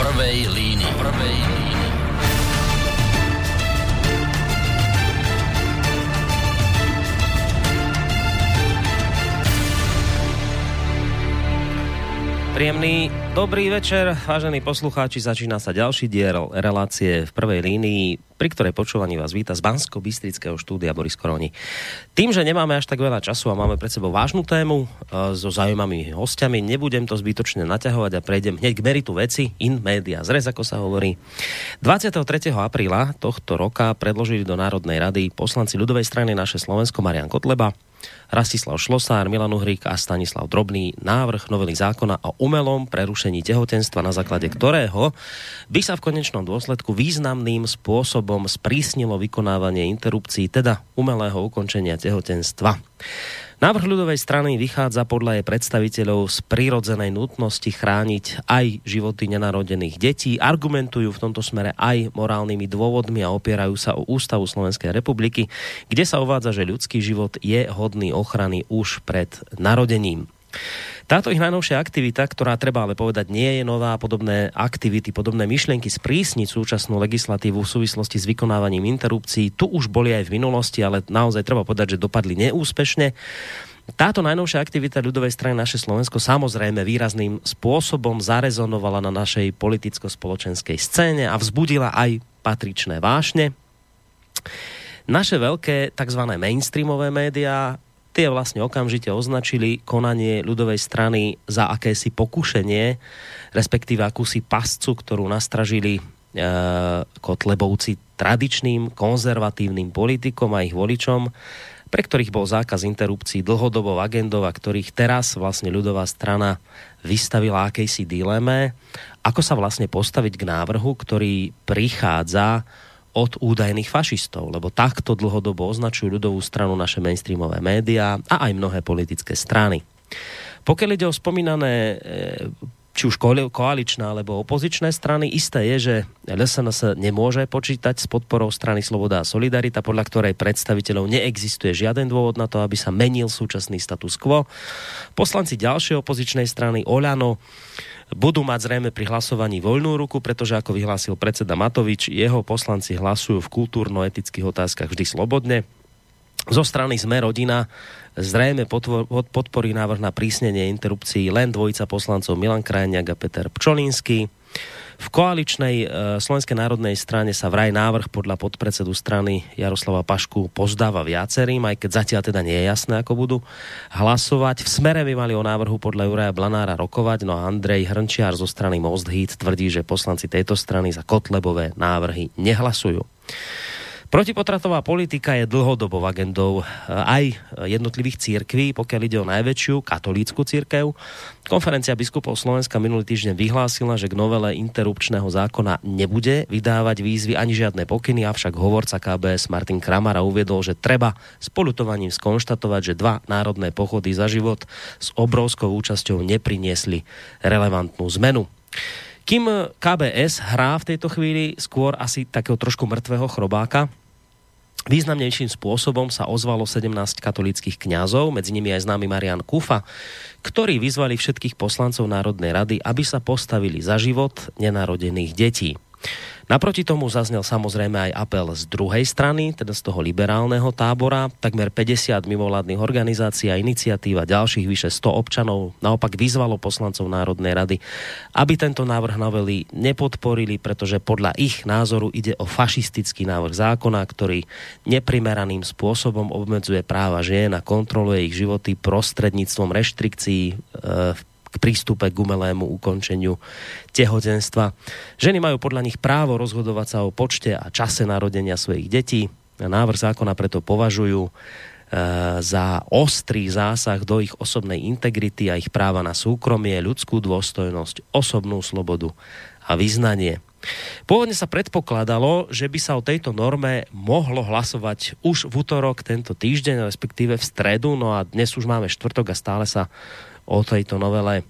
prvej línii. Prvej línii. Príjemný dobrý večer, vážení poslucháči. Začína sa ďalší diel relácie v prvej línii, pri ktorej počúvaní vás víta z bansko bystrického štúdia Boris Koroni. Tým, že nemáme až tak veľa času a máme pred sebou vážnu tému e, so zaujímavými hostiami, nebudem to zbytočne naťahovať a prejdem hneď k meritu veci, in media zrez, ako sa hovorí. 23. apríla tohto roka predložili do Národnej rady poslanci ľudovej strany naše Slovensko Marian Kotleba, Rastislav Šlosár, Milan Uhrík a Stanislav Drobný návrh novely zákona o umelom prerušení tehotenstva, na základe ktorého by sa v konečnom dôsledku významným spôsobom sprísnilo vykonávanie interrupcií, teda umelého ukončenia tehotenstva. Návrh ľudovej strany vychádza podľa jej predstaviteľov z prírodzenej nutnosti chrániť aj životy nenarodených detí, argumentujú v tomto smere aj morálnymi dôvodmi a opierajú sa o Ústavu Slovenskej republiky, kde sa uvádza, že ľudský život je hodný ochrany už pred narodením. Táto ich najnovšia aktivita, ktorá treba ale povedať nie je nová, podobné aktivity, podobné myšlienky sprísniť súčasnú legislatívu v súvislosti s vykonávaním interrupcií, tu už boli aj v minulosti, ale naozaj treba povedať, že dopadli neúspešne. Táto najnovšia aktivita ľudovej strany naše Slovensko samozrejme výrazným spôsobom zarezonovala na našej politicko-spoločenskej scéne a vzbudila aj patričné vášne. Naše veľké tzv. mainstreamové médiá tie vlastne okamžite označili konanie ľudovej strany za akési pokušenie, respektíve akúsi pascu, ktorú nastražili e, Kotlebovci tradičným konzervatívnym politikom a ich voličom, pre ktorých bol zákaz interrupcií dlhodobou agendou a ktorých teraz vlastne ľudová strana vystavila akejsi dileme, ako sa vlastne postaviť k návrhu, ktorý prichádza od údajných fašistov, lebo takto dlhodobo označujú ľudovú stranu naše mainstreamové médiá a aj mnohé politické strany. Pokiaľ ide o spomínané e, či už koaličné alebo opozičné strany, isté je, že LSNS nemôže počítať s podporou strany Sloboda a Solidarita, podľa ktorej predstaviteľov neexistuje žiaden dôvod na to, aby sa menil súčasný status quo. Poslanci ďalšej opozičnej strany Oľano budú mať zrejme pri hlasovaní voľnú ruku, pretože ako vyhlásil predseda Matovič, jeho poslanci hlasujú v kultúrno-etických otázkach vždy slobodne. Zo strany sme rodina zrejme podporí návrh na prísnenie interrupcií len dvojica poslancov Milan Krajniak a Peter Pčolínsky. V koaličnej e, Slovenskej národnej strane sa vraj návrh podľa podpredsedu strany Jaroslava Pašku pozdáva viacerým, aj keď zatiaľ teda nie je jasné, ako budú hlasovať. V smere by mali o návrhu podľa Juraja Blanára rokovať, no a Andrej Hrnčiar zo strany Most Heat tvrdí, že poslanci tejto strany za Kotlebové návrhy nehlasujú. Protipotratová politika je dlhodobou agendou eh, aj jednotlivých církví, pokiaľ ide o najväčšiu katolícku církev. Konferencia biskupov Slovenska minulý týždeň vyhlásila, že k novele interrupčného zákona nebude vydávať výzvy ani žiadne pokyny, avšak hovorca KBS Martin Kramara uviedol, že treba s polutovaním skonštatovať, že dva národné pochody za život s obrovskou účasťou nepriniesli relevantnú zmenu. Kým KBS hrá v tejto chvíli skôr asi takého trošku mŕtvého chrobáka, Významnejším spôsobom sa ozvalo 17 katolických kňazov, medzi nimi aj známy Marian Kufa, ktorí vyzvali všetkých poslancov Národnej rady, aby sa postavili za život nenarodených detí. Naproti tomu zaznel samozrejme aj apel z druhej strany, teda z toho liberálneho tábora. Takmer 50 mimovládnych organizácií a iniciatív a ďalších vyše 100 občanov naopak vyzvalo poslancov Národnej rady, aby tento návrh novely nepodporili, pretože podľa ich názoru ide o fašistický návrh zákona, ktorý neprimeraným spôsobom obmedzuje práva žien a kontroluje ich životy prostredníctvom reštrikcií e, v k prístupe k umelému ukončeniu tehotenstva. Ženy majú podľa nich právo rozhodovať sa o počte a čase narodenia svojich detí. Návrh zákona preto považujú e, za ostrý zásah do ich osobnej integrity a ich práva na súkromie, ľudskú dôstojnosť, osobnú slobodu a vyznanie. Pôvodne sa predpokladalo, že by sa o tejto norme mohlo hlasovať už v útorok tento týždeň, respektíve v stredu, no a dnes už máme štvrtok a stále sa o tejto novele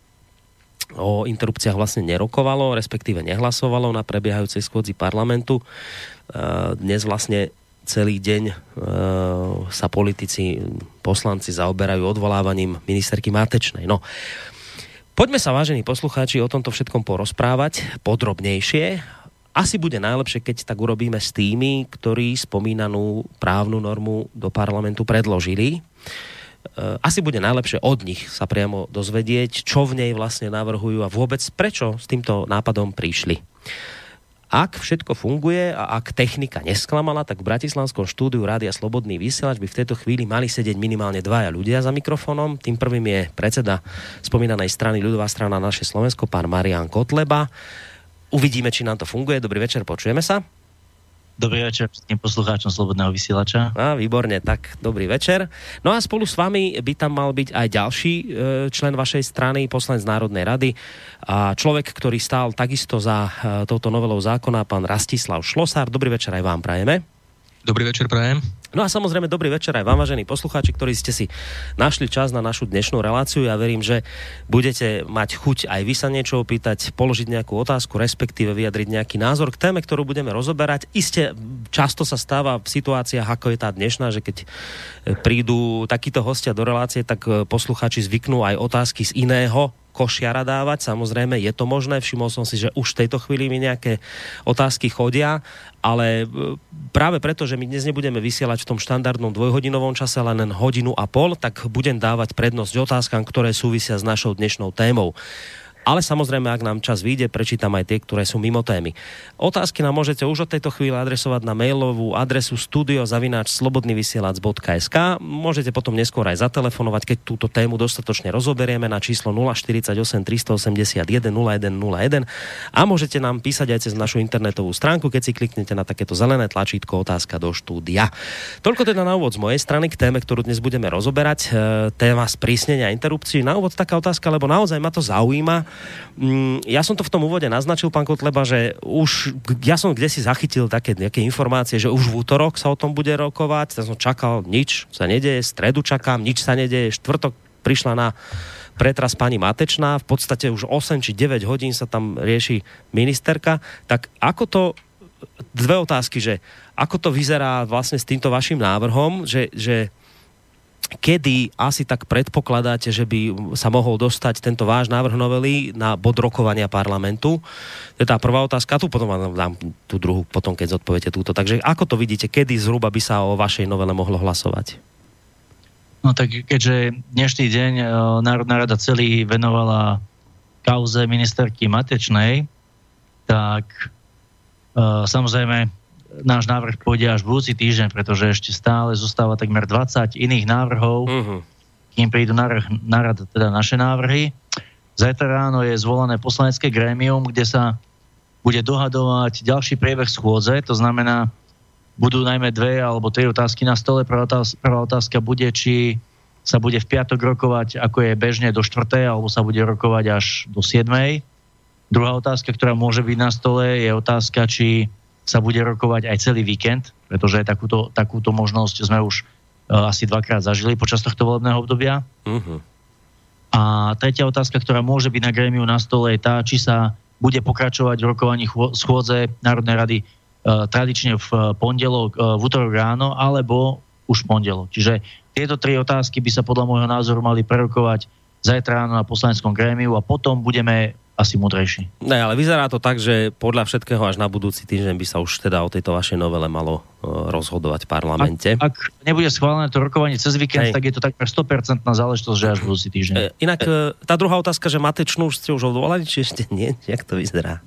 o interrupciách vlastne nerokovalo, respektíve nehlasovalo na prebiehajúcej schôdzi parlamentu. E, dnes vlastne celý deň e, sa politici, poslanci zaoberajú odvolávaním ministerky Matečnej. No, Poďme sa, vážení poslucháči, o tomto všetkom porozprávať podrobnejšie. Asi bude najlepšie, keď tak urobíme s tými, ktorí spomínanú právnu normu do parlamentu predložili. E, asi bude najlepšie od nich sa priamo dozvedieť, čo v nej vlastne navrhujú a vôbec prečo s týmto nápadom prišli. Ak všetko funguje a ak technika nesklamala, tak v Bratislavskom štúdiu Rádia Slobodný vysielač by v tejto chvíli mali sedieť minimálne dvaja ľudia za mikrofónom. Tým prvým je predseda spomínanej strany ľudová strana naše Slovensko, pán Marian Kotleba. Uvidíme, či nám to funguje. Dobrý večer, počujeme sa. Dobrý večer všetkým poslucháčom Slobodného vysielača. A, výborne, tak dobrý večer. No a spolu s vami by tam mal byť aj ďalší e, člen vašej strany, poslanec Národnej rady a človek, ktorý stál takisto za e, touto novelou zákona, pán Rastislav Šlosár. Dobrý večer aj vám prajeme. Dobrý večer, prajem. No a samozrejme dobrý večer aj vám, vážení poslucháči, ktorí ste si našli čas na našu dnešnú reláciu. Ja verím, že budete mať chuť aj vy sa niečo opýtať, položiť nejakú otázku, respektíve vyjadriť nejaký názor k téme, ktorú budeme rozoberať. Isté často sa stáva v situáciách, ako je tá dnešná, že keď prídu takíto hostia do relácie, tak poslucháči zvyknú aj otázky z iného košiara dávať. Samozrejme, je to možné. Všimol som si, že už v tejto chvíli mi nejaké otázky chodia, ale e, práve preto, že my dnes nebudeme vysielať v tom štandardnom dvojhodinovom čase, len hodinu a pol, tak budem dávať prednosť otázkam, ktoré súvisia s našou dnešnou témou. Ale samozrejme, ak nám čas vyjde, prečítam aj tie, ktoré sú mimo témy. Otázky nám môžete už od tejto chvíle adresovať na mailovú adresu studiozavináčslobodnyvysielac.sk Môžete potom neskôr aj zatelefonovať, keď túto tému dostatočne rozoberieme na číslo 048 381 0101 a môžete nám písať aj cez našu internetovú stránku, keď si kliknete na takéto zelené tlačítko otázka do štúdia. Toľko teda na úvod z mojej strany k téme, ktorú dnes budeme rozoberať. E, téma sprísnenia interrupcií. Na úvod taká otázka, lebo naozaj ma to zaujíma ja som to v tom úvode naznačil, pán Kotleba, že už, ja som kde si zachytil také nejaké informácie, že už v útorok sa o tom bude rokovať, ja som čakal, nič sa nedeje, stredu čakám, nič sa nedeje, štvrtok prišla na pretras pani Matečná, v podstate už 8 či 9 hodín sa tam rieši ministerka, tak ako to, dve otázky, že ako to vyzerá vlastne s týmto vašim návrhom, že, že kedy asi tak predpokladáte, že by sa mohol dostať tento váš návrh novely na bod rokovania parlamentu? To je tá prvá otázka. Tu potom vám dám tú druhú, potom keď zodpoviete túto. Takže ako to vidíte, kedy zhruba by sa o vašej novele mohlo hlasovať? No tak keďže dnešný deň e, Národná rada celý venovala kauze ministerky Matečnej, tak e, samozrejme náš návrh pôjde až budúci týždeň, pretože ešte stále zostáva takmer 20 iných návrhov, uh-huh. kým prídu na, na rad teda naše návrhy. Zajtra ráno je zvolané poslanecké grémium, kde sa bude dohadovať ďalší priebeh schôdze, to znamená, budú najmä dve alebo tri otázky na stole. Prvá otázka, prvá otázka bude, či sa bude v piatok rokovať, ako je bežne do 4. alebo sa bude rokovať až do 7. Druhá otázka, ktorá môže byť na stole, je otázka, či sa bude rokovať aj celý víkend, pretože takúto, takúto možnosť sme už uh, asi dvakrát zažili počas tohto volebného obdobia. Uh-huh. A tretia otázka, ktorá môže byť na grémiu na stole, je tá, či sa bude pokračovať v rokovaní schôdze Národnej rady uh, tradične v uh, pondelok, uh, v útorok ráno, alebo už v pondelok. Čiže tieto tri otázky by sa podľa môjho názoru mali prerokovať zajtra ráno na poslaneckom grémiu a potom budeme asi múdrejší. Ne, ale vyzerá to tak, že podľa všetkého až na budúci týždeň by sa už teda o tejto vašej novele malo e, rozhodovať v parlamente. Ak, ak nebude schválené to rokovanie cez víkend, Hej. tak je to takmer 100% na záležitosť, že až budúci týždeň. E, inak e, tá druhá otázka, že Matečnú už ste už odvolali, či ešte nie? Jak to vyzerá?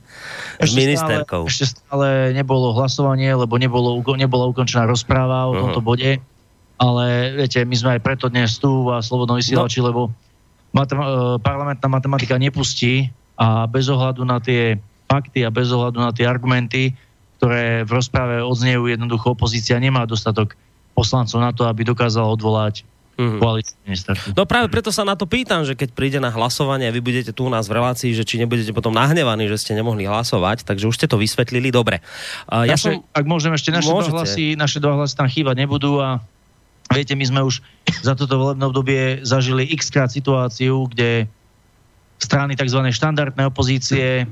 Ešte ministerkou. Stále, ešte stále nebolo hlasovanie, lebo nebolo, nebola ukončená rozpráva o uh-huh. tomto bode. Ale viete, my sme aj preto dnes tu a Slobodno vysielači, no. lebo matem- e, parlamentná matematika nepustí a bez ohľadu na tie fakty a bez ohľadu na tie argumenty, ktoré v rozprave odznejú, jednoducho opozícia nemá dostatok poslancov na to, aby dokázala odvolať mm-hmm. No práve preto sa na to pýtam, že keď príde na hlasovanie a vy budete tu u nás v relácii, že či nebudete potom nahnevaní, že ste nemohli hlasovať, takže už ste to vysvetlili dobre. Uh, ja naše, som... Ak môžem ešte, naše dva, hlasy, naše dva hlasy tam chýbať nebudú a viete, my sme už za toto volebné obdobie zažili x krát situáciu, kde strany tzv. štandardnej opozície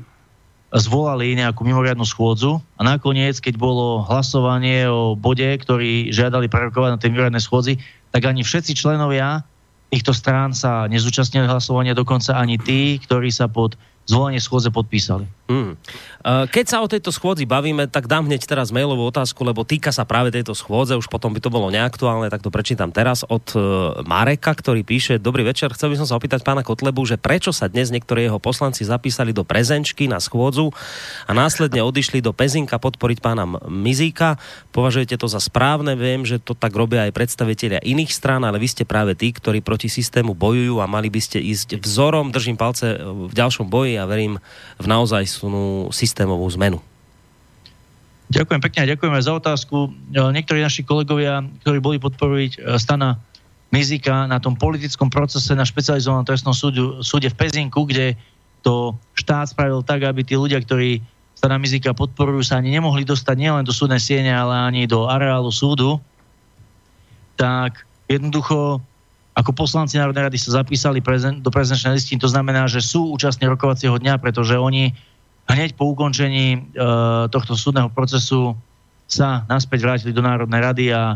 zvolali nejakú mimoriadnu schôdzu a nakoniec, keď bolo hlasovanie o bode, ktorý žiadali prerokovať na tej mimoriadnej schôdzi, tak ani všetci členovia týchto strán sa nezúčastnili hlasovania, dokonca ani tí, ktorí sa pod zvolenie schôdze podpísali. Hmm. Keď sa o tejto schôdzi bavíme, tak dám hneď teraz mailovú otázku, lebo týka sa práve tejto schôdze, už potom by to bolo neaktuálne, tak to prečítam teraz od e, Mareka, ktorý píše, dobrý večer, chcel by som sa opýtať pána Kotlebu, že prečo sa dnes niektorí jeho poslanci zapísali do prezenčky na schôdzu a následne odišli do Pezinka podporiť pána Mizíka. Považujete to za správne? Viem, že to tak robia aj predstavitelia iných strán, ale vy ste práve tí, ktorí proti systému bojujú a mali by ste ísť vzorom, držím palce v ďalšom boji a verím v naozaj systémovú zmenu. Ďakujem pekne a ďakujeme za otázku. E, niektorí naši kolegovia, ktorí boli podporiť e, stana Mizika na tom politickom procese na špecializovanom trestnom súdu, súde v Pezinku, kde to štát spravil tak, aby tí ľudia, ktorí stana Mizika podporujú, sa ani nemohli dostať nielen do súdnej siene, ale ani do areálu súdu, tak jednoducho ako poslanci Národnej rady sa zapísali prezen- do prezenčnej listiny, to znamená, že sú účastní rokovacieho dňa, pretože oni hneď po ukončení e, tohto súdneho procesu sa naspäť vrátili do Národnej rady a e,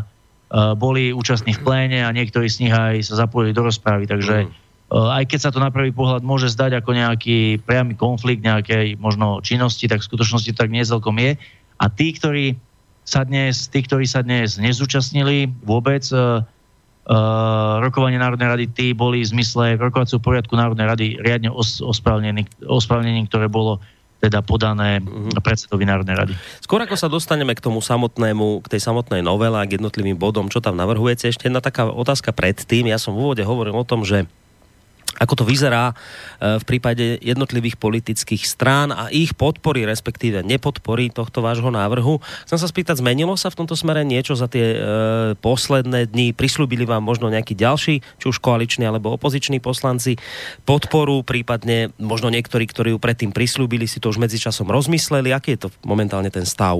boli účastní v pléne a niektorí z nich aj sa zapojili do rozprávy. Takže e, aj keď sa to na prvý pohľad môže zdať ako nejaký priamy konflikt nejakej možno činnosti, tak v skutočnosti tak nie celkom je. A tí, ktorí sa dnes, tí, ktorí sa dnes nezúčastnili vôbec e, Uh, rokovanie Národnej rady, tí boli v zmysle rokovacieho poriadku Národnej rady riadne os- ospravnení, ktoré bolo teda podané mm-hmm. predsedovi Národnej rady. Skôr ako sa dostaneme k tomu samotnému, k tej samotnej novele a k jednotlivým bodom, čo tam navrhujete, ešte jedna taká otázka predtým. Ja som v úvode hovoril o tom, že ako to vyzerá e, v prípade jednotlivých politických strán a ich podpory, respektíve nepodpory tohto vášho návrhu. Chcem sa spýtať, zmenilo sa v tomto smere niečo za tie e, posledné dni? Prislúbili vám možno nejakí ďalší, či už koaliční alebo opoziční poslanci, podporu, prípadne možno niektorí, ktorí ju predtým prislúbili, si to už medzičasom rozmysleli. Aký je to momentálne ten stav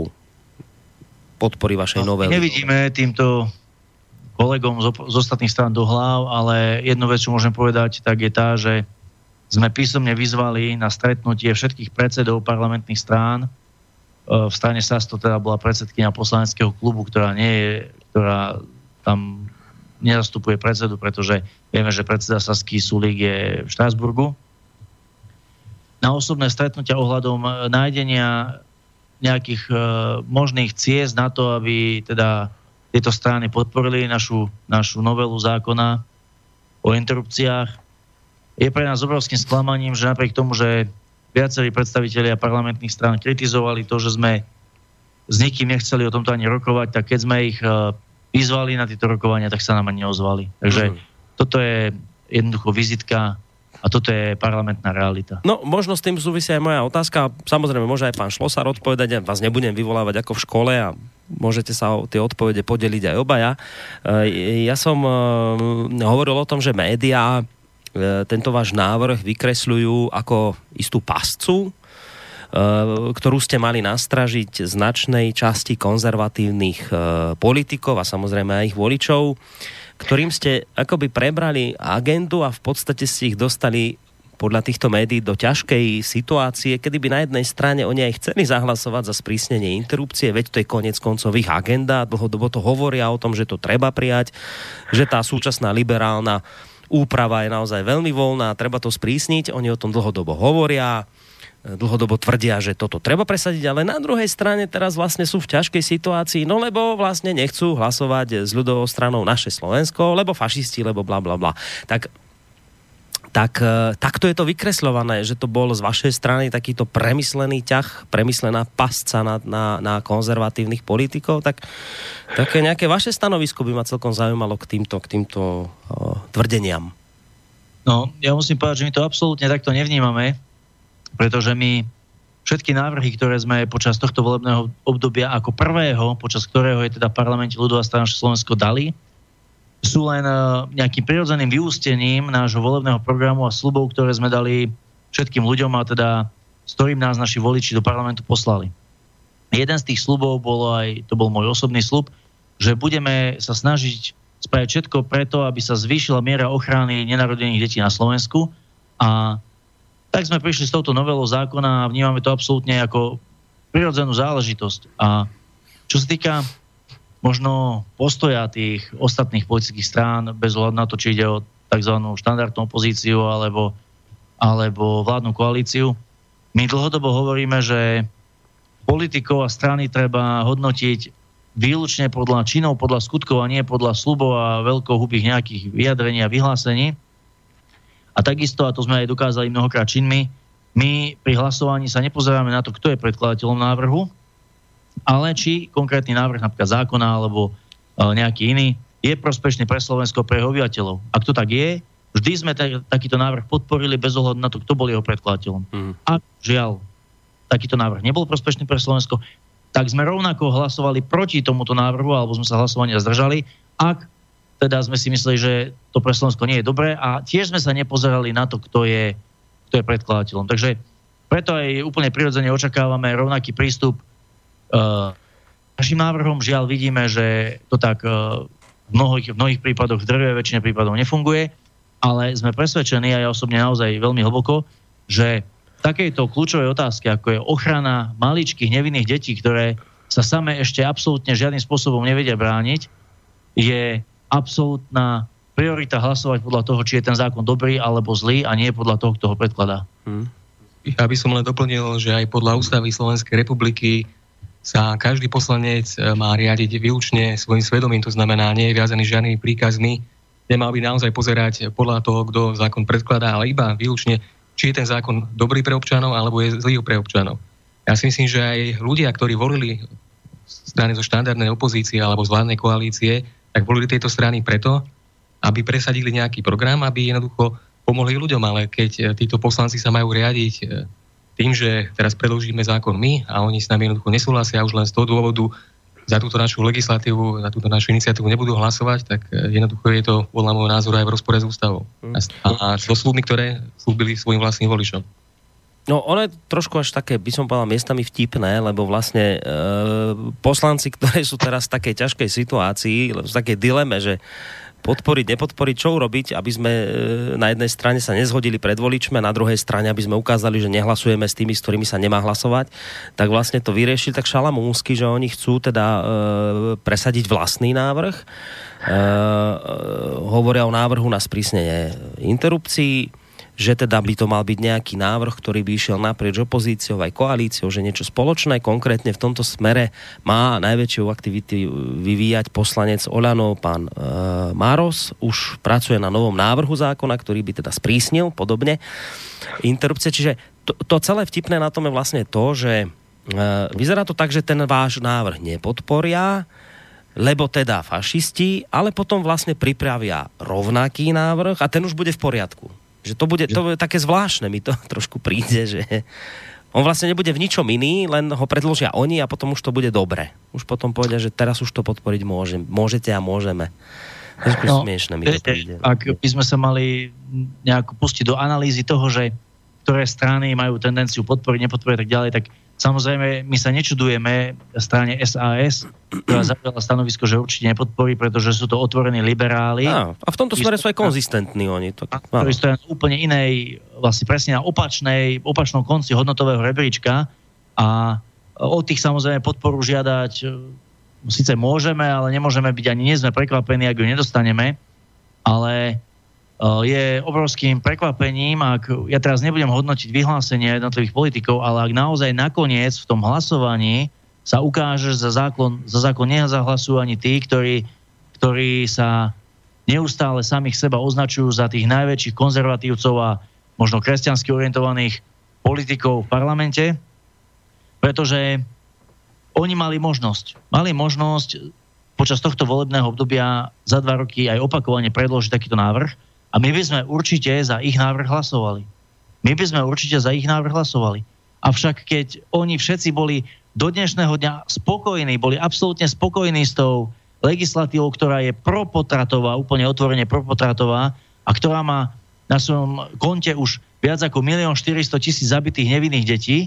podpory vašej no, novely? Nevidíme týmto kolegom z, z ostatných strán do hlav, ale jednu vec, čo môžem povedať, tak je tá, že sme písomne vyzvali na stretnutie všetkých predsedov parlamentných strán. E, v strane SAS to teda bola predsedkynia poslaneckého klubu, ktorá nie je, ktorá tam nezastupuje predsedu, pretože vieme, že predseda Saský Sulík je v Štrásburgu. Na osobné stretnutia ohľadom nájdenia nejakých uh, možných ciest na to, aby teda tieto strany podporili našu, našu novelu zákona o interrupciách. Je pre nás obrovským sklamaním, že napriek tomu, že viacerí predstavitelia parlamentných strán kritizovali to, že sme s nikým nechceli o tomto ani rokovať, tak keď sme ich e, vyzvali na tieto rokovania, tak sa nám ani neozvali. Takže mm. toto je jednoducho vizitka a toto je parlamentná realita. No, možno s tým súvisia aj moja otázka. Samozrejme, môže aj pán Šlosar odpovedať, ja vás nebudem vyvolávať ako v škole a môžete sa o tie odpovede podeliť aj obaja. E, ja som e, hovoril o tom, že médiá e, tento váš návrh vykresľujú ako istú pascu, ktorú ste mali nastražiť značnej časti konzervatívnych politikov a samozrejme aj ich voličov ktorým ste akoby prebrali agendu a v podstate ste ich dostali podľa týchto médií do ťažkej situácie, kedy by na jednej strane oni aj chceli zahlasovať za sprísnenie interrupcie, veď to je konec koncov ich agenda, dlhodobo to hovoria o tom, že to treba prijať, že tá súčasná liberálna úprava je naozaj veľmi voľná, treba to sprísniť, oni o tom dlhodobo hovoria, dlhodobo tvrdia, že toto treba presadiť, ale na druhej strane teraz vlastne sú v ťažkej situácii, no lebo vlastne nechcú hlasovať s ľudovou stranou naše Slovensko, lebo fašisti, lebo bla bla bla. Tak tak e, takto je to vykresľované, že to bol z vašej strany takýto premyslený ťah, premyslená pasca na, na, na konzervatívnych politikov, tak také nejaké vaše stanovisko by ma celkom zaujímalo k týmto, k týmto uh, tvrdeniam. No, ja musím povedať, že my to absolútne takto nevnímame pretože my všetky návrhy, ktoré sme počas tohto volebného obdobia ako prvého, počas ktorého je teda parlamente ľudová strana Slovensko dali, sú len e, nejakým prirodzeným vyústením nášho volebného programu a slubov, ktoré sme dali všetkým ľuďom a teda s ktorým nás naši voliči do parlamentu poslali. Jeden z tých slubov bol aj, to bol môj osobný slub, že budeme sa snažiť spraviť všetko preto, aby sa zvýšila miera ochrany nenarodených detí na Slovensku a tak sme prišli s touto novelou zákona a vnímame to absolútne ako prirodzenú záležitosť. A čo sa týka možno postoja tých ostatných politických strán, bez ohľadu na to, či ide o tzv. štandardnú opozíciu alebo, alebo vládnu koalíciu. My dlhodobo hovoríme, že politikov a strany treba hodnotiť výlučne podľa činov, podľa skutkov a nie podľa slubov a veľkohubých nejakých vyjadrení a vyhlásení. A takisto, a to sme aj dokázali mnohokrát činmi, my pri hlasovaní sa nepozeráme na to, kto je predkladateľom návrhu, ale či konkrétny návrh napríklad zákona alebo e, nejaký iný je prospešný pre Slovensko, pre jeho obyvateľov. Ak to tak je, vždy sme t- takýto návrh podporili bez ohľadu na to, kto bol jeho predkladateľom. Mm. A žiaľ, takýto návrh nebol prospešný pre Slovensko, tak sme rovnako hlasovali proti tomuto návrhu, alebo sme sa hlasovania zdržali, ak teda sme si mysleli, že to pre Slovensko nie je dobré a tiež sme sa nepozerali na to, kto je, kto je predkladateľom. Takže preto aj úplne prirodzene očakávame rovnaký prístup uh, našim návrhom. Žiaľ vidíme, že to tak uh, v, mnohých, v mnohých prípadoch, v drvej väčšine prípadov nefunguje, ale sme presvedčení, a ja osobne naozaj veľmi hlboko, že takejto kľúčovej otázke, ako je ochrana maličkých nevinných detí, ktoré sa same ešte absolútne žiadnym spôsobom nevedia brániť, je absolútna priorita hlasovať podľa toho, či je ten zákon dobrý alebo zlý a nie podľa toho, kto ho predkladá. Hmm. Ja by som len doplnil, že aj podľa ústavy Slovenskej republiky sa každý poslanec e, má riadiť výlučne svojim svedomím, to znamená, nie je viazaný žiadnymi príkazmi, nemal by naozaj pozerať podľa toho, kto zákon predkladá, ale iba výlučne či je ten zákon dobrý pre občanov, alebo je zlý pre občanov. Ja si myslím, že aj ľudia, ktorí volili strany zo štandardnej opozície alebo z vládnej koalície, tak volili tejto strany preto, aby presadili nejaký program, aby jednoducho pomohli ľuďom, ale keď e, títo poslanci sa majú riadiť e, tým, že teraz predložíme zákon my a oni s nami jednoducho nesúhlasia už len z toho dôvodu, za túto našu legislatívu, za túto našu iniciatívu nebudú hlasovať, tak e, jednoducho je to podľa môjho názoru aj v rozpore s ústavou. Mm. A, a so slúbmi, ktoré slúbili svojim vlastným voličom. No ono je trošku až také, by som povedal, miestami vtipné, lebo vlastne e, poslanci, ktorí sú teraz v takej ťažkej situácii, v takej dileme, že podporiť, nepodporiť, čo urobiť, aby sme e, na jednej strane sa nezhodili pred voličmi na druhej strane, aby sme ukázali, že nehlasujeme s tými, s ktorými sa nemá hlasovať, tak vlastne to vyriešili tak šalamúnsky, že oni chcú teda e, presadiť vlastný návrh. E, e, hovoria o návrhu na sprísnenie interrupcií, že teda by to mal byť nejaký návrh, ktorý by išiel naprieč opozíciou aj koalíciou, že niečo spoločné, konkrétne v tomto smere má najväčšiu aktivity vyvíjať poslanec Olano, pán e, Máros, už pracuje na novom návrhu zákona, ktorý by teda sprísnil podobne interrupcie. Čiže to, to celé vtipné na tom je vlastne to, že e, vyzerá to tak, že ten váš návrh nepodporia, lebo teda fašisti, ale potom vlastne pripravia rovnaký návrh a ten už bude v poriadku že to bude, to bude také zvláštne, mi to trošku príde, že on vlastne nebude v ničom iný, len ho predložia oni a potom už to bude dobre. Už potom povedia, že teraz už to podporiť môžem, môžete a môžeme. No, smiešne mi to príde. Ak by sme sa mali nejako pustiť do analýzy toho, že ktoré strany majú tendenciu podporiť, nepodporiť tak ďalej, tak Samozrejme, my sa nečudujeme strane SAS, ktorá zaujala stanovisko, že určite nepodporí, pretože sú to otvorení liberáli. A, a v tomto smere sú aj konzistentní oni. To, ktorí stojí na úplne inej, vlastne presne na opačnej, opačnom konci hodnotového rebríčka a od tých samozrejme podporu žiadať e, síce môžeme, ale nemôžeme byť ani nie sme prekvapení, ak ju nedostaneme, ale je obrovským prekvapením, ak ja teraz nebudem hodnotiť vyhlásenie jednotlivých politikov, ale ak naozaj nakoniec v tom hlasovaní sa ukáže, že za zákon, za zákon nezahlasujú ani tí, ktorí, ktorí sa neustále samých seba označujú za tých najväčších konzervatívcov a možno kresťansky orientovaných politikov v parlamente, pretože oni mali možnosť. Mali možnosť počas tohto volebného obdobia za dva roky aj opakovane predložiť takýto návrh a my by sme určite za ich návrh hlasovali. My by sme určite za ich návrh hlasovali. Avšak keď oni všetci boli do dnešného dňa spokojní, boli absolútne spokojní s tou legislatívou, ktorá je propotratová, úplne otvorene propotratová a ktorá má na svojom konte už viac ako 1 400 tisíc zabitých nevinných detí,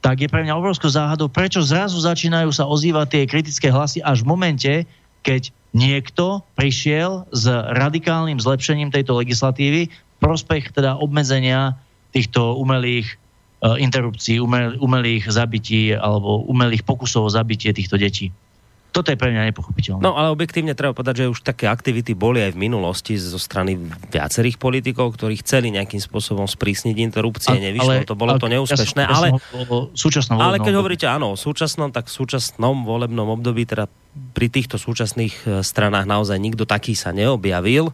tak je pre mňa obrovskou záhadou, prečo zrazu začínajú sa ozývať tie kritické hlasy až v momente, keď niekto prišiel s radikálnym zlepšením tejto legislatívy prospech teda obmedzenia týchto umelých uh, interrupcií, umel, umelých zabití alebo umelých pokusov o zabitie týchto detí. Toto je pre mňa nepochopiteľné. No ale objektívne treba povedať, že už také aktivity boli aj v minulosti zo strany viacerých politikov, ktorí chceli nejakým spôsobom sprísniť interrupcie, nevyšlo ale, to, bolo ale, to neúspešné. Ja ale, súčasnom ale keď období. hovoríte áno o súčasnom, tak v súčasnom volebnom období, teda pri týchto súčasných e, stranách naozaj nikto taký sa neobjavil.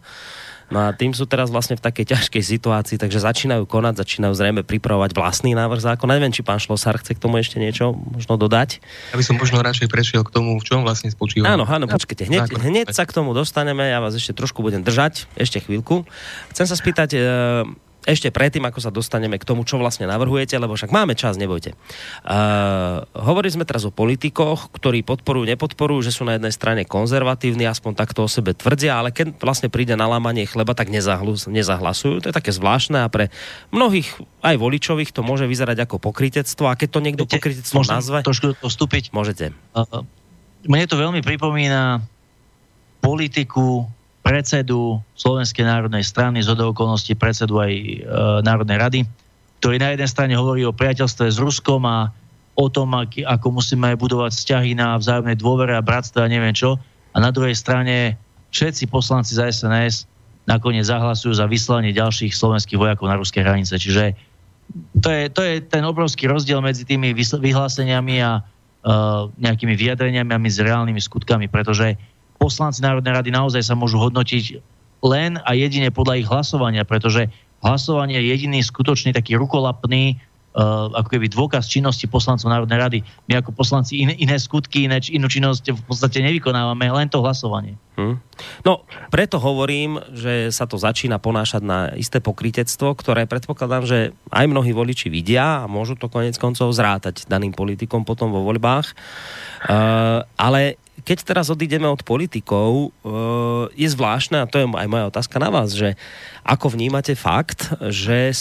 No a tým sú teraz vlastne v takej ťažkej situácii, takže začínajú konať, začínajú zrejme pripravovať vlastný návrh zákona. Neviem, či pán Šlosár chce k tomu ešte niečo možno dodať. Ja by som možno radšej prešiel k tomu, v čom vlastne spočíva. Áno, áno, počkajte, hneď, hneď sa k tomu dostaneme, ja vás ešte trošku budem držať, ešte chvíľku. Chcem sa spýtať, e- ešte predtým, ako sa dostaneme k tomu, čo vlastne navrhujete, lebo však máme čas, nebojte. Uh, hovorili sme teraz o politikoch, ktorí podporujú, nepodporujú, že sú na jednej strane konzervatívni, aspoň takto o sebe tvrdia, ale keď vlastne príde na lámanie chleba, tak nezahlasujú. To je také zvláštne a pre mnohých aj voličových to môže vyzerať ako pokritectvo a keď to niekto pokritectvo nazve... trošku postúpiť? Môžete. Uh, mne to veľmi pripomína politiku predsedu Slovenskej národnej strany, z okolností predsedu aj e, Národnej rady, ktorý na jednej strane hovorí o priateľstve s Ruskom a o tom, ak, ako musíme budovať vzťahy na vzájomnej dôvere a bratstve a neviem čo. A na druhej strane všetci poslanci za SNS nakoniec zahlasujú za vyslanie ďalších slovenských vojakov na ruské hranice. Čiže to je, to je ten obrovský rozdiel medzi tými vyhláseniami a uh, nejakými vyjadreniami a medzi reálnymi skutkami, pretože poslanci Národnej rady naozaj sa môžu hodnotiť len a jedine podľa ich hlasovania, pretože hlasovanie je jediný skutočný taký rukolapný uh, ako keby dôkaz činnosti poslancov Národnej rady. My ako poslanci in, iné skutky, iné, inú činnosť v podstate nevykonávame, len to hlasovanie. Hmm. No, preto hovorím, že sa to začína ponášať na isté pokritectvo, ktoré predpokladám, že aj mnohí voliči vidia a môžu to konec koncov zrátať daným politikom potom vo voľbách. Uh, ale keď teraz odídeme od politikov, eh, je zvláštne, a to je aj moja otázka na vás, že ako vnímate fakt, že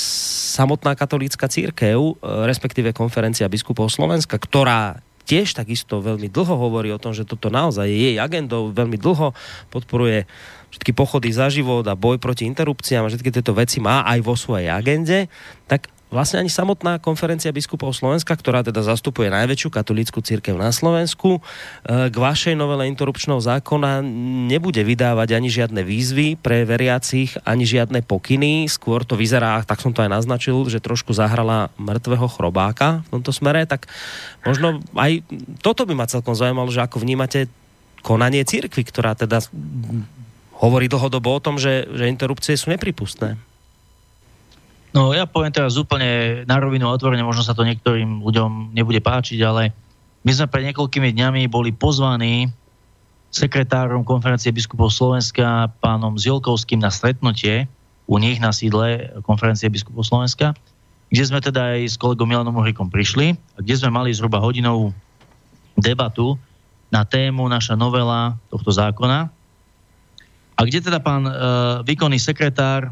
samotná katolícka církev, eh, respektíve konferencia biskupov Slovenska, ktorá tiež takisto veľmi dlho hovorí o tom, že toto naozaj je jej agendou, veľmi dlho podporuje všetky pochody za život a boj proti interrupciám a všetky tieto veci má aj vo svojej agende, tak vlastne ani samotná konferencia biskupov Slovenska, ktorá teda zastupuje najväčšiu katolícku církev na Slovensku, e, k vašej novele interrupčného zákona nebude vydávať ani žiadne výzvy pre veriacich, ani žiadne pokyny. Skôr to vyzerá, tak som to aj naznačil, že trošku zahrala mŕtvého chrobáka v tomto smere, tak možno aj toto by ma celkom zaujímalo, že ako vnímate konanie církvy, ktorá teda hovorí dlhodobo o tom, že, že interrupcie sú nepripustné. No ja poviem teraz úplne na rovinu otvorene, možno sa to niektorým ľuďom nebude páčiť, ale my sme pred niekoľkými dňami boli pozvaní sekretárom konferencie biskupov Slovenska pánom Ziolkovským na stretnutie u nich na sídle konferencie biskupov Slovenska, kde sme teda aj s kolegom Milanom Uhrikom prišli a kde sme mali zhruba hodinovú debatu na tému naša novela tohto zákona. A kde teda pán e, výkonný sekretár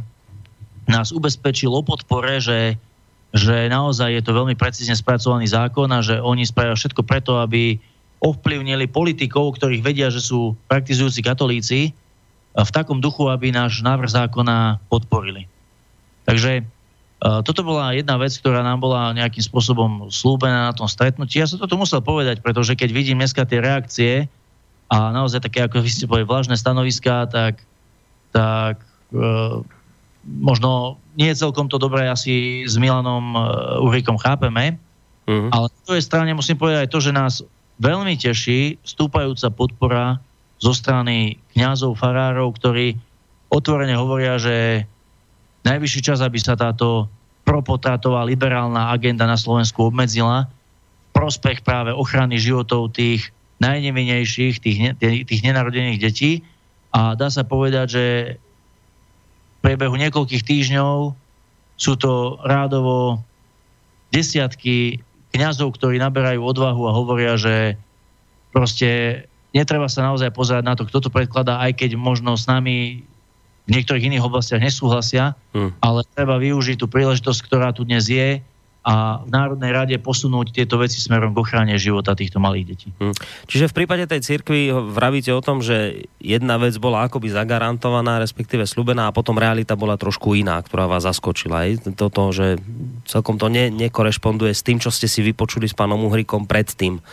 nás ubezpečil o podpore, že, že naozaj je to veľmi precízne spracovaný zákon a že oni spravia všetko preto, aby ovplyvnili politikov, ktorých vedia, že sú praktizujúci katolíci, v takom duchu, aby náš návrh zákona podporili. Takže e, toto bola jedna vec, ktorá nám bola nejakým spôsobom slúbená na tom stretnutí. Ja som toto musel povedať, pretože keď vidím dneska tie reakcie a naozaj také, ako vy ste povedali, vlážne stanoviská, tak, tak e, možno nie celkom to dobré asi s Milanom e, Uhrikom chápeme, uh-huh. ale na druhej strane musím povedať aj to, že nás veľmi teší stúpajúca podpora zo strany kňazov, farárov, ktorí otvorene hovoria, že najvyšší čas, aby sa táto propotratová liberálna agenda na Slovensku obmedzila v prospech práve ochrany životov tých najnevinejších, tých, tých nenarodených detí. A dá sa povedať, že priebehu niekoľkých týždňov sú to rádovo desiatky kňazov, ktorí naberajú odvahu a hovoria, že proste netreba sa naozaj pozerať na to, kto to predkladá, aj keď možno s nami v niektorých iných oblastiach nesúhlasia, hmm. ale treba využiť tú príležitosť, ktorá tu dnes je a v Národnej rade posunúť tieto veci smerom k ochrane života týchto malých detí. Hm. Čiže v prípade tej cirkvi vravíte o tom, že jedna vec bola akoby zagarantovaná, respektíve slubená a potom realita bola trošku iná, ktorá vás zaskočila. Toto, že celkom to ne, nekorešponduje s tým, čo ste si vypočuli s pánom Uhrikom predtým.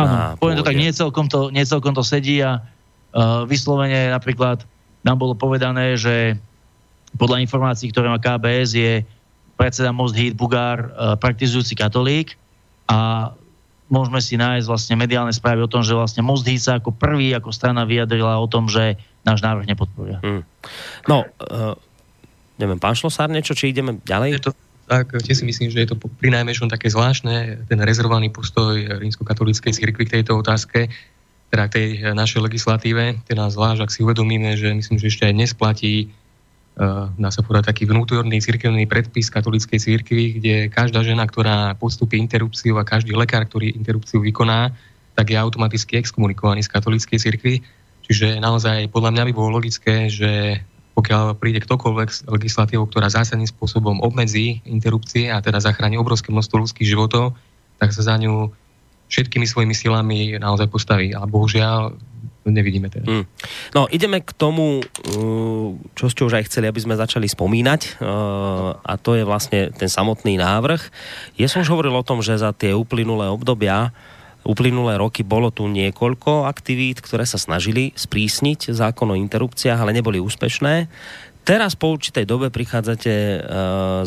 Áno, poviem to tak, nie celkom to, nie celkom to sedí a uh, vyslovene napríklad nám bolo povedané, že podľa informácií, ktoré má KBS, je predseda Most Hit Bugár, e, praktizujúci katolík a môžeme si nájsť vlastne mediálne správy o tom, že vlastne Most Hit sa ako prvý, ako strana vyjadrila o tom, že náš návrh nepodporia. Hmm. No, uh, neviem, pán Šlosár niečo, či ideme ďalej? Je to, tak, tiež si myslím, že je to pri najmenšom také zvláštne, ten rezervovaný postoj rímskokatolíckej cirkvi k tejto otázke, teda k tej našej legislatíve, teda zvlášť, ak si uvedomíme, že myslím, že ešte aj dnes platí dá sa povedať, taký vnútorný cirkevný predpis katolíckej cirkvi, kde každá žena, ktorá podstúpi interrupciu a každý lekár, ktorý interrupciu vykoná, tak je automaticky exkomunikovaný z katolíckej cirkvi. Čiže naozaj podľa mňa by bolo logické, že pokiaľ príde ktokoľvek s legislatívou, ktorá zásadným spôsobom obmedzí interrupcie a teda zachráni obrovské množstvo ľudských životov, tak sa za ňu všetkými svojimi silami naozaj postaví. Ale bohužiaľ nevidíme teraz. Hmm. No, ideme k tomu, uh, čo ste už aj chceli, aby sme začali spomínať, uh, a to je vlastne ten samotný návrh. Ja som už hovoril o tom, že za tie uplynulé obdobia uplynulé roky bolo tu niekoľko aktivít, ktoré sa snažili sprísniť zákon o interrupciách, ale neboli úspešné. Teraz po určitej dobe prichádzate uh,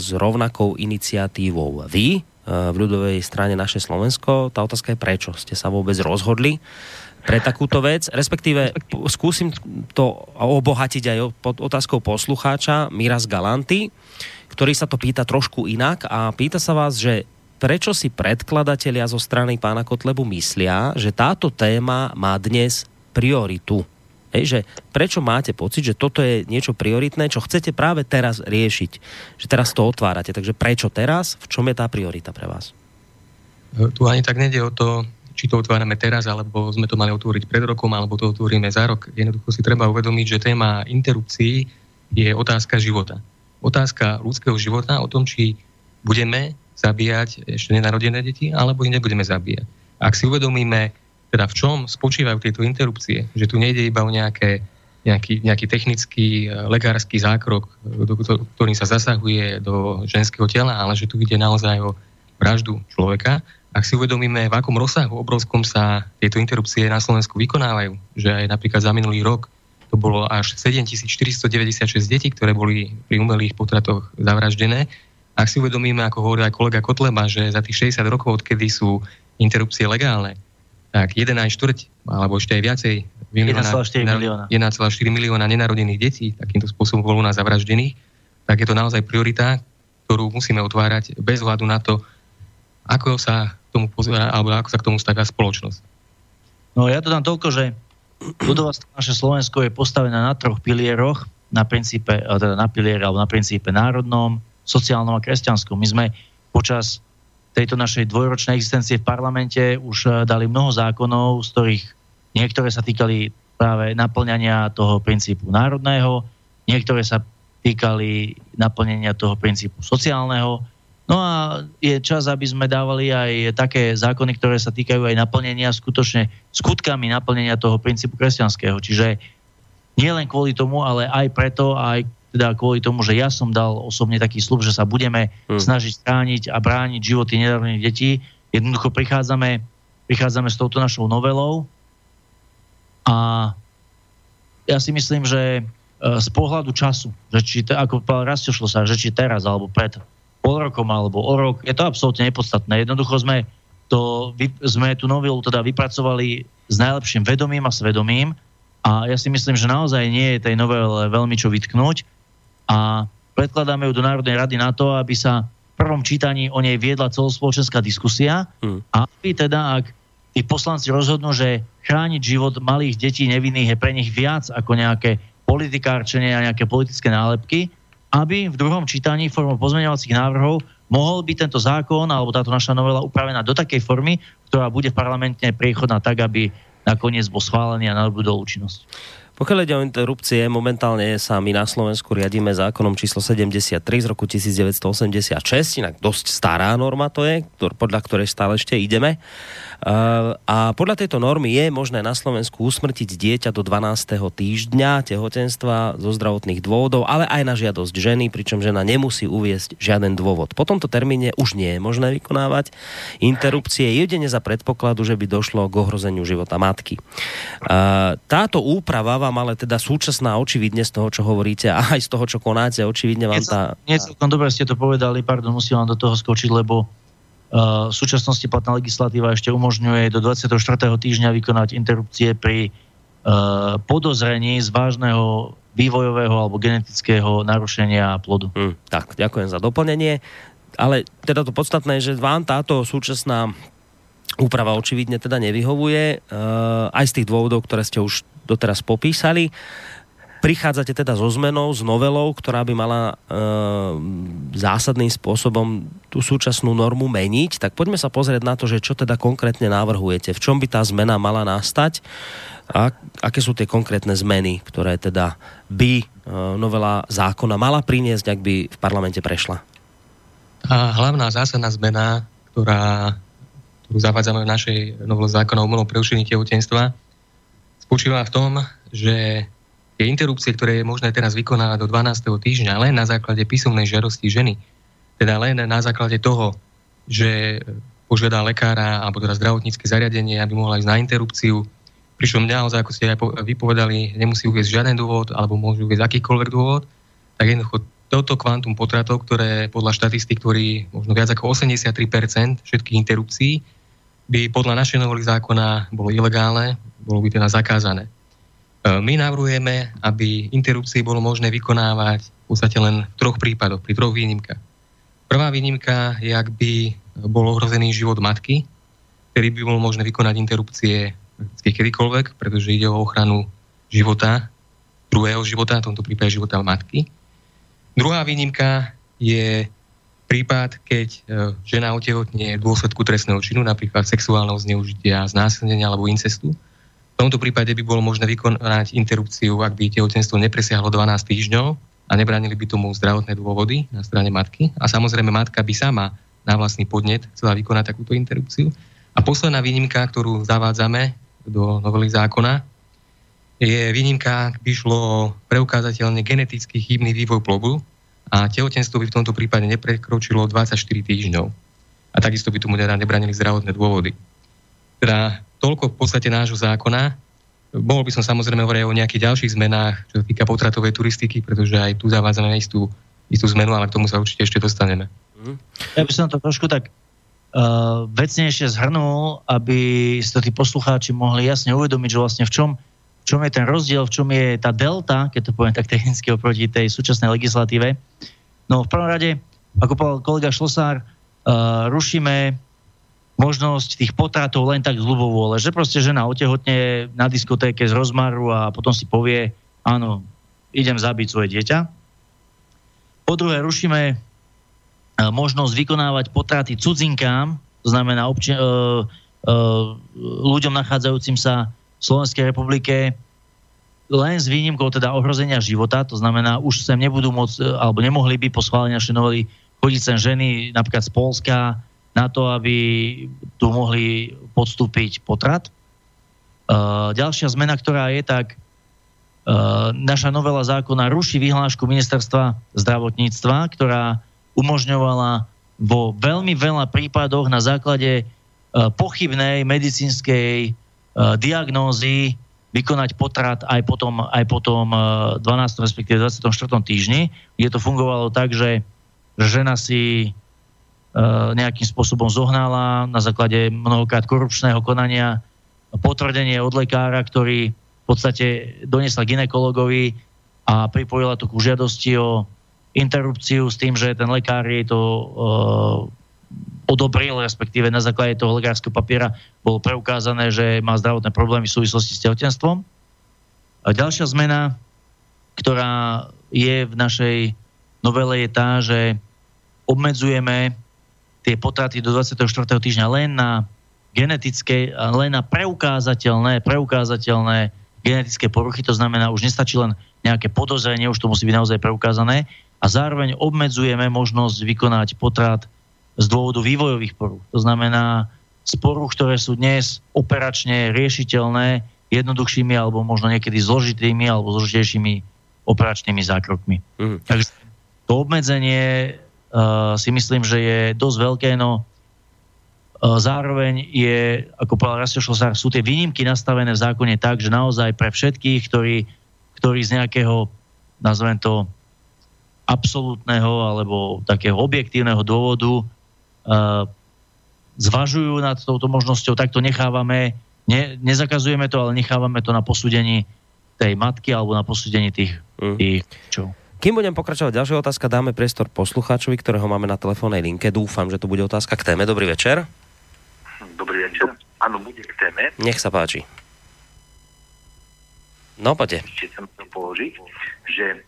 s rovnakou iniciatívou vy, v ľudovej strane naše Slovensko. Tá otázka je, prečo ste sa vôbec rozhodli pre takúto vec, respektíve skúsim to obohatiť aj otázkou poslucháča Miras Galanty, ktorý sa to pýta trošku inak a pýta sa vás, že prečo si predkladatelia zo strany pána Kotlebu myslia, že táto téma má dnes prioritu. Hej, že prečo máte pocit, že toto je niečo prioritné, čo chcete práve teraz riešiť, že teraz to otvárate. Takže prečo teraz? V čom je tá priorita pre vás? Tu ani tak nejde o to, či to otvárame teraz, alebo sme to mali otvoriť pred rokom, alebo to otvoríme za rok. Jednoducho si treba uvedomiť, že téma interrupcií je otázka života. Otázka ľudského života o tom, či budeme zabíjať ešte nenarodené deti, alebo ich nebudeme zabíjať. Ak si uvedomíme, teda v čom spočívajú tieto interrupcie, že tu nejde iba o nejaké, nejaký, nejaký technický, e, lekársky zákrok, do, ktorým sa zasahuje do ženského tela, ale že tu ide naozaj o vraždu človeka, ak si uvedomíme, v akom rozsahu obrovskom sa tieto interrupcie na Slovensku vykonávajú, že aj napríklad za minulý rok to bolo až 7496 detí, ktoré boli pri umelých potratoch zavraždené. Ak si uvedomíme, ako hovoril aj kolega Kotleba, že za tých 60 rokov, odkedy sú interrupcie legálne, tak 1,4 alebo ešte aj viacej 1,4 milióna. 1,4 milióna nenarodených detí takýmto spôsobom bolo nás zavraždených, tak je to naozaj priorita, ktorú musíme otvárať bez hľadu na to, ako sa tomu pozera, alebo ako sa k tomu stavia spoločnosť? No ja to dám toľko, že ľudová naše Slovensko je postavené na troch pilieroch, na princípe, teda na piliere, alebo na princípe národnom, sociálnom a kresťanskom. My sme počas tejto našej dvojročnej existencie v parlamente už eh, dali mnoho zákonov, z ktorých niektoré sa týkali práve naplňania toho princípu národného, niektoré sa týkali naplnenia toho princípu sociálneho, No a je čas, aby sme dávali aj také zákony, ktoré sa týkajú aj naplnenia skutočne skutkami naplnenia toho princípu kresťanského. Čiže nie len kvôli tomu, ale aj preto, aj teda kvôli tomu, že ja som dal osobne taký slub, že sa budeme hmm. snažiť chrániť a brániť životy nedarovných detí. Jednoducho prichádzame, prichádzame s touto našou novelou a ja si myslím, že e, z pohľadu času, že či, ako povedal Rastio sa, že či teraz alebo pred pol rokom alebo o rok, je to absolútne nepodstatné. Jednoducho sme, to, sme tú novelu teda vypracovali s najlepším vedomím a svedomím a ja si myslím, že naozaj nie je tej novele veľmi čo vytknúť a predkladáme ju do Národnej rady na to, aby sa v prvom čítaní o nej viedla celospoločenská diskusia hmm. a aby teda, ak tí poslanci rozhodnú, že chrániť život malých detí nevinných je pre nich viac ako nejaké politikárčenie a nejaké politické nálepky, aby v druhom čítaní formou pozmeňovacích návrhov mohol byť tento zákon alebo táto naša novela upravená do takej formy, ktorá bude v parlamente priechodná tak, aby nakoniec bol schválený a nadobudol účinnosť. Pokiaľ ide o interrupcie, momentálne sa my na Slovensku riadíme zákonom číslo 73 z roku 1986, inak dosť stará norma to je, podľa ktorej stále ešte ideme. A podľa tejto normy je možné na Slovensku usmrtiť dieťa do 12. týždňa tehotenstva zo zdravotných dôvodov, ale aj na žiadosť ženy, pričom žena nemusí uviesť žiaden dôvod. Po tomto termíne už nie je možné vykonávať interrupcie jedine za predpokladu, že by došlo k ohrozeniu života matky. Táto úprava vám ale teda súčasná očividne z toho, čo hovoríte a aj z toho, čo konáte, očividne vám tá... Nie celkom dobre ste to povedali, pardon, musím vám do toho skočiť, lebo v súčasnosti platná legislatíva ešte umožňuje do 24. týždňa vykonať interrupcie pri podozrení z vážneho vývojového alebo genetického narušenia plodu. Hmm, tak, ďakujem za doplnenie. Ale teda to podstatné je, že vám táto súčasná úprava očividne teda nevyhovuje, aj z tých dôvodov, ktoré ste už doteraz popísali prichádzate teda so zmenou, s novelou, ktorá by mala e, zásadným spôsobom tú súčasnú normu meniť, tak poďme sa pozrieť na to, že čo teda konkrétne navrhujete, v čom by tá zmena mala nastať? A aké sú tie konkrétne zmeny, ktoré teda by e, novela zákona mala priniesť, ak by v parlamente prešla. A hlavná zásadná zmena, ktorá, ktorú zavádzame v našej novele zákona o umelom prerušení tehotenstva, spočíva v tom, že tie interrupcie, ktoré je možné teraz vykonávať do 12. týždňa len na základe písomnej žiadosti ženy, teda len na základe toho, že požiada lekára alebo teda zdravotnícke zariadenie, aby mohla ísť na interrupciu, pričom naozaj, ako ste aj vypovedali, nemusí uvieť žiaden dôvod alebo môžu uvieť akýkoľvek dôvod, tak jednoducho toto kvantum potratov, ktoré podľa štatistik, ktorý možno viac ako 83% všetkých interrupcií, by podľa našej novely zákona bolo ilegálne, bolo by teda zakázané. E, my navrhujeme, aby interrupcie bolo možné vykonávať v podstate len v troch prípadoch, pri troch výnimkách. Prvá výnimka je, ak by bol ohrozený život matky, ktorý by bolo možné vykonať interrupcie kedykoľvek, pretože ide o ochranu života, druhého života, v tomto prípade života matky. Druhá výnimka je prípad, keď e, žena otehotne v dôsledku trestného činu, napríklad sexuálneho zneužitia, znásilnenia alebo incestu, v tomto prípade by bolo možné vykonať interrupciu, ak by tehotenstvo nepresiahlo 12 týždňov a nebránili by tomu zdravotné dôvody na strane matky. A samozrejme matka by sama na vlastný podnet chcela vykonať takúto interrupciu. A posledná výnimka, ktorú zavádzame do novely zákona, je výnimka, ak by šlo preukázateľne geneticky chybný vývoj plodu a tehotenstvo by v tomto prípade neprekročilo 24 týždňov. A takisto by tomu teda nebranili zdravotné dôvody. Teda toľko v podstate nášho zákona. Mohol by som samozrejme hovoriť o nejakých ďalších zmenách, čo sa týka potratovej turistiky, pretože aj tu zavádzame istú, istú zmenu, ale k tomu sa určite ešte dostaneme. Mhm. Ja by som to trošku tak uh, vecnejšie zhrnul, aby si to tí poslucháči mohli jasne uvedomiť, že vlastne v čom, v čom je ten rozdiel, v čom je tá delta, keď to poviem tak technicky oproti tej súčasnej legislatíve. No v prvom rade, ako povedal kolega Šlosár, uh, rušíme možnosť tých potratov len tak z ľubovôle, že proste žena otehotne na diskotéke z rozmaru a potom si povie, áno, idem zabiť svoje dieťa. Po druhé, rušíme e, možnosť vykonávať potraty cudzinkám, to znamená obči- uh, uh, ľuďom nachádzajúcim sa v Slovenskej republike len s výnimkou teda ohrozenia života, to znamená, už sem nebudú môcť, alebo nemohli by po schválení našej novely chodiť sem ženy napríklad z Polska, na to, aby tu mohli podstúpiť potrat. Uh, ďalšia zmena, ktorá je, tak uh, naša novela zákona ruší vyhlášku ministerstva zdravotníctva, ktorá umožňovala vo veľmi veľa prípadoch na základe uh, pochybnej medicínskej diagnózy vykonať potrat aj potom, aj potom 12. respektíve 24. týždni, kde to fungovalo tak, že žena si E, nejakým spôsobom zohnala na základe mnohokrát korupčného konania potvrdenie od lekára, ktorý v podstate donesla ginekologovi a pripojila to ku žiadosti o interrupciu s tým, že ten lekár jej to uh, odobril, respektíve na základe toho lekárskeho papiera bolo preukázané, že má zdravotné problémy v súvislosti s tehotenstvom. A ďalšia zmena, ktorá je v našej novele je tá, že obmedzujeme tie potraty do 24. týždňa len na genetické, len na preukázateľné, preukázateľné genetické poruchy, to znamená, už nestačí len nejaké podozrenie, už to musí byť naozaj preukázané a zároveň obmedzujeme možnosť vykonať potrat z dôvodu vývojových poruch. To znamená z poruch, ktoré sú dnes operačne riešiteľné jednoduchšími alebo možno niekedy zložitými alebo zložitejšími operačnými zákrokmi. Mm. Takže to obmedzenie si myslím, že je dosť veľké, no uh, zároveň je, ako povedal Rastio Šlosár, sú tie výnimky nastavené v zákone tak, že naozaj pre všetkých, ktorí, ktorí z nejakého, nazvem to, absolútneho alebo takého objektívneho dôvodu uh, zvažujú nad touto možnosťou, tak to nechávame, ne, nezakazujeme to, ale nechávame to na posúdení tej matky alebo na posúdení tých, mm. tých čo. Kým budem pokračovať ďalšia otázka, dáme priestor poslucháčovi, ktorého máme na telefónnej linke. Dúfam, že to bude otázka k téme. Dobrý večer. Dobrý večer. Áno, bude k téme. Nech sa páči. No, poďte. Ešte chcem položiť, že e,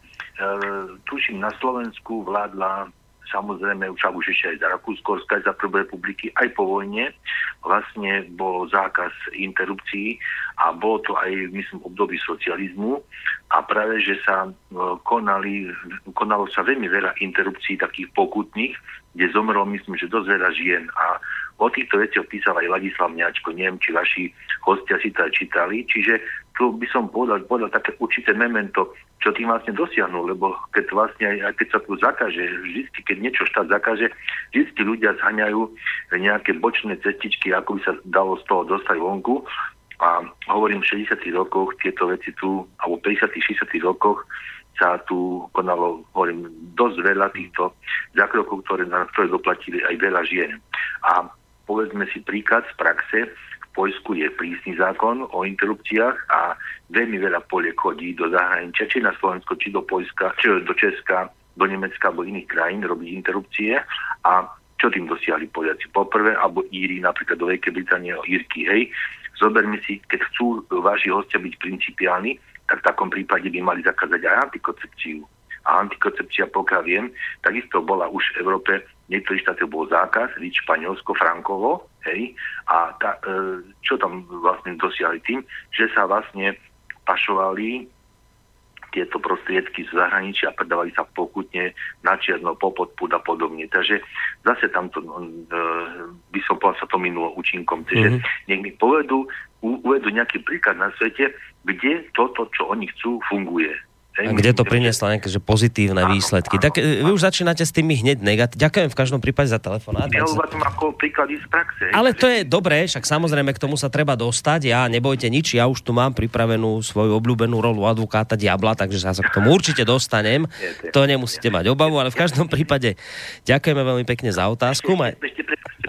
tuším, na Slovensku vládla samozrejme však už ešte aj za Rakúsko, aj za Prvú republiky, aj po vojne. Vlastne bol zákaz interrupcií a bolo to aj, myslím, období socializmu. A práve, že sa e, konali, konalo sa veľmi veľa interrupcií takých pokutných, kde zomrlo, myslím, že dosť veľa žien. A o týchto veciach písal aj Ladislav Mňačko, neviem, či vaši hostia si to aj čítali, čiže tu by som povedal, povedal také určité memento, čo tým vlastne dosiahnu, lebo keď vlastne aj, keď sa tu zakáže, vždy, keď niečo štát zakáže, vždy ľudia zhaňajú nejaké bočné cestičky, ako by sa dalo z toho dostať vonku. A hovorím, v 60 rokoch tieto veci tu, alebo 50 60 rokoch sa tu konalo, hovorím, dosť veľa týchto zákrokov, ktoré, na ktoré doplatili aj veľa žien. A povedzme si príklad z praxe, Poľsku je prísny zákon o interrupciách a veľmi veľa poliek chodí do zahraničia, či na Slovensko, či do Poľska, či do Česka, do Nemecka alebo iných krajín robiť interrupcie a čo tým dosiahli Poliaci? Poprvé, alebo Íri, napríklad do Veľkej Británie, Írky, hej, zoberme si, keď chcú vaši hostia byť principiálni, tak v takom prípade by mali zakázať aj antikoncepciu. A antikoncepcia, pokiaľ viem, takisto bola už v Európe, niektorých štátoch bol zákaz, víc Španielsko, Frankovo, hej, a ta, e, čo tam vlastne dosiahli tým, že sa vlastne pašovali tieto prostriedky z zahraničia a predávali sa pokutne na čierno, po podpúd a podobne. Takže zase tamto e, by som povedal sa to minulo účinkom. Takže mm-hmm. nech mi povedú, uvedú nejaký príklad na svete, kde toto, čo oni chcú, funguje. A kde to prinieslo nejaké že pozitívne áno, výsledky. Áno, tak e, vy už začínate s tými hneď negatívne. Ďakujem v každom prípade za telefonát. Ja uvádzam ako príklady z praxe. Ale to je dobré, však samozrejme k tomu sa treba dostať. Ja nebojte nič, ja už tu mám pripravenú svoju obľúbenú rolu advokáta Diabla, takže sa k tomu určite dostanem. To nemusíte mať obavu, ale v každom prípade ďakujeme veľmi pekne za otázku.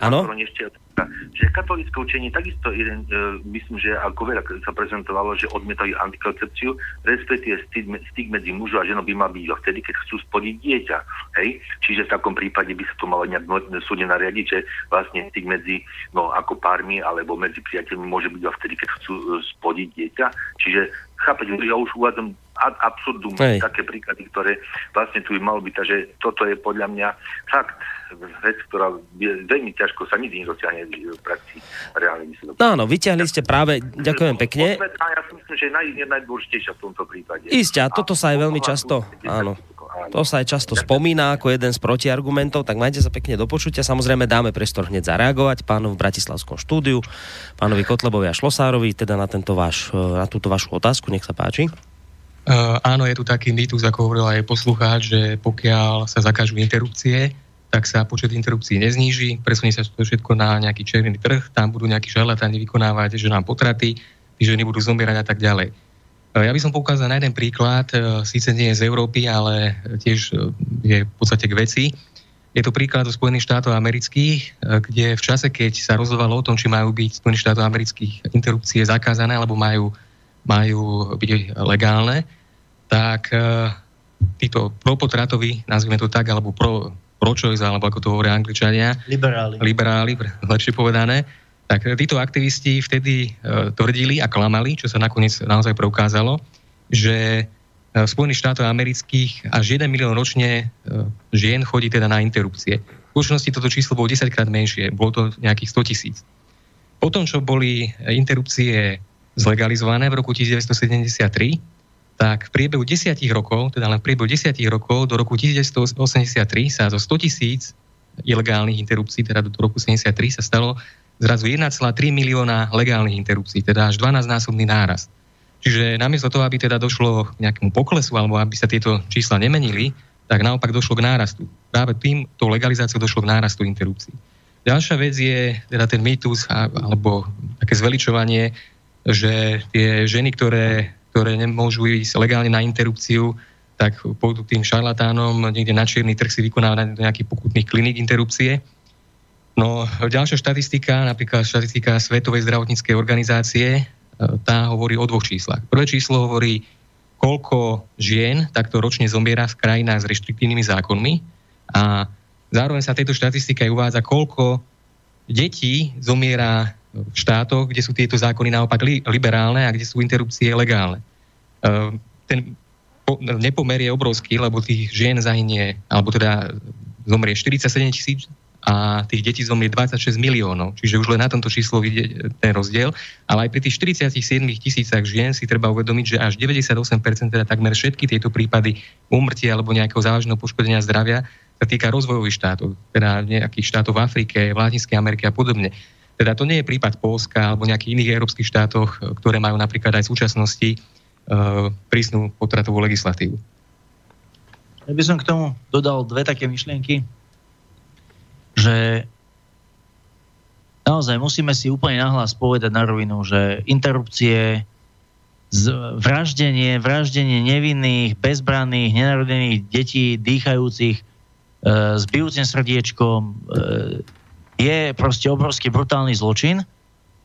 Áno? Že katolické učenie takisto jeden, e, myslím, že ako veľa sa prezentovalo, že odmietajú antikoncepciu, respektíve styk, medzi mužom a ženou by mal byť vtedy, keď chcú spodiť dieťa. Hej? Čiže v takom prípade by sa to malo nejak súdne nariadiť, že vlastne styk medzi, no ako pármi alebo medzi priateľmi môže byť vtedy, keď chcú e, spodiť dieťa. Čiže chápete, ja už uvádzam ad absurdum Hej. také príklady, ktoré vlastne tu by malo byť. Takže toto je podľa mňa fakt vec, ktorá je veľmi ťažko sa nikdy nedosiahne v praxi reálne výsledok. No áno, vyťahli ste práve, ďakujem pekne. Ja si myslím, že je naj, najdôležitejšia v tomto prípade. Isté, a toto sa aj veľmi často, áno. To sa aj často spomína ako jeden z protiargumentov, tak majte sa pekne do počutia. Samozrejme dáme priestor hneď zareagovať pánu v Bratislavskom štúdiu, pánovi Kotlebovi a Šlosárovi, teda na, tento váš, na túto vašu otázku. Nech sa páči. Uh, áno, je tu taký mýtus, ako hovoril aj poslucháč, že pokiaľ sa zakážu interrupcie, tak sa počet interrupcií nezníži, presunie sa to všetko na nejaký červený trh, tam budú nejakí šarlatáni vykonávať, že nám potraty, tí ženy budú zomierať a tak ďalej. Uh, ja by som poukázal na jeden príklad, uh, síce nie je z Európy, ale tiež je v podstate k veci. Je to príklad zo Spojených štátov amerických, kde v čase, keď sa rozhodovalo o tom, či majú byť Spojených štátov amerických interrupcie zakázané, alebo majú majú byť legálne, tak e, títo propotratoví, nazvime to tak, alebo pro, pro-choice, alebo ako to hovoria angličania, liberáli, liberáli lepšie povedané, tak títo aktivisti vtedy uh, tvrdili a klamali, čo sa nakoniec naozaj preukázalo, že v Spojených štátoch amerických až 1 milión ročne uh, žien chodí teda na interrupcie. V skutočnosti toto číslo bolo 10 krát menšie, bolo to nejakých 100 tisíc. Potom, čo boli interrupcie zlegalizované v roku 1973, tak v priebehu desiatich rokov, teda len v priebehu desiatich rokov do roku 1983 sa zo 100 tisíc ilegálnych interrupcií, teda do roku 73 sa stalo zrazu 1,3 milióna legálnych interrupcií, teda až 12-násobný nárast. Čiže namiesto toho, aby teda došlo k nejakému poklesu alebo aby sa tieto čísla nemenili, tak naopak došlo k nárastu. Práve týmto legalizáciou došlo k nárastu interrupcií. Ďalšia vec je teda ten mýtus alebo také zveličovanie, že tie ženy, ktoré, ktoré nemôžu ísť legálne na interrupciu, tak pôjdu tým šarlatánom niekde na čierny trh si vykonávať nejaký pokutných klinik interrupcie. No, ďalšia štatistika, napríklad štatistika Svetovej zdravotníckej organizácie, e, tá hovorí o dvoch číslach. Prvé číslo hovorí, koľko žien takto ročne zomiera v krajinách s reštriktívnymi zákonmi a zároveň sa tejto štatistike uvádza, koľko detí zomiera štátoch, kde sú tieto zákony naopak liberálne a kde sú interrupcie legálne. E, ten nepomer je obrovský, lebo tých žien zahynie, alebo teda zomrie 47 tisíc a tých detí zomrie 26 miliónov. Čiže už len na tomto číslo vidieť ten rozdiel. Ale aj pri tých 47 tisícach žien si treba uvedomiť, že až 98%, teda takmer všetky tieto prípady úmrtia alebo nejakého závažného poškodenia zdravia sa týka rozvojových štátov, teda nejakých štátov v Afrike, v Latinskej Amerike a podobne. Teda to nie je prípad Polska alebo nejakých iných európskych štátoch, ktoré majú napríklad aj v súčasnosti uh, prísnu potratovú legislatívu. Ja by som k tomu dodal dve také myšlienky že naozaj musíme si úplne nahlas povedať na rovinu, že interrupcie, vraždenie, vraždenie nevinných, bezbranných, nenarodených detí, dýchajúcich, e, s bijúcim srdiečkom, e, je proste obrovský brutálny zločin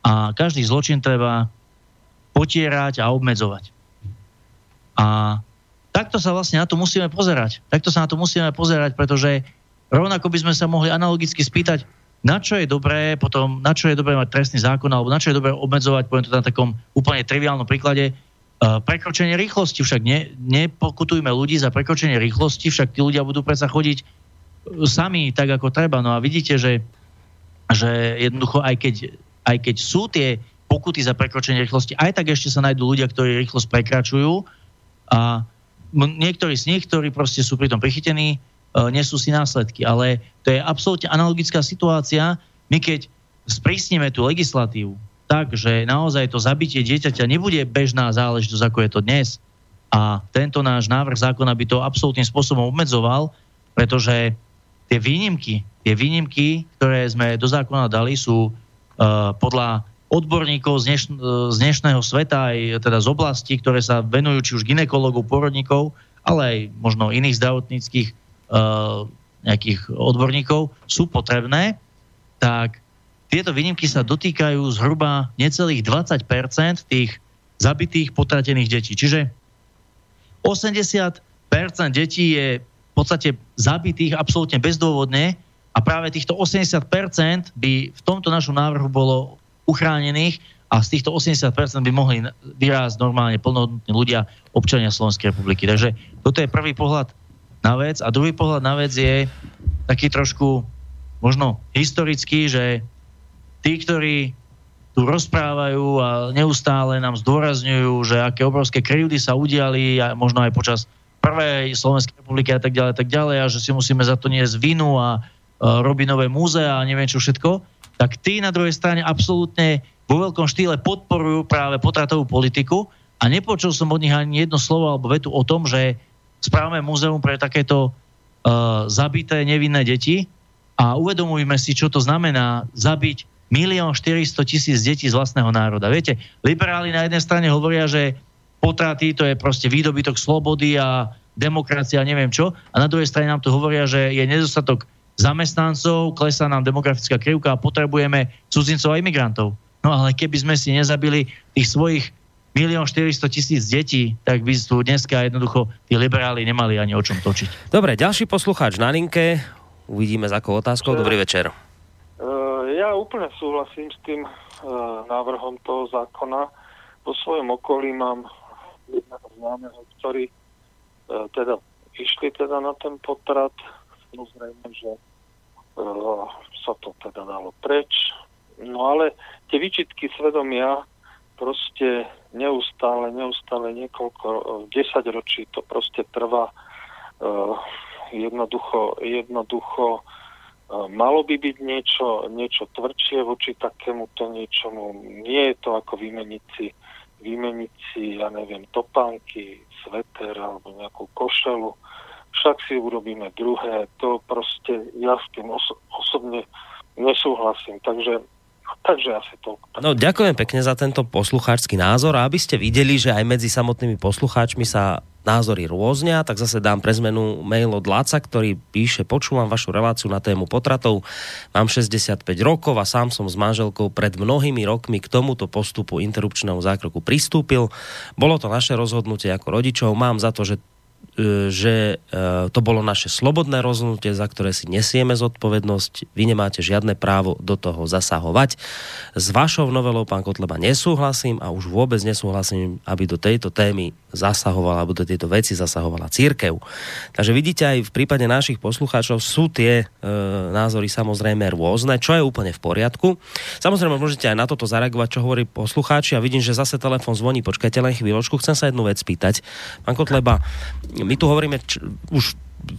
a každý zločin treba potierať a obmedzovať. A takto sa vlastne na to musíme pozerať. Takto sa na to musíme pozerať, pretože Rovnako by sme sa mohli analogicky spýtať, na čo je dobré potom, na čo je dobré mať trestný zákon, alebo na čo je dobré obmedzovať, poviem to na takom úplne triviálnom príklade, uh, prekročenie rýchlosti. Však ne, nepokutujme ľudí za prekročenie rýchlosti, však tí ľudia budú predsa chodiť sami tak, ako treba. No a vidíte, že, že jednoducho aj keď, aj keď sú tie pokuty za prekročenie rýchlosti, aj tak ešte sa nájdú ľudia, ktorí rýchlosť prekračujú a niektorí z nich, ktorí proste sú pritom prichytení, E, nesú si následky. Ale to je absolútne analogická situácia. My keď sprísnime tú legislatívu tak, že naozaj to zabitie dieťaťa nebude bežná záležitosť, ako je to dnes, a tento náš návrh zákona by to absolútnym spôsobom obmedzoval, pretože tie výnimky, tie výnimky, ktoré sme do zákona dali, sú uh, podľa odborníkov z, dneš, z dnešného sveta, aj teda z oblasti, ktoré sa venujú či už ginekologov, porodníkov, ale aj možno iných zdravotníckých Eh, nejakých odborníkov sú potrebné, tak tieto výnimky sa dotýkajú zhruba necelých 20% tých zabitých, potratených detí. Čiže 80% detí je v podstate zabitých absolútne bezdôvodne a práve týchto 80% by v tomto našom návrhu bolo uchránených a z týchto 80% by mohli vyrásť normálne plnohodnotní ľudia, občania Slovenskej republiky. Takže toto je prvý pohľad na vec. A druhý pohľad na vec je taký trošku možno historický, že tí, ktorí tu rozprávajú a neustále nám zdôrazňujú, že aké obrovské krivdy sa udiali, a možno aj počas prvej Slovenskej republiky a tak ďalej, tak ďalej, a že si musíme za to niesť vinu a, a robiť nové múzea a neviem čo všetko, tak tí na druhej strane absolútne vo veľkom štýle podporujú práve potratovú politiku a nepočul som od nich ani jedno slovo alebo vetu o tom, že správame múzeum pre takéto uh, zabité nevinné deti a uvedomujme si, čo to znamená zabiť milión 400 tisíc detí z vlastného národa. Viete, liberáli na jednej strane hovoria, že potraty to je proste výdobytok slobody a demokracia neviem čo. A na druhej strane nám tu hovoria, že je nedostatok zamestnancov, klesá nám demografická krivka a potrebujeme cudzincov a imigrantov. No ale keby sme si nezabili tých svojich milión 400 tisíc detí, tak by tu dneska jednoducho tí liberáli nemali ani o čom točiť. Dobre, ďalší poslucháč na linke. Uvidíme s akou otázkou. Dobrý večer. Uh, ja úplne súhlasím s tým uh, návrhom toho zákona. Po svojom okolí mám jedného známeho, ktorí uh, teda išli teda na ten potrat. Samozrejme, že sa to teda dalo preč. No ale tie výčitky svedomia proste neustále, neustále niekoľko, 10 ročí to proste trvá. Jednoducho, jednoducho malo by byť niečo, niečo tvrdšie voči takémuto niečomu. Nie je to ako vymeniť si, vymeniť si, ja neviem, topánky, sveter alebo nejakú košelu. Však si urobíme druhé. To proste ja s tým oso- osobne nesúhlasím. Takže Takže asi to. No, ďakujem pekne za tento poslucháčsky názor a aby ste videli, že aj medzi samotnými poslucháčmi sa názory rôznia, tak zase dám pre zmenu mail od Láca, ktorý píše, počúvam vašu reláciu na tému potratov, mám 65 rokov a sám som s manželkou pred mnohými rokmi k tomuto postupu interrupčného zákroku pristúpil. Bolo to naše rozhodnutie ako rodičov, mám za to, že že e, to bolo naše slobodné rozhodnutie, za ktoré si nesieme zodpovednosť. Vy nemáte žiadne právo do toho zasahovať. S vašou novelou, pán Kotleba, nesúhlasím a už vôbec nesúhlasím, aby do tejto témy zasahovala, alebo do tejto veci zasahovala církev. Takže vidíte, aj v prípade našich poslucháčov sú tie e, názory samozrejme rôzne, čo je úplne v poriadku. Samozrejme, môžete aj na toto zareagovať, čo hovorí poslucháči a vidím, že zase telefon zvoní. Počkajte len chvíľočku, chcem sa jednu vec spýtať. Pán Kotleba, my tu hovoríme č- už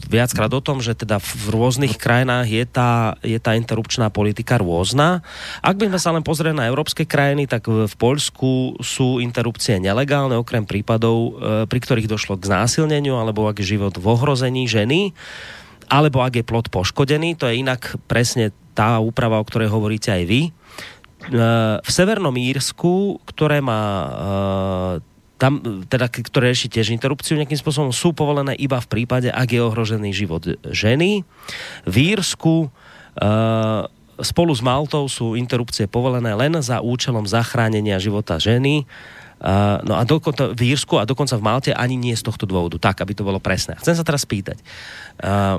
viackrát o tom, že teda v rôznych krajinách je tá, je tá interrupčná politika rôzna. Ak by sme sa len pozreli na európske krajiny, tak v Poľsku sú interrupcie nelegálne, okrem prípadov, e, pri ktorých došlo k znásilneniu, alebo ak je život v ohrození ženy, alebo ak je plod poškodený, to je inak presne tá úprava, o ktorej hovoríte aj vy. E, v Severnom Írsku, ktoré má e, tam, teda, ktoré rieši tiež interrupciu nejakým spôsobom, sú povolené iba v prípade, ak je ohrožený život ženy. V Írsku uh, spolu s Maltou sú interrupcie povolené len za účelom zachránenia života ženy. Uh, no a dokonca v Írsku a dokonca v Malte ani nie z tohto dôvodu, tak, aby to bolo presné. Chcem sa teraz spýtať. Uh,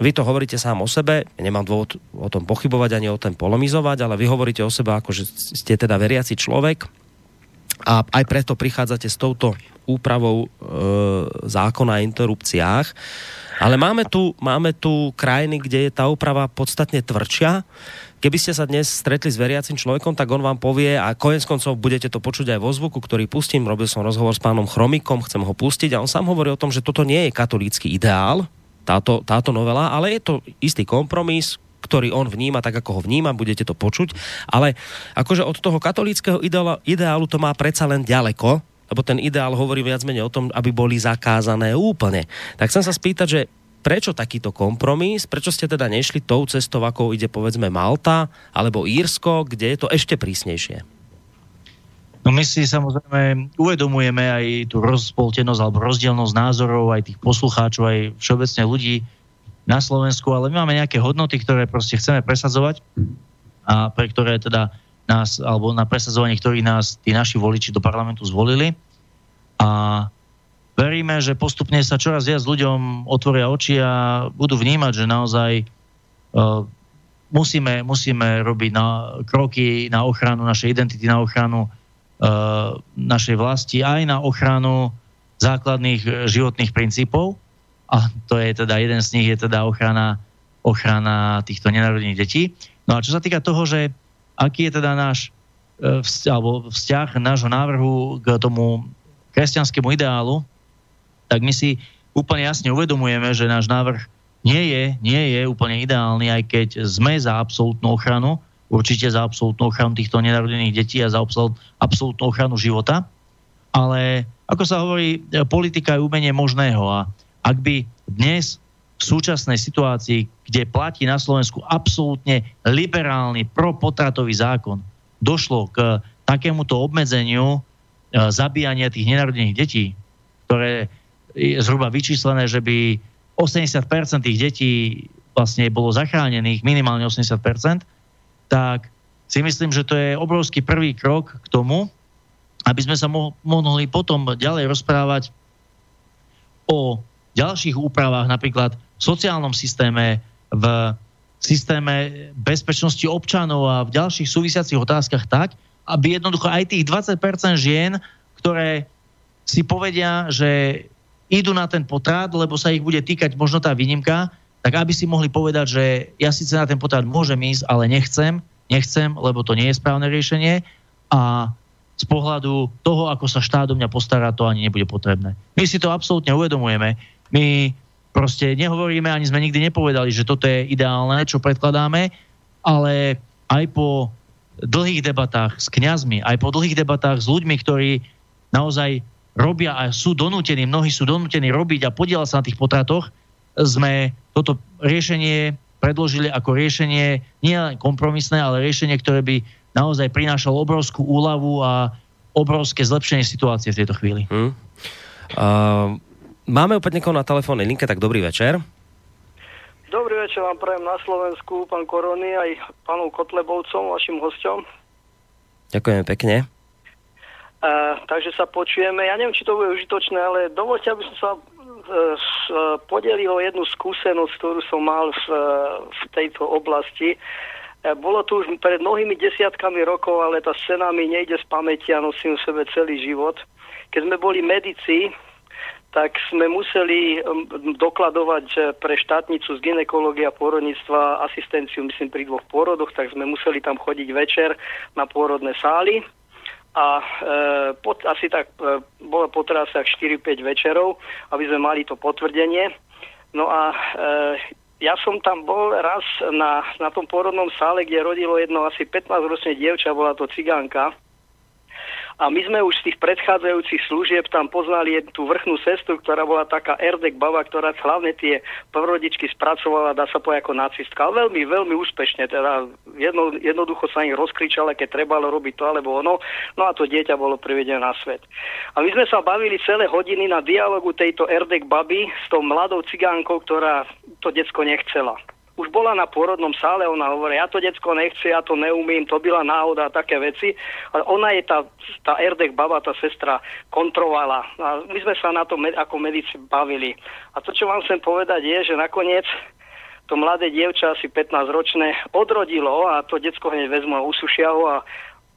vy to hovoríte sám o sebe, nemám dôvod o tom pochybovať ani o tom polemizovať, ale vy hovoríte o sebe ako, že ste teda veriaci človek, a aj preto prichádzate s touto úpravou e, zákona o interrupciách. Ale máme tu, máme tu krajiny, kde je tá úprava podstatne tvrdšia. Keby ste sa dnes stretli s veriacim človekom, tak on vám povie a konec koncov budete to počuť aj vo zvuku, ktorý pustím. Robil som rozhovor s pánom Chromikom, chcem ho pustiť a on sám hovorí o tom, že toto nie je katolícky ideál, táto, táto novela, ale je to istý kompromis, ktorý on vníma tak, ako ho vníma, budete to počuť, ale akože od toho katolického ideálu, ideálu to má predsa len ďaleko, lebo ten ideál hovorí viac menej o tom, aby boli zakázané úplne. Tak chcem sa spýtať, že prečo takýto kompromis, prečo ste teda nešli tou cestou, ako ide povedzme Malta alebo Írsko, kde je to ešte prísnejšie? No my si samozrejme uvedomujeme aj tú rozpoltenosť alebo rozdielnosť názorov aj tých poslucháčov, aj všeobecne ľudí, na Slovensku, ale my máme nejaké hodnoty, ktoré proste chceme presadzovať a pre ktoré teda nás, alebo na presadzovanie ktorých nás tí naši voliči do parlamentu zvolili. A veríme, že postupne sa čoraz viac ľuďom otvoria oči a budú vnímať, že naozaj uh, musíme, musíme robiť na, kroky na ochranu našej identity, na ochranu uh, našej vlasti, aj na ochranu základných životných princípov a to je teda, jeden z nich je teda ochrana, ochrana týchto nenarodených detí. No a čo sa týka toho, že aký je teda náš e, vzťah, alebo vzťah nášho návrhu k tomu kresťanskému ideálu, tak my si úplne jasne uvedomujeme, že náš návrh nie je, nie je úplne ideálny, aj keď sme za absolútnu ochranu, určite za absolútnu ochranu týchto nenarodených detí a za absolútnu ochranu života. Ale ako sa hovorí, e, politika je umenie možného a ak by dnes v súčasnej situácii, kde platí na Slovensku absolútne liberálny propotratový zákon, došlo k takémuto obmedzeniu e, zabíjania tých nenarodených detí, ktoré je zhruba vyčíslené, že by 80% tých detí vlastne bolo zachránených, minimálne 80%, tak si myslím, že to je obrovský prvý krok k tomu, aby sme sa mohli potom ďalej rozprávať o ďalších úpravách, napríklad v sociálnom systéme, v systéme bezpečnosti občanov a v ďalších súvisiacich otázkach tak, aby jednoducho aj tých 20% žien, ktoré si povedia, že idú na ten potrat, lebo sa ich bude týkať možno tá výnimka, tak aby si mohli povedať, že ja síce na ten potrat môžem ísť, ale nechcem, nechcem, lebo to nie je správne riešenie a z pohľadu toho, ako sa štát o mňa postará, to ani nebude potrebné. My si to absolútne uvedomujeme. My proste nehovoríme, ani sme nikdy nepovedali, že toto je ideálne, čo predkladáme, ale aj po dlhých debatách s kňazmi, aj po dlhých debatách s ľuďmi, ktorí naozaj robia a sú donútení, mnohí sú donútení robiť a podielať sa na tých potratoch, sme toto riešenie predložili ako riešenie nie len kompromisné, ale riešenie, ktoré by naozaj prinášalo obrovskú úľavu a obrovské zlepšenie situácie v tejto chvíli. Hmm. Uh, máme opäť niekoho na telefónnej linke, tak dobrý večer. Dobrý večer vám prajem na Slovensku, pán Korony, aj pánom Kotlebovcom, vašim hosťom. Ďakujem pekne. Uh, takže sa počujeme. Ja neviem, či to bude užitočné, ale dovolte, aby som sa uh, podelil o jednu skúsenosť, ktorú som mal v, v tejto oblasti. Uh, bolo to už pred mnohými desiatkami rokov, ale tá scéna mi nejde z pamäti a nosím v sebe celý život. Keď sme boli medici, tak sme museli dokladovať pre štátnicu z ginekológie a pôrodníctva asistenciu, myslím, pri dvoch pôrodoch, tak sme museli tam chodiť večer na pôrodné sály a e, pod, asi tak e, bolo potreba tak 4-5 večerov, aby sme mali to potvrdenie. No a e, ja som tam bol raz na, na tom pôrodnom sále, kde rodilo jedno asi 15-ročné dievča, bola to cigánka. A my sme už z tých predchádzajúcich služieb tam poznali tú vrchnú sestru, ktorá bola taká Erdek baba, ktorá hlavne tie prvorodičky spracovala, dá sa povedať ako nacistka. Ale veľmi, veľmi úspešne. Teda jedno, jednoducho sa im rozkričala, keď trebalo robiť to alebo ono. No a to dieťa bolo privedené na svet. A my sme sa bavili celé hodiny na dialogu tejto Erdek baby s tou mladou cigánkou, ktorá to decko nechcela už bola na pôrodnom sále, ona hovorí, ja to decko nechce, ja to neumím, to byla náhoda a také veci. Ale ona je tá, tá Erdek baba, tá sestra, kontrovala. A my sme sa na to med, ako medici bavili. A to, čo vám chcem povedať, je, že nakoniec to mladé dievča, asi 15 ročné, odrodilo a to decko hneď vezmu a usušia ho a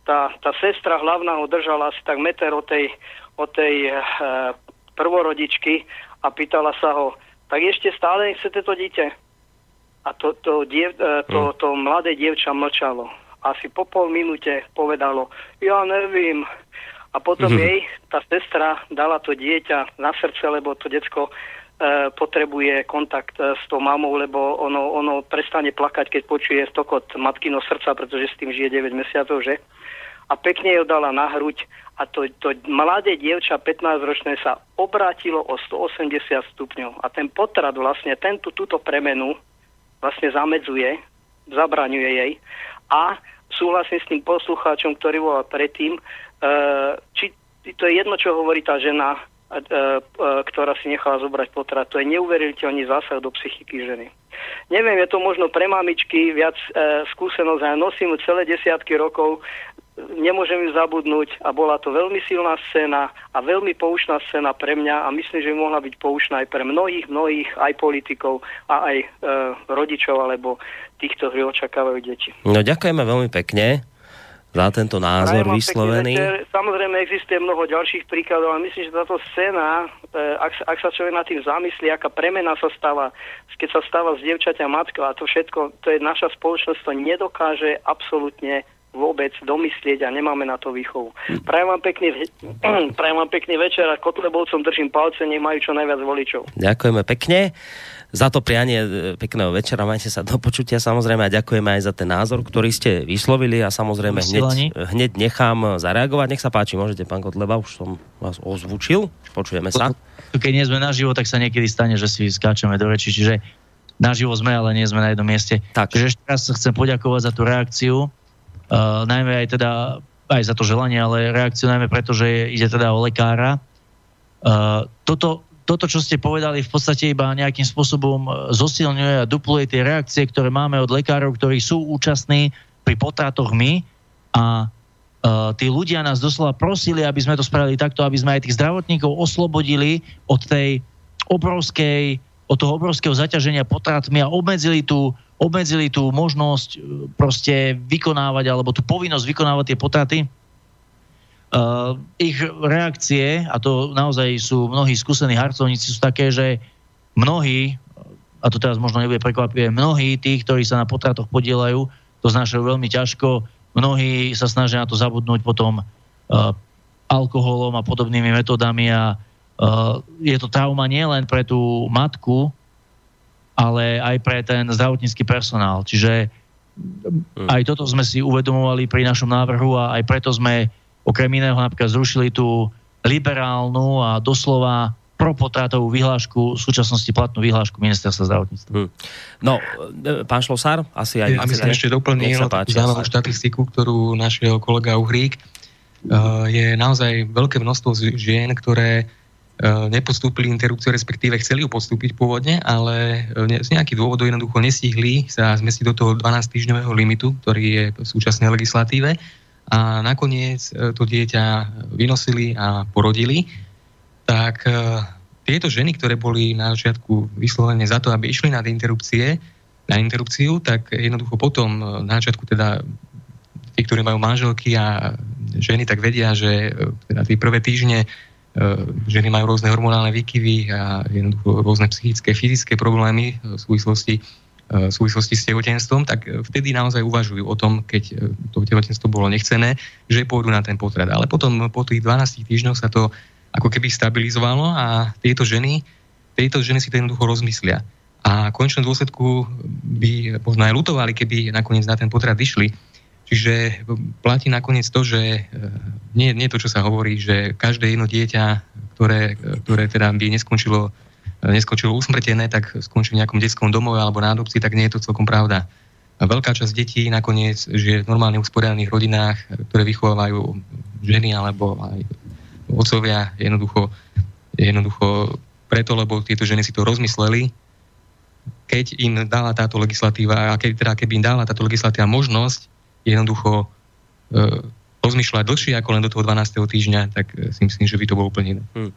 tá, tá sestra hlavná ho držala asi tak meter od tej, od tej e, prvorodičky a pýtala sa ho, tak ešte stále chcete to dieťa? A to, to, diev, e, to, hm. to mladé dievča mlčalo. Asi po pol minúte povedalo, ja nevím. A potom mm-hmm. jej tá sestra dala to dieťa na srdce, lebo to decko e, potrebuje kontakt e, s tou mamou, lebo ono, ono prestane plakať, keď počuje stokot matkino srdca, pretože s tým žije 9 mesiacov, že? A pekne ju dala na hruď a to, to mladé dievča 15-ročné sa obrátilo o 180 stupňov. A ten potrat vlastne, tento, túto premenu vlastne zamedzuje, zabraňuje jej a súhlasím s tým poslucháčom, ktorý bol predtým, e, či to je jedno, čo hovorí tá žena, e, e, ktorá si nechala zobrať potrat. To je neuveriteľný zásah do psychiky ženy. Neviem, je to možno pre mamičky viac e, skúsenosť. Ja nosím celé desiatky rokov nemôžem ju zabudnúť a bola to veľmi silná scéna a veľmi poučná scéna pre mňa a myslím, že mohla byť poučná aj pre mnohých, mnohých aj politikov a aj e, rodičov alebo tých, ktorí očakávajú deti. No ďakujeme veľmi pekne za tento názor Prajem vyslovený. Pekne, samozrejme existuje mnoho ďalších príkladov, ale myslím, že táto scéna, e, ak, ak sa človek nad tým zamyslí, aká premena sa stáva, keď sa stáva z dievčaťa matka a to všetko, to je naša spoločnosť, to nedokáže absolútne vôbec domyslieť a nemáme na to výchovu. Prajem vám pekný, prajem vám pekný večer a Kotlebovcom držím palce, nech majú čo najviac voličov. Ďakujeme pekne za to prianie e, pekného večera, majte sa do počutia samozrejme a ďakujeme aj za ten názor, ktorý ste vyslovili a samozrejme hneď, hneď nechám zareagovať. Nech sa páči, môžete, pán Kotleba, už som vás ozvučil, počujeme sa. Keď nie sme naživo, tak sa niekedy stane, že si skáčeme do reči, čiže naživo sme, ale nie sme na jednom mieste. Tak. Takže ešte raz chcem poďakovať za tú reakciu Uh, najmä aj teda aj za to želanie, ale reakciu najmä preto, že ide teda o lekára. Uh, toto, toto, čo ste povedali, v podstate iba nejakým spôsobom zosilňuje a dupluje tie reakcie, ktoré máme od lekárov, ktorí sú účastní pri potratoch my a uh, tí ľudia nás doslova prosili, aby sme to spravili takto, aby sme aj tých zdravotníkov oslobodili od tej obrovskej, od toho obrovského zaťaženia potratmi a obmedzili tú obmedzili tú možnosť e, proste vykonávať, alebo tú povinnosť vykonávať tie potraty. Uh, ich reakcie, a to naozaj sú mnohí skúsení harcovníci, sú také, že mnohí, a to teraz možno nebude prekvapivé, mnohí tí, ktorí sa na potratoch podielajú, to znášajú veľmi ťažko, mnohí sa snažia na to zabudnúť potom uh, alkoholom a podobnými metodami a je to trauma nielen pre tú matku, ale aj pre ten zdravotnícky personál. Čiže hm. aj toto sme si uvedomovali pri našom návrhu a aj preto sme okrem iného napríklad zrušili tú liberálnu a doslova propotratovú vyhlášku, v súčasnosti platnú vyhlášku ministerstva zdravotníctva. Hmm. No, e, pán Šlosár, asi aj... Ja by som ešte doplnil zaujímavú štatistiku, ktorú našiel kolega Uhrík. Uh, je naozaj veľké množstvo žien, ktoré uh, nepostúpili interrupciu, respektíve chceli ju postúpiť pôvodne, ale z nejakých dôvodov jednoducho nestihli sa zmestiť do toho 12-týždňového limitu, ktorý je v súčasnej legislatíve. A nakoniec to dieťa vynosili a porodili. Tak e, tieto ženy, ktoré boli na začiatku vyslovene za to, aby išli na interrupcie, na interrupciu, tak jednoducho potom e, na začiatku teda tí, ktorí majú manželky a ženy, tak vedia, že e, teda tie prvé týždne ženy majú rôzne hormonálne výkyvy a jednoducho rôzne psychické, fyzické problémy v súvislosti, v súvislosti s tehotenstvom, tak vtedy naozaj uvažujú o tom, keď to tehotenstvo bolo nechcené, že pôjdu na ten potrat. Ale potom po tých 12 týždňoch sa to ako keby stabilizovalo a tieto ženy, tieto ženy si to jednoducho rozmyslia. A v končnom dôsledku by možno aj lutovali, keby nakoniec na ten potrat išli. Čiže platí nakoniec to, že e, nie, nie to, čo sa hovorí, že každé jedno dieťa, ktoré, ktoré teda by neskončilo, neskončilo usmrtené, tak skončí v nejakom detskom domove alebo na adopcii, tak nie je to celkom pravda. Veľká časť detí nakoniec žije v normálne usporiadaných rodinách, ktoré vychovávajú ženy alebo aj otcovia jednoducho, jednoducho preto, lebo tieto ženy si to rozmysleli, keď im dala táto legislatíva, a keď, teda keby im dala táto legislatíva možnosť jednoducho e, rozmýšľať dlhšie ako len do toho 12. týždňa, tak e, si myslím, že by to bolo úplne iné. Hmm.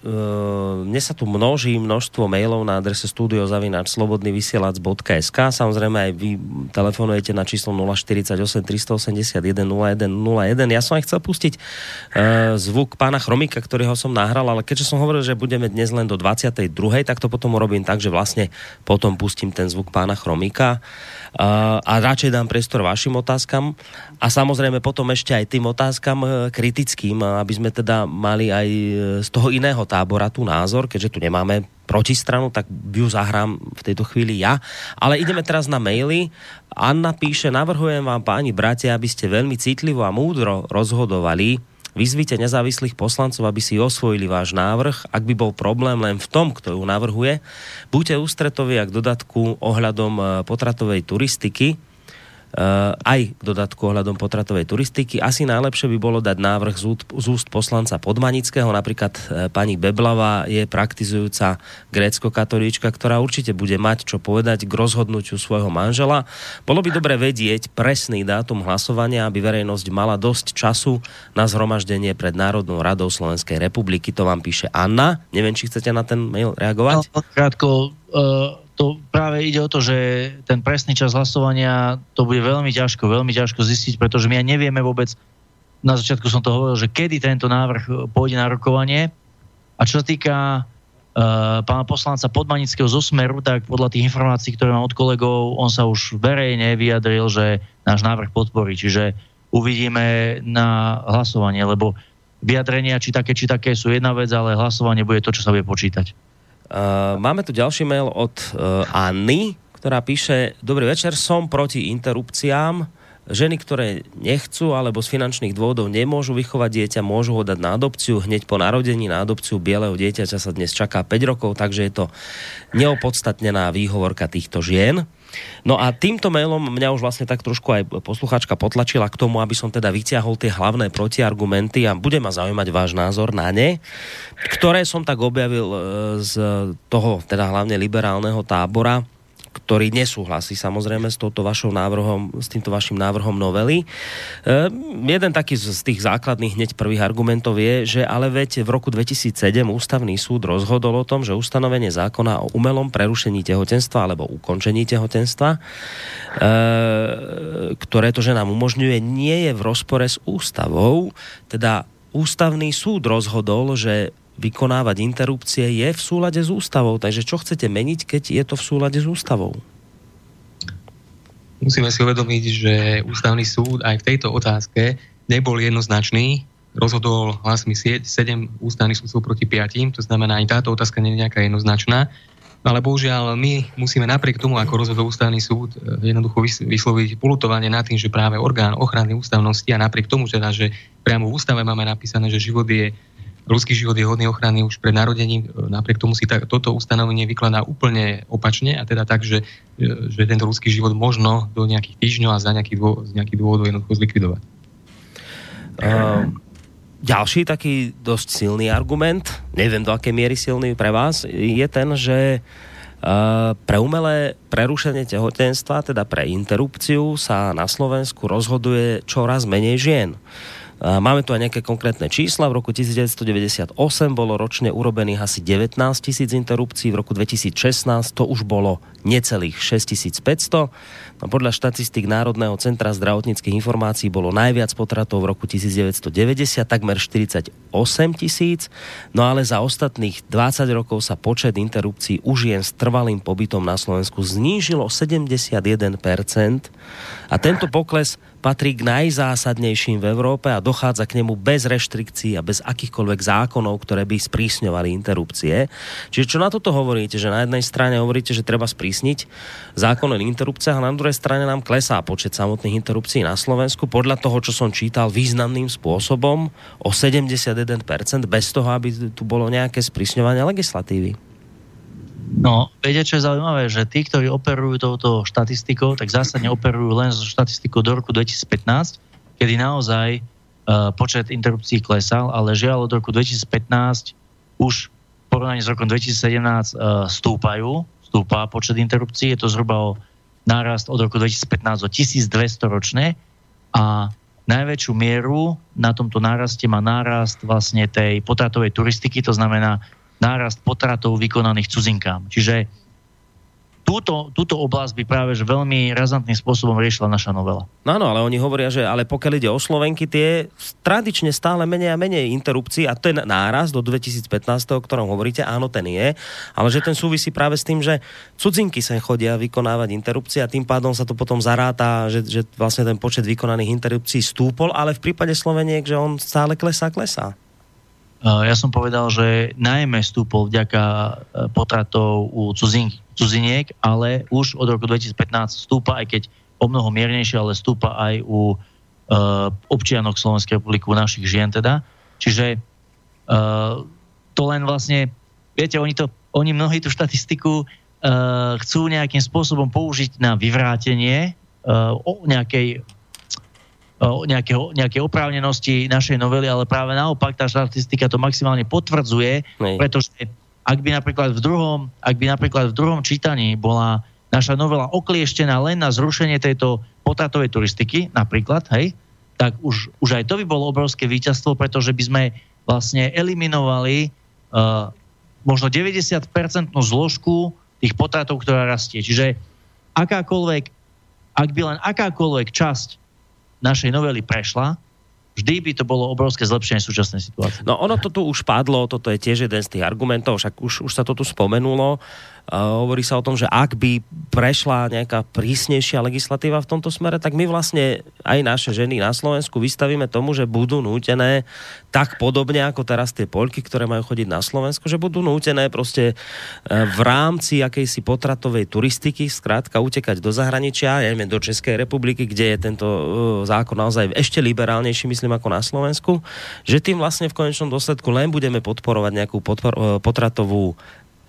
Ehm, mne sa tu množí množstvo mailov na adrese studiozavináčslobodnyvysielac.sk samozrejme aj vy telefonujete na číslo 048 381 0101 ja som aj chcel pustiť uh, zvuk pána Chromika, ktorého som nahral ale keďže som hovoril, že budeme dnes len do 22. tak to potom urobím tak, že vlastne potom pustím ten zvuk pána Chromika. Uh, a radšej dám priestor vašim otázkam. A samozrejme potom ešte aj tým otázkam kritickým, aby sme teda mali aj z toho iného tábora tu názor, keďže tu nemáme protistranu, tak ju zahrám v tejto chvíli ja. Ale ideme teraz na maily. Anna píše, navrhujem vám páni bratia, aby ste veľmi citlivo a múdro rozhodovali. Vyzvite nezávislých poslancov, aby si osvojili váš návrh. Ak by bol problém len v tom, kto ju navrhuje, buďte ústretoví k dodatku ohľadom eh, potratovej turistiky aj k dodatku ohľadom potratovej turistiky. Asi najlepšie by bolo dať návrh z, z úst poslanca Podmanického, napríklad eh, pani Beblava je praktizujúca grécko-katolíčka, ktorá určite bude mať čo povedať k rozhodnutiu svojho manžela. Bolo by dobre vedieť presný dátum hlasovania, aby verejnosť mala dosť času na zhromaždenie pred Národnou radou Slovenskej republiky. To vám píše Anna. Neviem, či chcete na ten mail reagovať. No, krátko, uh to práve ide o to, že ten presný čas hlasovania to bude veľmi ťažko, veľmi ťažko zistiť, pretože my aj nevieme vôbec, na začiatku som to hovoril, že kedy tento návrh pôjde na rokovanie. A čo sa týka uh, pána poslanca Podmanického zo Smeru, tak podľa tých informácií, ktoré mám od kolegov, on sa už verejne vyjadril, že náš návrh podporí. Čiže uvidíme na hlasovanie, lebo vyjadrenia, či také, či také sú jedna vec, ale hlasovanie bude to, čo sa bude počítať. Uh, máme tu ďalší mail od uh, Anny, ktorá píše Dobrý večer, som proti interrupciám. Ženy, ktoré nechcú alebo z finančných dôvodov nemôžu vychovať dieťa, môžu ho dať na adopciu. Hneď po narodení na adopciu bieleho dieťaťa sa dnes čaká 5 rokov, takže je to neopodstatnená výhovorka týchto žien. No a týmto mailom mňa už vlastne tak trošku aj posluchačka potlačila k tomu, aby som teda vyťahol tie hlavné protiargumenty a bude ma zaujímať váš názor na ne, ktoré som tak objavil e, z toho teda hlavne liberálneho tábora ktorý nesúhlasí samozrejme s, touto vašou návrhom, s týmto vašim návrhom novely. E, jeden taký z, z tých základných hneď prvých argumentov je, že ale veď v roku 2007 ústavný súd rozhodol o tom, že ustanovenie zákona o umelom prerušení tehotenstva alebo ukončení tehotenstva, e, ktoré to, že nám umožňuje, nie je v rozpore s ústavou, teda ústavný súd rozhodol, že vykonávať interrupcie je v súlade s ústavou. Takže čo chcete meniť, keď je to v súlade s ústavou? Musíme si uvedomiť, že ústavný súd aj v tejto otázke nebol jednoznačný. Rozhodol hlasmi 7 ústavných súdcov proti 5, to znamená, ani táto otázka nie je nejaká jednoznačná. Ale bohužiaľ my musíme napriek tomu, ako rozhodol ústavný súd, e, jednoducho vysloviť polutovanie nad tým, že práve orgán ochrany ústavnosti a napriek tomu teda, že priamo v ústave máme napísané, že život je ľudský život je hodný ochrany už pred narodením, e, napriek tomu si tak, toto ustanovenie vykladá úplne opačne a teda tak, že, e, že tento ľudský život možno do nejakých týždňov a za nejakých dô, z nejakých dôvodov jednoducho zlikvidovať. Uh, ďalší taký dosť silný argument, neviem do akej miery silný pre vás, je ten, že Uh, pre umelé prerušenie tehotenstva, teda pre interrupciu, sa na Slovensku rozhoduje čoraz menej žien. Máme tu aj nejaké konkrétne čísla. V roku 1998 bolo ročne urobených asi 19 tisíc interrupcií, v roku 2016 to už bolo necelých 6500. No podľa štatistik Národného centra zdravotníckých informácií bolo najviac potratov v roku 1990, takmer 48 tisíc, no ale za ostatných 20 rokov sa počet interrupcií už jen s trvalým pobytom na Slovensku znížilo 71%. A tento pokles patrí k najzásadnejším v Európe a dochádza k nemu bez reštrikcií a bez akýchkoľvek zákonov, ktoré by sprísňovali interrupcie. Čiže čo na toto hovoríte, že na jednej strane hovoríte, že treba sprísniť zákon o interrupciách a na druhej strane nám klesá počet samotných interrupcií na Slovensku podľa toho, čo som čítal významným spôsobom o 71% bez toho, aby tu bolo nejaké sprísňovanie legislatívy. No, viete, čo je zaujímavé, že tí, ktorí operujú touto štatistikou, tak zásadne operujú len so štatistikou do roku 2015, kedy naozaj uh, počet interrupcií klesal, ale žiaľ od roku 2015 už v porovnaní s rokom 2017 uh, stúpajú, stúpa počet interrupcií, je to zhruba o nárast od roku 2015 o 1200 ročne a najväčšiu mieru na tomto náraste má nárast vlastne tej potratovej turistiky, to znamená nárast potratov vykonaných cudzinkám. Čiže túto, túto oblasť by práve že veľmi razantným spôsobom riešila naša novela. No áno, ale oni hovoria, že ale pokiaľ ide o Slovenky, tie tradične stále menej a menej interrupcií a ten náraz do 2015, o ktorom hovoríte, áno, ten je, ale že ten súvisí práve s tým, že cudzinky sa chodia vykonávať interrupcie a tým pádom sa to potom zaráta, že, že vlastne ten počet vykonaných interrupcií stúpol, ale v prípade Sloveniek, že on stále klesá, klesá. Ja som povedal, že najmä stúpol vďaka e, potratov u cudzin, cudziniek, ale už od roku 2015 stúpa, aj keď o mnoho miernejšie, ale stúpa aj u uh, občianok Slovenskej republiky, u našich žien teda. Čiže uh, to len vlastne, viete, oni, to, oni mnohí tú štatistiku uh, chcú nejakým spôsobom použiť na vyvrátenie uh, o nejakej nejakého, nejaké oprávnenosti našej novely, ale práve naopak tá štatistika to maximálne potvrdzuje, Nej. pretože ak by napríklad v druhom, ak by napríklad v druhom čítaní bola naša novela oklieštená len na zrušenie tejto potratovej turistiky, napríklad, hej, tak už, už aj to by bolo obrovské víťazstvo, pretože by sme vlastne eliminovali uh, možno 90% zložku tých potratov, ktorá rastie. Čiže akákoľvek, ak by len akákoľvek časť našej novely prešla, vždy by to bolo obrovské zlepšenie súčasnej situácie. No ono to tu už padlo, toto je tiež jeden z tých argumentov, však už, už sa to tu spomenulo. Uh, hovorí sa o tom, že ak by prešla nejaká prísnejšia legislatíva v tomto smere, tak my vlastne aj naše ženy na Slovensku vystavíme tomu, že budú nútené tak podobne ako teraz tie poľky, ktoré majú chodiť na Slovensku, že budú nútené proste uh, v rámci akejsi potratovej turistiky skrátka utekať do zahraničia, ja neviem, do Českej republiky, kde je tento uh, zákon naozaj ešte liberálnejší, myslím, ako na Slovensku, že tým vlastne v konečnom dôsledku len budeme podporovať nejakú podpor, potratovú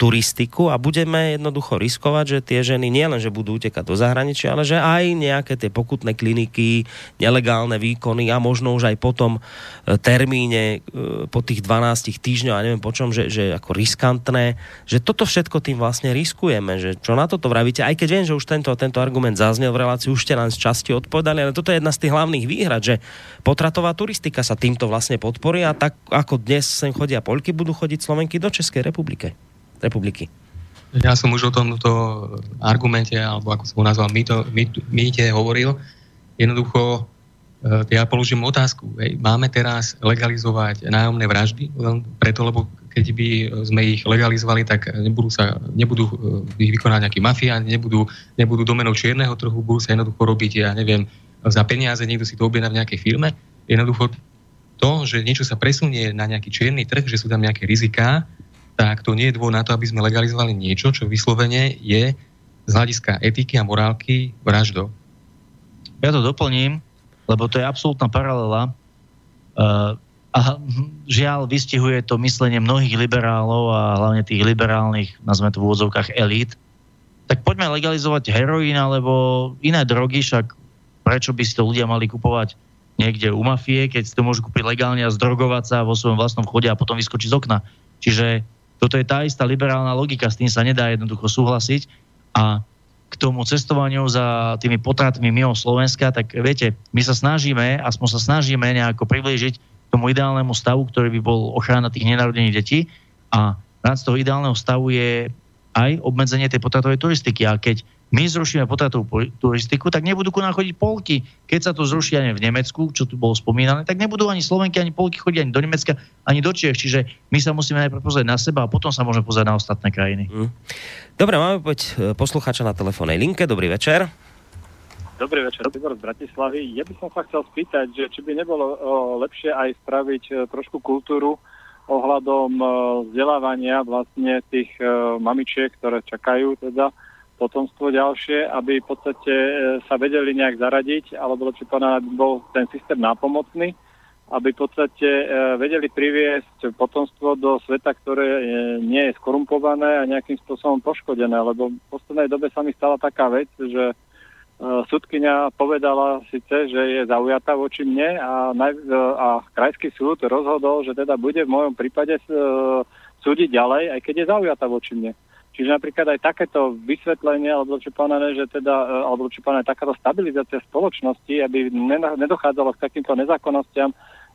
turistiku a budeme jednoducho riskovať, že tie ženy nielen, že budú utekať do zahraničia, ale že aj nejaké tie pokutné kliniky, nelegálne výkony a možno už aj potom e, termíne e, po tých 12 týždňov a neviem po čom, že, že ako riskantné, že toto všetko tým vlastne riskujeme, že čo na toto vravíte, aj keď viem, že už tento, tento argument zaznel v relácii, už ste len z časti odpovedali, ale toto je jedna z tých hlavných výhrad, že potratová turistika sa týmto vlastne podporí a tak ako dnes sem chodia Polky, budú chodiť Slovenky do Českej republiky republiky. Ja som už o tomto argumente, alebo ako som ho nazval, mýte hovoril. Jednoducho, e, ja položím otázku. Hej, máme teraz legalizovať nájomné vraždy, len preto, lebo keď by sme ich legalizovali, tak nebudú, sa, nebudú e, ich vykonať nejakí mafia, nebudú, nebudú domenou čierneho trhu, budú sa jednoducho robiť, ja neviem, za peniaze, niekto si to objedná v nejakej firme. jednoducho to, že niečo sa presunie na nejaký čierny trh, že sú tam nejaké riziká, tak to nie je dôvod na to, aby sme legalizovali niečo, čo vyslovene je z hľadiska etiky a morálky vraždou. Ja to doplním, lebo to je absolútna paralela. Uh, a žiaľ, vystihuje to myslenie mnohých liberálov a hlavne tých liberálnych, nazveme to v úvodzovkách, elít. Tak poďme legalizovať heroín alebo iné drogy, však prečo by si to ľudia mali kupovať niekde u mafie, keď si to môžu kúpiť legálne a zdrogovať sa vo svojom vlastnom chode a potom vyskočiť z okna. Čiže toto je tá istá liberálna logika, s tým sa nedá jednoducho súhlasiť. A k tomu cestovaniu za tými potratmi mimo Slovenska, tak viete, my sa snažíme, aspoň sa snažíme nejako priblížiť tomu ideálnemu stavu, ktorý by bol ochrana tých nenarodených detí a v rámci toho ideálneho stavu je aj obmedzenie tej potratovej turistiky. A keď my zrušíme potratovú turistiku, tak nebudú ku nám chodiť Polky. Keď sa to zruší ani v Nemecku, čo tu bolo spomínané, tak nebudú ani Slovenky, ani Polky chodiť ani do Nemecka, ani do Čiech. Čiže my sa musíme najprv pozrieť na seba a potom sa môžeme pozrieť na ostatné krajiny. Mm. Dobre, máme poď e, poslucháča na telefónnej linke. Dobrý večer. Dobrý večer, Tibor z Bratislavy. Ja by som sa chcel spýtať, že či by nebolo o, lepšie aj spraviť o, e, trošku kultúru ohľadom o, e, vzdelávania vlastne tých o, mamičiek, ktoré čakajú teda potomstvo ďalšie, aby v podstate e, sa vedeli nejak zaradiť, alebo lepšie povedané, aby bol ten systém nápomocný, aby v podstate e, vedeli priviesť potomstvo do sveta, ktoré e, nie je skorumpované a nejakým spôsobom poškodené, lebo v poslednej dobe sa mi stala taká vec, že sudkynia povedala síce, že je zaujatá voči mne a, naj, a krajský súd rozhodol, že teda bude v mojom prípade súdiť ďalej, aj keď je zaujatá voči mne. Čiže napríklad aj takéto vysvetlenie, alebo čo povedané, že teda, e, alebo čo povedané, takáto stabilizácia spoločnosti, aby nedochádzalo k takýmto nezákonnostiam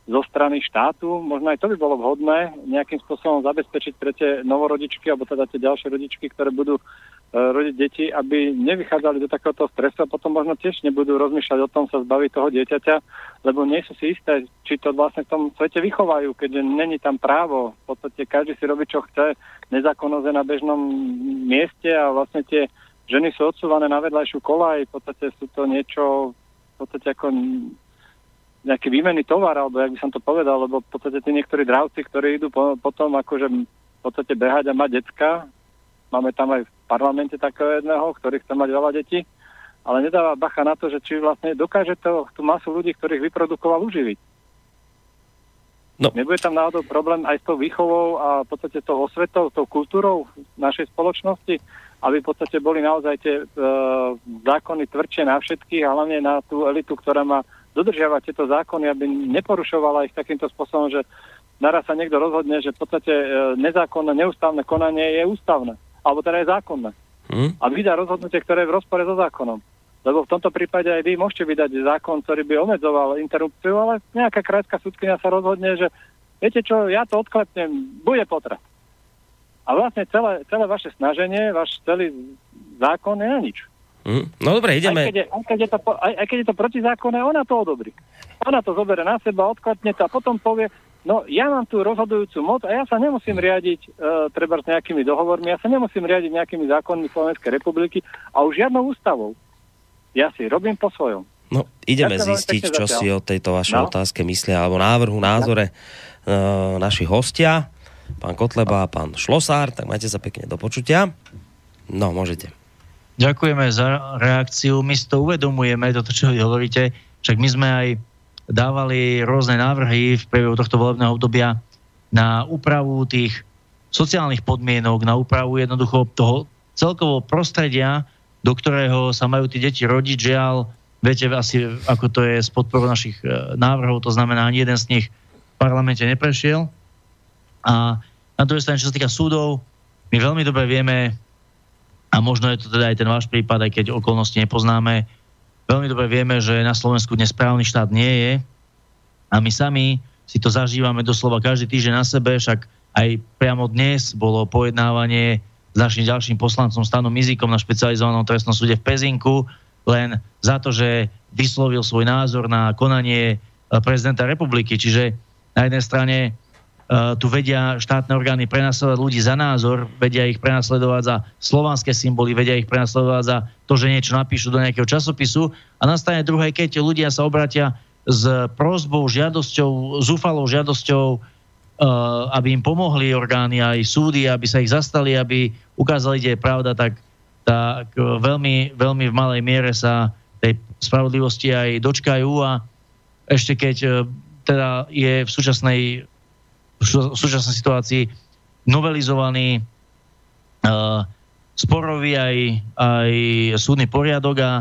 zo strany štátu, možno aj to by bolo vhodné nejakým spôsobom zabezpečiť pre tie novorodičky, alebo teda tie ďalšie rodičky, ktoré budú E, rodiť deti, aby nevychádzali do takéhoto stresu a potom možno tiež nebudú rozmýšľať o tom sa zbaviť toho dieťaťa, lebo nie sú si isté, či to vlastne v tom svete vychovajú, keďže není tam právo. V podstate každý si robí, čo chce, nezákonnosť na bežnom mieste a vlastne tie ženy sú odsúvané na vedľajšiu kolaj, v podstate sú to niečo, v podstate ako nejaký výmenný tovar, alebo jak by som to povedal, lebo v podstate tí niektorí dravci, ktorí idú po, potom akože v podstate behať a mať decka, máme tam aj v parlamente takého jedného, ktorý chce mať veľa detí, ale nedáva bacha na to, že či vlastne dokáže to, tú masu ľudí, ktorých vyprodukoval, uživiť. No. Nebude tam náhodou problém aj s tou výchovou a v podstate tou osvetou, tou kultúrou našej spoločnosti, aby v podstate boli naozaj tie e, zákony tvrdšie na všetkých a hlavne na tú elitu, ktorá má dodržiavať tieto zákony, aby neporušovala ich takýmto spôsobom, že naraz sa niekto rozhodne, že v podstate e, nezákonné, neústavné konanie je ústavné alebo teda je zákonné. Hmm? A vydá rozhodnutie, ktoré je v rozpore so zákonom. Lebo v tomto prípade aj vy môžete vydať zákon, ktorý by obmedzoval interrupciu, ale nejaká krajská súdkynia sa rozhodne, že viete čo, ja to odklepnem, bude potrat. A vlastne celé, celé vaše snaženie, váš celý zákon je na nič. Hmm. No dobre, ideme. Aj keď, je, aj, keď je to, aj, aj keď je to protizákonné, ona to odobrí. Ona to zoberie na seba, odklepne to a potom povie, No ja mám tú rozhodujúcu moc a ja sa nemusím riadiť e, treba s nejakými dohovormi, ja sa nemusím riadiť nejakými zákonmi Slovenskej republiky a už žiadnou ústavou. Ja si robím po svojom. No, ideme ja zistiť, čo zatiaľ. si o tejto vašej no. otázke myslia, alebo návrhu, názore e, naši hostia, pán Kotleba a pán Šlosár, tak majte sa pekne do počutia. No, môžete. Ďakujeme za reakciu. My si to uvedomujeme, toto, čo vy hovoríte. Však my sme aj dávali rôzne návrhy v priebehu tohto volebného obdobia na úpravu tých sociálnych podmienok, na úpravu jednoducho toho celkového prostredia, do ktorého sa majú tí deti rodiť. Žiaľ, viete asi, ako to je s podporou našich e, návrhov, to znamená, ani jeden z nich v parlamente neprešiel. A na druhej strane, čo sa týka súdov, my veľmi dobre vieme, a možno je to teda aj ten váš prípad, aj keď okolnosti nepoznáme, Veľmi dobre vieme, že na Slovensku dnes správny štát nie je a my sami si to zažívame doslova každý týždeň na sebe, však aj priamo dnes bolo pojednávanie s našim ďalším poslancom Stanom Mizikom na špecializovanom trestnom súde v Pezinku, len za to, že vyslovil svoj názor na konanie eh, prezidenta republiky. Čiže na jednej strane tu vedia štátne orgány prenasledovať ľudí za názor, vedia ich prenasledovať za slovanské symboly, vedia ich prenasledovať za to, že niečo napíšu do nejakého časopisu. A nastane druhé, keď ľudia sa obratia s prozbou, žiadosťou, zúfalou žiadosťou, aby im pomohli orgány aj súdy, aby sa ich zastali, aby ukázali, kde je pravda, tak, tak veľmi, veľmi v malej miere sa tej spravodlivosti aj dočkajú. A ešte keď teda je v súčasnej, v súčasnej situácii novelizovaný uh, sporový aj, aj súdny poriadok a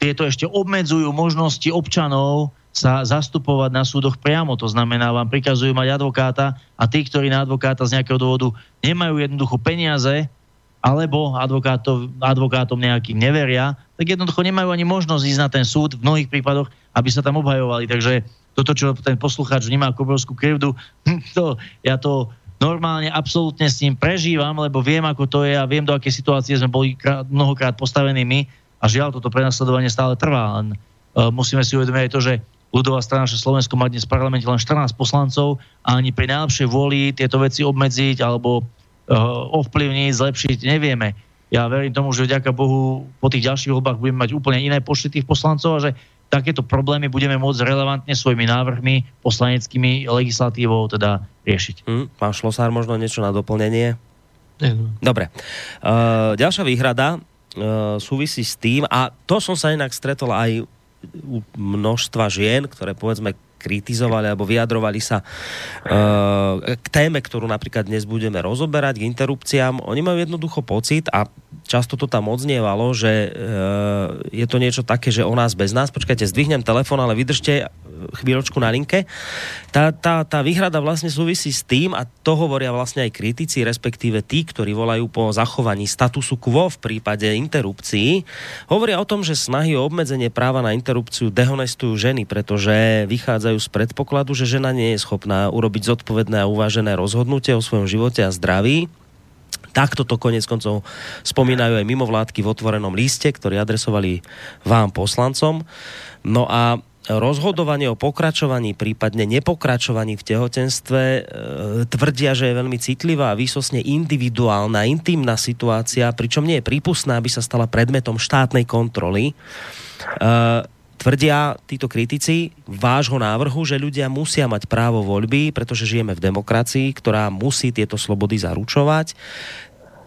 tieto ešte obmedzujú možnosti občanov sa zastupovať na súdoch priamo. To znamená, vám prikazujú mať advokáta a tí, ktorí na advokáta z nejakého dôvodu nemajú jednoducho peniaze, alebo advokátom, advokátom nejakým neveria, tak jednoducho nemajú ani možnosť ísť na ten súd v mnohých prípadoch, aby sa tam obhajovali. Takže toto, čo ten poslucháč vníma ako obrovskú krivdu, to, ja to normálne absolútne s ním prežívam, lebo viem, ako to je a viem, do aké situácie sme boli krát, mnohokrát postavení my a žiaľ, toto prenasledovanie stále trvá. Len, uh, musíme si uvedomiť aj to, že ľudová strana, že Slovensko má dnes v parlamente len 14 poslancov a ani pri najlepšej vôli tieto veci obmedziť alebo uh, ovplyvniť, zlepšiť nevieme. Ja verím tomu, že vďaka Bohu po tých ďalších voľbách budeme mať úplne iné počty tých poslancov a že takéto problémy budeme môcť relevantne svojimi návrhmi, poslaneckými legislatívou teda riešiť. Hmm, pán Šlosár, možno niečo na doplnenie? Dobre. Uh, ďalšia výhrada uh, súvisí s tým, a to som sa inak stretol aj u množstva žien, ktoré povedzme kritizovali alebo vyjadrovali sa uh, k téme, ktorú napríklad dnes budeme rozoberať, k interrupciám. Oni majú jednoducho pocit a často to tam odznievalo, že uh, je to niečo také, že o nás bez nás. Počkajte, zdvihnem telefon, ale vydržte chvíľočku na linke. Tá, tá, tá výhrada vlastne súvisí s tým, a to hovoria vlastne aj kritici, respektíve tí, ktorí volajú po zachovaní statusu quo v prípade interrupcií, hovoria o tom, že snahy o obmedzenie práva na interrupciu dehonestujú ženy, pretože vychádzajú z predpokladu, že žena nie je schopná urobiť zodpovedné a uvážené rozhodnutie o svojom živote a zdraví. Takto to konec koncov spomínajú aj mimovládky v otvorenom liste, ktorí adresovali vám poslancom. No a rozhodovanie o pokračovaní, prípadne nepokračovaní v tehotenstve e, tvrdia, že je veľmi citlivá a výsosne individuálna, intimná situácia, pričom nie je prípustná, aby sa stala predmetom štátnej kontroly. E, tvrdia títo kritici vášho návrhu, že ľudia musia mať právo voľby, pretože žijeme v demokracii, ktorá musí tieto slobody zaručovať.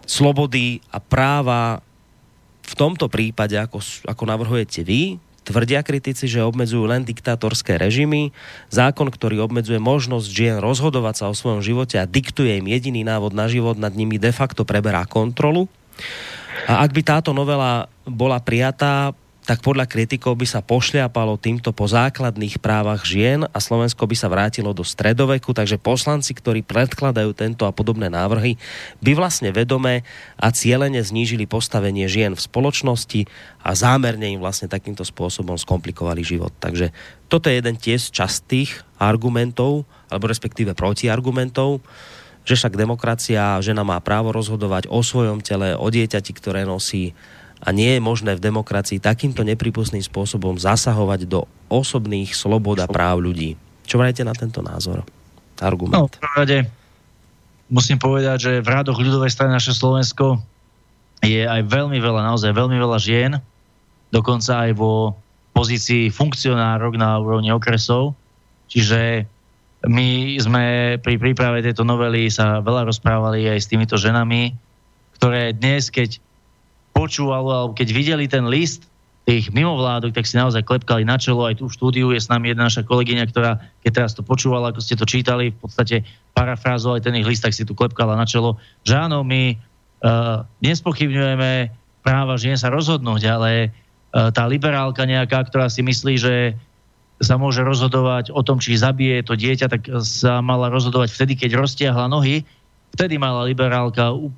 Slobody a práva v tomto prípade, ako, ako navrhujete vy, Tvrdia kritici, že obmedzujú len diktátorské režimy, zákon, ktorý obmedzuje možnosť žien rozhodovať sa o svojom živote a diktuje im jediný návod na život, nad nimi de facto preberá kontrolu. A ak by táto novela bola prijatá, tak podľa kritikov by sa pošliapalo týmto po základných právach žien a Slovensko by sa vrátilo do stredoveku, takže poslanci, ktorí predkladajú tento a podobné návrhy, by vlastne vedome a cieľene znížili postavenie žien v spoločnosti a zámerne im vlastne takýmto spôsobom skomplikovali život. Takže toto je jeden tiež častých argumentov, alebo respektíve protiargumentov, že však demokracia, žena má právo rozhodovať o svojom tele, o dieťati, ktoré nosí, a nie je možné v demokracii takýmto nepripustným spôsobom zasahovať do osobných slobod a práv ľudí. Čo vrajte na tento názor? Argument. No, v musím povedať, že v rádoch ľudovej strany naše Slovensko je aj veľmi veľa, naozaj veľmi veľa žien, dokonca aj vo pozícii funkcionárok na úrovni okresov. Čiže my sme pri príprave tejto novely sa veľa rozprávali aj s týmito ženami, ktoré dnes, keď počúvalo, alebo keď videli ten list tých mimovládok, tak si naozaj klepkali na čelo. Aj tu v štúdiu je s nami jedna naša kolegyňa, ktorá, keď teraz to počúvala, ako ste to čítali, v podstate parafrázovali ten ich list, tak si tu klepkala na čelo, že áno, my uh, nespochybňujeme práva žien sa rozhodnúť, ale uh, tá liberálka nejaká, ktorá si myslí, že sa môže rozhodovať o tom, či zabije to dieťa, tak sa mala rozhodovať vtedy, keď roztiahla nohy. Vtedy mala liberálka uh,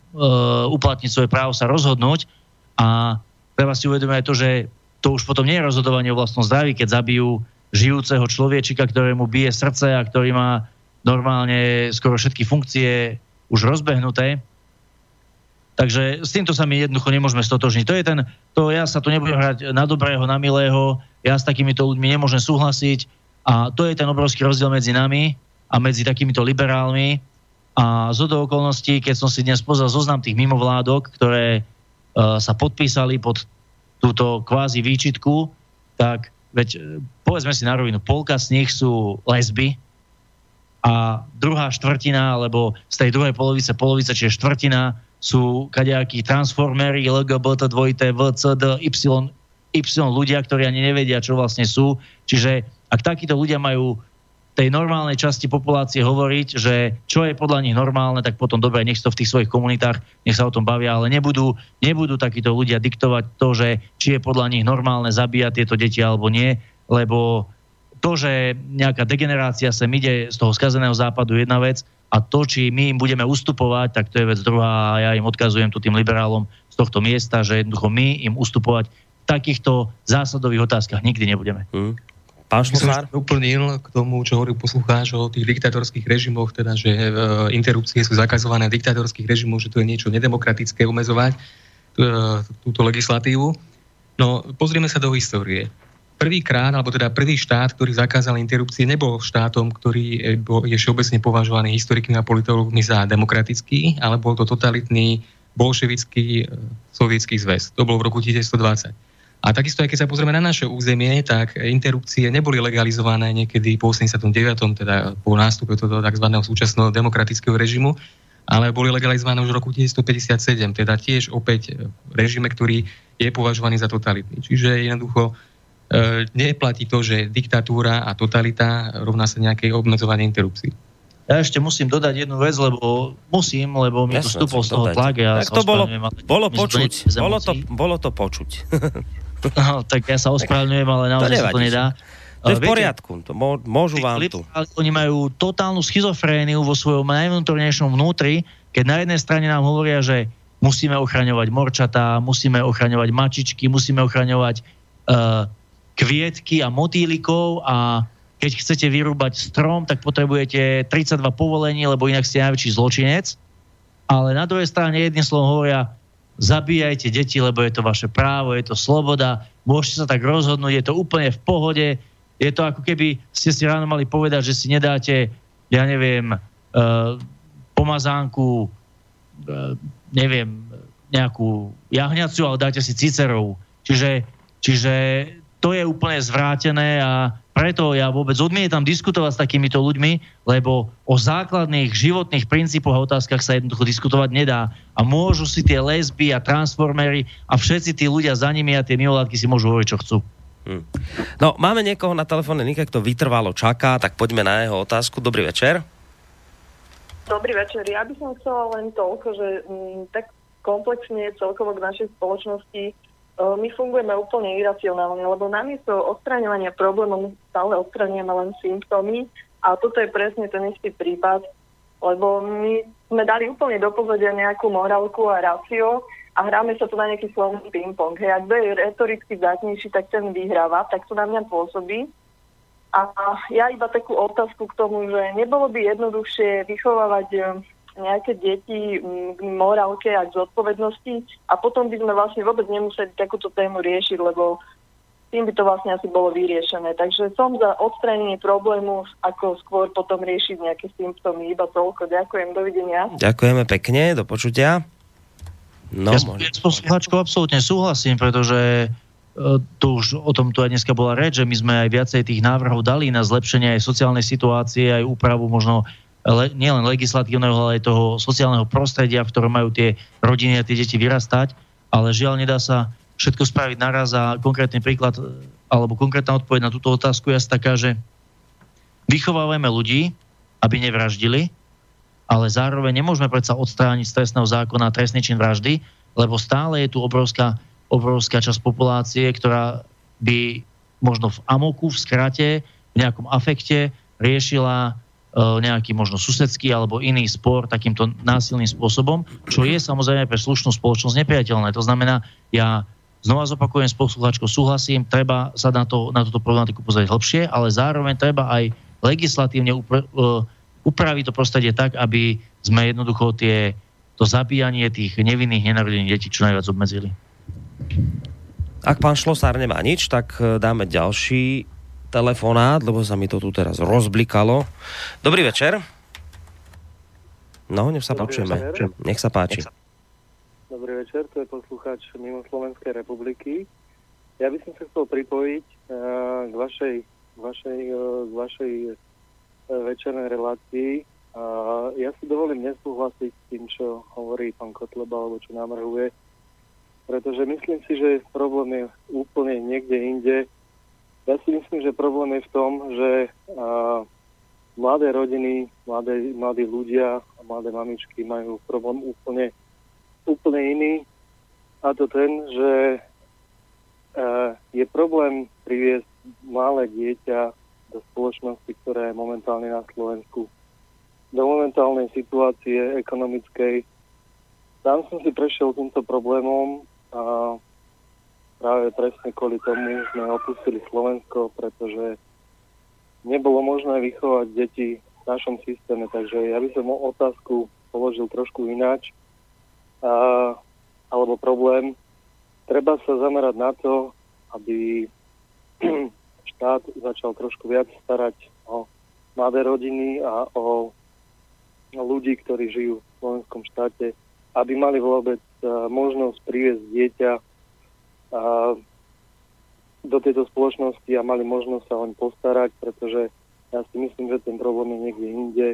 uplatniť svoje právo sa rozhodnúť a treba si uvedomiť to, že to už potom nie je rozhodovanie o vlastnom zdraví, keď zabijú žijúceho človečika, ktorému bije srdce a ktorý má normálne skoro všetky funkcie už rozbehnuté. Takže s týmto sa my jednoducho nemôžeme stotožniť. To je ten, to ja sa tu nebudem hrať na dobrého, na milého, ja s takýmito ľuďmi nemôžem súhlasiť a to je ten obrovský rozdiel medzi nami a medzi takýmito liberálmi. A zo do okolností, keď som si dnes pozrel zoznam tých mimovládok, ktoré sa podpísali pod túto kvázi výčitku, tak veď e, povedzme si na rovinu, polka z nich sú lesby a druhá štvrtina, alebo z tej druhej polovice, polovica, čiže štvrtina sú kadejakí transformery, LGBT, dvojité, V, C, D, Y, Y ľudia, ktorí ani nevedia, čo vlastne sú. Čiže ak takíto ľudia majú tej normálnej časti populácie hovoriť, že čo je podľa nich normálne, tak potom dobre, nech to v tých svojich komunitách, nech sa o tom bavia, ale nebudú, nebudú takíto ľudia diktovať to, že či je podľa nich normálne zabíjať tieto deti alebo nie, lebo to, že nejaká degenerácia sem ide z toho skazeného západu, jedna vec, a to, či my im budeme ustupovať, tak to je vec druhá a ja im odkazujem tu tým liberálom z tohto miesta, že jednoducho my im ustupovať v takýchto zásadových otázkach nikdy nebudeme. Hmm. Pán Šlosár? Uplnil k tomu, čo hovoril poslucháč o tých diktatorských režimoch, teda, že e, interrupcie sú zakazované v diktatorských režimoch, že to je niečo nedemokratické umezovať e, túto legislatívu. No, pozrieme sa do histórie. Prvýkrát, alebo teda prvý štát, ktorý zakázal interrupcie, nebol štátom, ktorý je všeobecne považovaný historikmi a politologmi za demokratický, ale bol to totalitný bolševický e, sovietský zväz. To bolo v roku 1920. A takisto, aj keď sa pozrieme na naše územie, tak interrupcie neboli legalizované niekedy po 89. teda po nástupe toho tzv. súčasného demokratického režimu, ale boli legalizované už v roku 1957, teda tiež opäť režime, ktorý je považovaný za totalitný. Čiže jednoducho e, neplatí to, že diktatúra a totalita rovná sa nejakej obmedzovanie interrupcií. Ja ešte musím dodať jednu vec, lebo musím, lebo mi tu vstúpol z toho tlak. Ja tak to bolo, bolo počuť. Bolo to, bolo to počuť. No, tak ja sa ospravedlňujem, ale naozaj to sa to nedá. To je v poriadku, to môžu vám tu. Oni majú totálnu schizofréniu vo svojom najvnútornejšom vnútri, keď na jednej strane nám hovoria, že musíme ochraňovať morčatá, musíme ochraňovať mačičky, musíme ochraňovať uh, kvietky a motýlikov a keď chcete vyrúbať strom, tak potrebujete 32 povolení, lebo inak ste najväčší zločinec. Ale na druhej strane jedným slovom hovoria, zabíjajte deti, lebo je to vaše právo, je to sloboda, môžete sa tak rozhodnúť, je to úplne v pohode. Je to ako keby ste si ráno mali povedať, že si nedáte, ja neviem, uh, pomazánku, uh, neviem, nejakú jahňaciu, ale dáte si cicerov. Čiže, čiže to je úplne zvrátené a preto ja vôbec odmietam diskutovať s takýmito ľuďmi, lebo o základných životných princípoch a otázkach sa jednoducho diskutovať nedá. A môžu si tie lesby a transformery a všetci tí ľudia za nimi a tie mimovládky si môžu hovoriť, čo chcú. Hm. No, máme niekoho na telefóne, Nika, kto vytrvalo čaká, tak poďme na jeho otázku. Dobrý večer. Dobrý večer. Ja by som chcela len toľko, že m, mm, tak komplexne celkovo k našej spoločnosti my fungujeme úplne iracionálne, lebo namiesto odstraňovania problémov stále odstraňujeme len symptómy a toto je presne ten istý prípad, lebo my sme dali úplne do povedia nejakú morálku a racio a hráme sa tu na nejaký slovný ping-pong. Hej, ak je retoricky zdatnejší, tak ten vyhráva, tak to na mňa pôsobí. A ja iba takú otázku k tomu, že nebolo by jednoduchšie vychovávať nejaké deti k morálke a k zodpovednosti a potom by sme vlastne vôbec nemuseli takúto tému riešiť, lebo tým by to vlastne asi bolo vyriešené. Takže som za odstranenie problému, ako skôr potom riešiť nejaké symptómy. Iba toľko. Ďakujem, dovidenia. Ďakujeme pekne, do počutia. No, ja, ja s poslucháčkou absolútne súhlasím, pretože e, tu už o tom tu aj dneska bola reč, že my sme aj viacej tých návrhov dali na zlepšenie aj sociálnej situácie, aj úpravu možno le, nielen legislatívneho, ale aj toho sociálneho prostredia, v ktorom majú tie rodiny a tie deti vyrastať, ale žiaľ nedá sa všetko spraviť naraz a konkrétny príklad alebo konkrétna odpoveď na túto otázku je taká, že vychovávame ľudí, aby nevraždili, ale zároveň nemôžeme predsa odstrániť z trestného zákona trestný čin vraždy, lebo stále je tu obrovská, obrovská časť populácie, ktorá by možno v amoku, v skrate, v nejakom afekte riešila E, nejaký možno susedský alebo iný spor takýmto násilným spôsobom, čo je samozrejme pre slušnú spoločnosť nepriateľné. To znamená, ja znova zopakujem s poslucháčkou, súhlasím, treba sa na, to, na túto problematiku pozrieť hlbšie, ale zároveň treba aj legislatívne upr- uh, upraviť to prostredie tak, aby sme jednoducho tie, to zabíjanie tých nevinných nenarodených detí čo najviac obmedzili. Ak pán Šlosár nemá nič, tak e, dáme ďalší telefonát, lebo sa mi to tu teraz rozblikalo. Dobrý večer. No, nech sa Dobrý počujeme. Večer. Nech sa páči. Dobrý večer, to je poslucháč mimo Slovenskej republiky. ja by som sa chcel pripojiť uh, k vašej, vašej, uh, k vašej uh, večernej relácii. Uh, ja si dovolím nesúhlasiť s tým, čo hovorí pán Kotleba, alebo čo navrhuje, pretože myslím si, že problém je úplne niekde inde. Ja si myslím, že problém je v tom, že uh, mladé rodiny, mladé, mladí ľudia a mladé mamičky majú problém úplne, úplne iný. A to ten, že je problém priviesť malé dieťa do spoločnosti, ktorá je momentálne na Slovensku. Do momentálnej situácie ekonomickej. Tam som si prešiel týmto problémom a práve presne kvôli tomu sme opustili Slovensko, pretože nebolo možné vychovať deti v našom systéme, takže ja by som otázku položil trošku ináč. A, alebo problém, treba sa zamerať na to, aby štát začal trošku viac starať o mladé rodiny a o ľudí, ktorí žijú v slovenskom štáte, aby mali vôbec možnosť priviesť dieťa do tejto spoločnosti a mali možnosť sa oň postarať, pretože ja si myslím, že ten problém je niekde inde.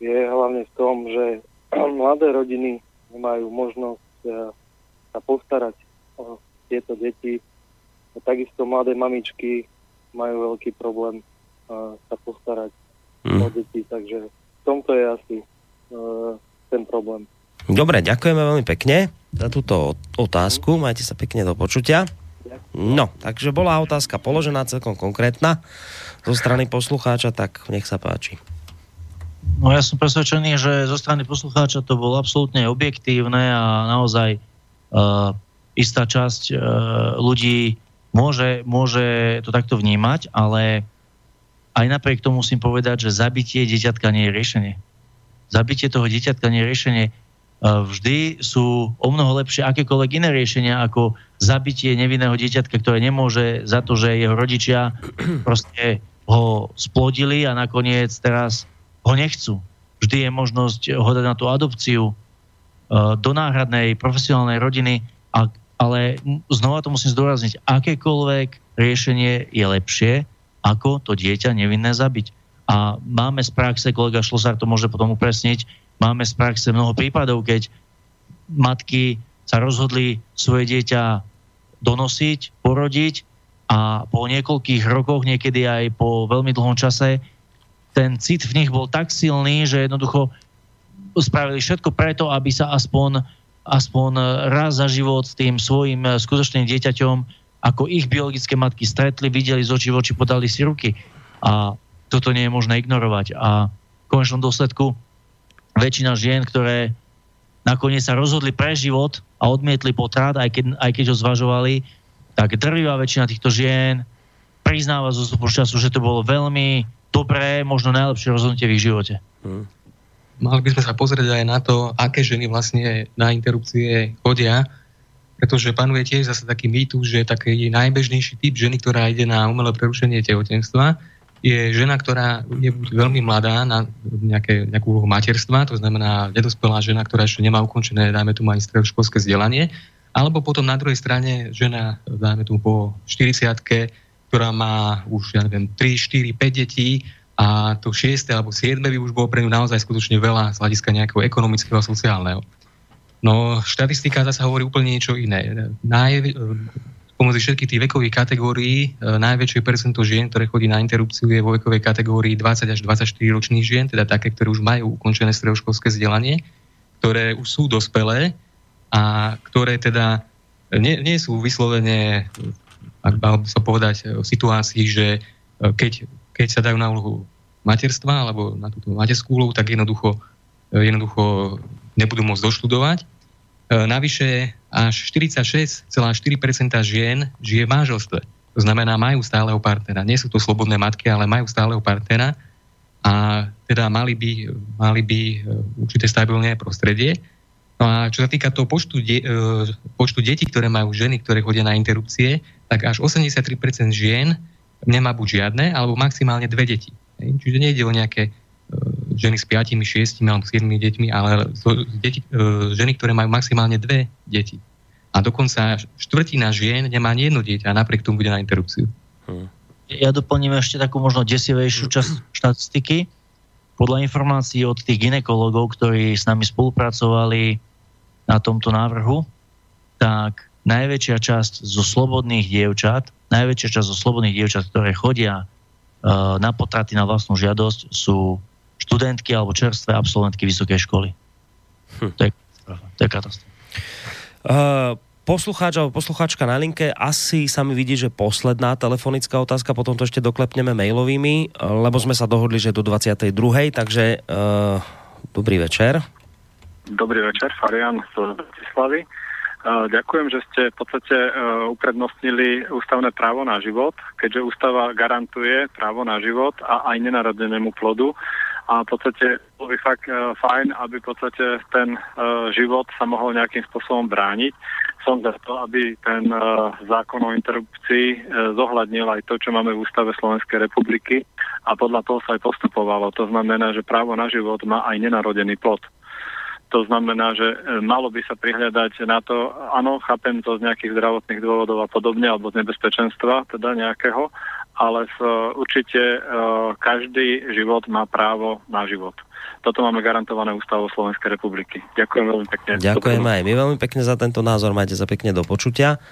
Je hlavne v tom, že mladé rodiny nemajú možnosť sa postarať o tieto deti. A takisto mladé mamičky majú veľký problém uh, sa postarať mm. o deti, takže v tomto je asi uh, ten problém. Dobre, ďakujeme veľmi pekne za túto otázku. Majte sa pekne do počutia. No, takže bola otázka položená celkom konkrétna zo strany poslucháča, tak nech sa páči. No ja som presvedčený, že zo strany poslucháča to bolo absolútne objektívne a naozaj uh, istá časť uh, ľudí môže, môže to takto vnímať, ale aj napriek tomu musím povedať, že zabitie dieťatka nie je riešenie. Zabitie toho dieťatka nie je riešenie. Uh, vždy sú o mnoho lepšie akékoľvek iné riešenia ako zabitie nevinného dieťatka, ktoré nemôže za to, že jeho rodičia proste ho splodili a nakoniec teraz ho nechcú. Vždy je možnosť ho dať na tú adopciu uh, do náhradnej profesionálnej rodiny, ale znova to musím zdôrazniť, akékoľvek riešenie je lepšie, ako to dieťa nevinné zabiť. A máme z praxe, kolega Šlosár to môže potom upresniť, máme z praxe mnoho prípadov, keď matky sa rozhodli svoje dieťa donosiť, porodiť a po niekoľkých rokoch, niekedy aj po veľmi dlhom čase, ten cit v nich bol tak silný, že jednoducho spravili všetko preto, aby sa aspoň, aspoň raz za život s tým svojim skutočným dieťaťom ako ich biologické matky stretli, videli z očí v oči, podali si ruky. A toto nie je možné ignorovať. A v konečnom dôsledku väčšina žien, ktoré nakoniec sa rozhodli pre život a odmietli potrat, aj keď, aj keď ho zvažovali, tak drvivá väčšina týchto žien priznáva zo času, že to bolo veľmi dobré, možno najlepšie rozhodnutie v ich živote. Hmm. Mali by sme sa pozrieť aj na to, aké ženy vlastne na interrupcie chodia, pretože panuje tiež zase taký mýtus, že taký najbežnejší typ ženy, ktorá ide na umelé prerušenie tehotenstva, je žena, ktorá je veľmi mladá na nejaké, nejakú úlohu materstva, to znamená nedospelá žena, ktorá ešte nemá ukončené, dajme tu aj školské vzdelanie, alebo potom na druhej strane žena, dajme tu po 40 ktorá má už, ja neviem, 3, 4, 5 detí a to 6. alebo 7. by už bolo pre ňu naozaj skutočne veľa z hľadiska nejakého ekonomického a sociálneho. No, štatistika zase hovorí úplne niečo iné. Naj, pomedzi všetkých tých vekových kategórií e, najväčšie percento žien, ktoré chodí na interrupciu, je vo vekovej kategórii 20 až 24 ročných žien, teda také, ktoré už majú ukončené stredoškolské vzdelanie, ktoré už sú dospelé a ktoré teda nie, nie sú vyslovene ak mal by sa povedať, e, v situácii, že e, keď, keď sa dajú na úlohu materstva alebo na túto materskú úlohu, tak jednoducho, jednoducho nebudú môcť doštudovať. Navyše až 46,4% žien žije v manželstve. To znamená, majú stáleho partnera. Nie sú to slobodné matky, ale majú stáleho partnera a teda mali by, mali by určité stabilné prostredie. No a čo sa týka toho počtu, de, počtu detí, ktoré majú ženy, ktoré chodia na interrupcie, tak až 83% žien nemá buď žiadne, alebo maximálne dve deti. Čiže nejde o nejaké ženy s 5, 6 alebo 7 deťmi, ale deti, uh, ženy, ktoré majú maximálne dve deti. A dokonca štvrtina žien nemá ani jedno dieťa a napriek tomu bude na interrupciu. Hmm. Ja doplním ešte takú možno desivejšiu časť štatistiky. Podľa informácií od tých ginekologov, ktorí s nami spolupracovali na tomto návrhu, tak najväčšia časť zo slobodných dievčat, najväčšia časť zo slobodných dievčat, ktoré chodia uh, na potraty na vlastnú žiadosť, sú študentky alebo čerstvé absolventky vysokej školy. Hm. To je katastrofa. To je katastrofa. Uh, poslucháč alebo poslucháčka na linke, asi sa mi vidí, že posledná telefonická otázka, potom to ešte doklepneme mailovými, lebo sme sa dohodli, že do 22. Takže uh, dobrý večer. Dobrý večer, Farian z Bratislavy. Uh, ďakujem, že ste v podstate uh, uprednostnili ústavné právo na život, keďže ústava garantuje právo na život a aj nenarodenému plodu a v podstate bolo by fakt uh, fajn, aby v podstate ten uh, život sa mohol nejakým spôsobom brániť. Som za to, aby ten uh, zákon o interrupcii uh, zohľadnil aj to, čo máme v Ústave Slovenskej republiky a podľa toho sa aj postupovalo. To znamená, že právo na život má aj nenarodený plod. To znamená, že malo by sa prihľadať na to, áno, chápem to z nejakých zdravotných dôvodov a podobne, alebo z nebezpečenstva, teda nejakého, ale s, určite uh, každý život má právo na život. Toto máme garantované ústavou Slovenskej republiky. Ďakujem veľmi pekne. Ďakujem aj my veľmi pekne za tento názor, majte sa pekne do počutia.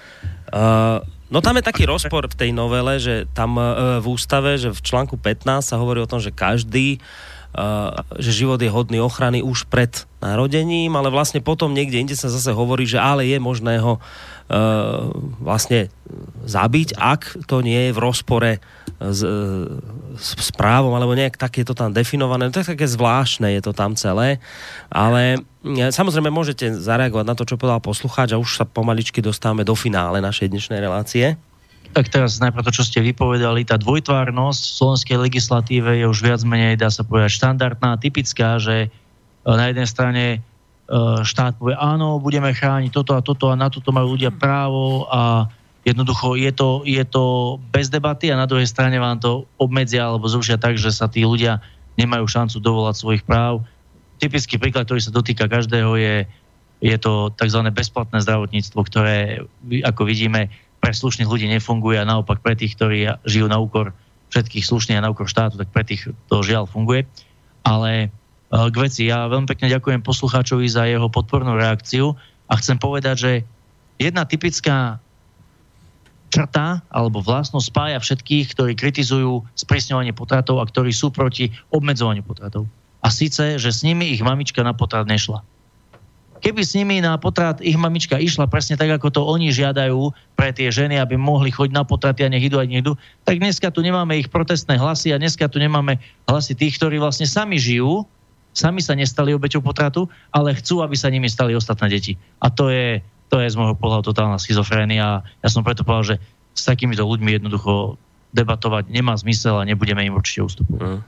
Uh, no tam je taký rozpor v tej novele, že tam uh, v ústave, že v článku 15 sa hovorí o tom, že každý Uh, že život je hodný ochrany už pred narodením, ale vlastne potom niekde inde sa zase hovorí, že ale je možné ho uh, vlastne zabiť, ak to nie je v rozpore s, s právom, alebo nejak tak je to tam definované. To je také zvláštne, je to tam celé. Ale samozrejme môžete zareagovať na to, čo povedal poslucháč a už sa pomaličky dostávame do finále našej dnešnej relácie. Tak teraz najprv to, čo ste vypovedali, tá dvojtvárnosť v slovenskej legislatíve je už viac menej, dá sa povedať, štandardná, typická, že na jednej strane E, štát povie, áno, budeme chrániť toto a toto a na toto majú ľudia právo a jednoducho je to, je to bez debaty a na druhej strane vám to obmedzia alebo zrušia tak, že sa tí ľudia nemajú šancu dovolať svojich práv. Typický príklad, ktorý sa dotýka každého, je, je to tzv. bezplatné zdravotníctvo, ktoré, ako vidíme, pre slušných ľudí nefunguje a naopak pre tých, ktorí žijú na úkor všetkých slušných a na úkor štátu, tak pre tých to žiaľ funguje. Ale Eh, k veci. Ja veľmi pekne ďakujem poslucháčovi za jeho podpornú reakciu a chcem povedať, že jedna typická črta alebo vlastnosť spája všetkých, ktorí kritizujú sprísňovanie potratov a ktorí sú proti obmedzovaniu potratov. A síce, že s nimi ich mamička na potrat nešla. Keby s nimi na potrat ich mamička išla presne tak, ako to oni žiadajú pre tie ženy, aby mohli chodiť na potraty a nech idú a nech idú, tak dneska tu nemáme ich protestné hlasy a dneska tu nemáme hlasy tých, ktorí vlastne sami žijú sami sa nestali obeťou potratu, ale chcú, aby sa nimi stali ostatné deti. A to je, to je z môjho pohľadu totálna schizofrénia. Ja som preto povedal, že s takýmito ľuďmi jednoducho debatovať nemá zmysel a nebudeme im určite ustupovať. Mm.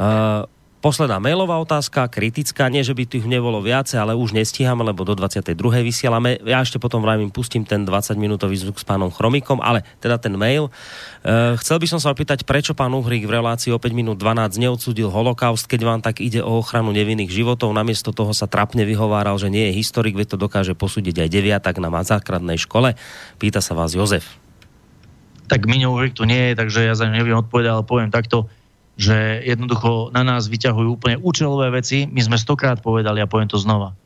Uh, Posledná mailová otázka, kritická, nie že by tých nebolo viacej, ale už nestíhame, lebo do 22. vysielame. Ja ešte potom vravím, pustím ten 20-minútový zvuk s pánom Chromikom, ale teda ten mail. E, chcel by som sa opýtať, prečo pán Uhrík v relácii o 5 minút 12 neodsudil holokaust, keď vám tak ide o ochranu nevinných životov. Namiesto toho sa trapne vyhováral, že nie je historik, veď to dokáže posúdiť aj deviatak na základnej škole. Pýta sa vás Jozef. Tak Miňo Uhrík tu nie je, takže ja za neviem odpovedať, ale poviem takto že jednoducho na nás vyťahujú úplne účelové veci. My sme stokrát povedali a poviem to znova.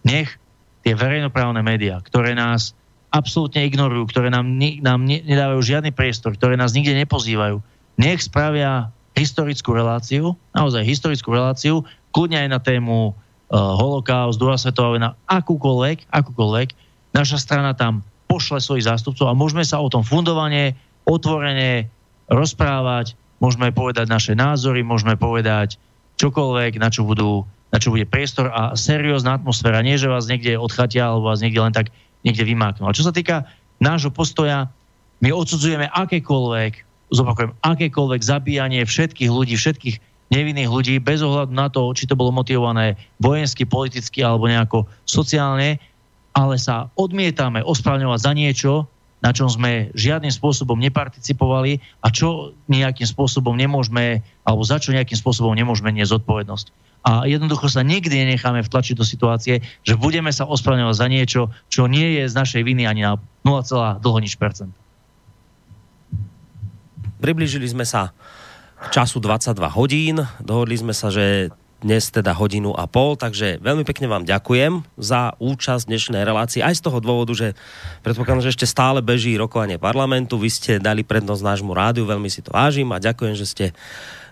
Nech tie verejnoprávne médiá, ktoré nás absolútne ignorujú, ktoré nám, nám nedávajú žiadny priestor, ktoré nás nikde nepozývajú, nech spravia historickú reláciu, naozaj historickú reláciu, kľudne aj na tému uh, holokaust, druhá svetová vojna, akúkoľvek, akúkoľvek, naša strana tam pošle svojich zástupcov a môžeme sa o tom fundovane, otvorene rozprávať, môžeme povedať naše názory, môžeme povedať čokoľvek, na čo, budú, na čo bude priestor a seriózna atmosféra. Nie, že vás niekde odchatia alebo vás niekde len tak niekde vymáknú. Ale čo sa týka nášho postoja, my odsudzujeme akékoľvek, zopakujem, akékoľvek zabíjanie všetkých ľudí, všetkých nevinných ľudí, bez ohľadu na to, či to bolo motivované vojensky, politicky alebo nejako sociálne, ale sa odmietame ospravňovať za niečo, na čom sme žiadnym spôsobom neparticipovali a čo nejakým spôsobom nemôžeme, alebo za čo nejakým spôsobom nemôžeme niesť zodpovednosť. A jednoducho sa nikdy nenecháme vtlačiť do situácie, že budeme sa ospravedlňovať za niečo, čo nie je z našej viny ani na 0, dlho nič percent. Priblížili sme sa času 22 hodín. Dohodli sme sa, že dnes teda hodinu a pol, takže veľmi pekne vám ďakujem za účasť dnešnej relácii, aj z toho dôvodu, že predpokladám, že ešte stále beží rokovanie parlamentu, vy ste dali prednosť nášmu rádiu, veľmi si to vážim a ďakujem, že ste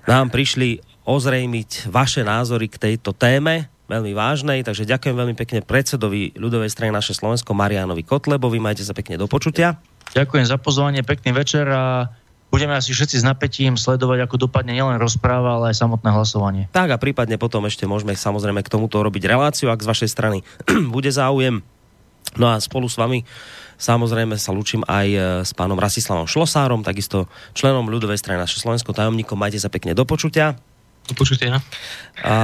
nám prišli ozrejmiť vaše názory k tejto téme, veľmi vážnej, takže ďakujem veľmi pekne predsedovi ľudovej strany naše Slovensko Marianovi Kotlebovi, majte sa pekne do počutia. Ďakujem za pozvanie, pekný večer a budeme asi všetci s napätím sledovať, ako dopadne nielen rozpráva, ale aj samotné hlasovanie. Tak a prípadne potom ešte môžeme samozrejme k tomuto robiť reláciu, ak z vašej strany bude záujem. No a spolu s vami samozrejme sa lúčim aj e, s pánom Rasislavom Šlosárom, takisto členom ľudovej strany naše Slovensko tajomníkom. Majte sa pekne do počutia. Do počutia. A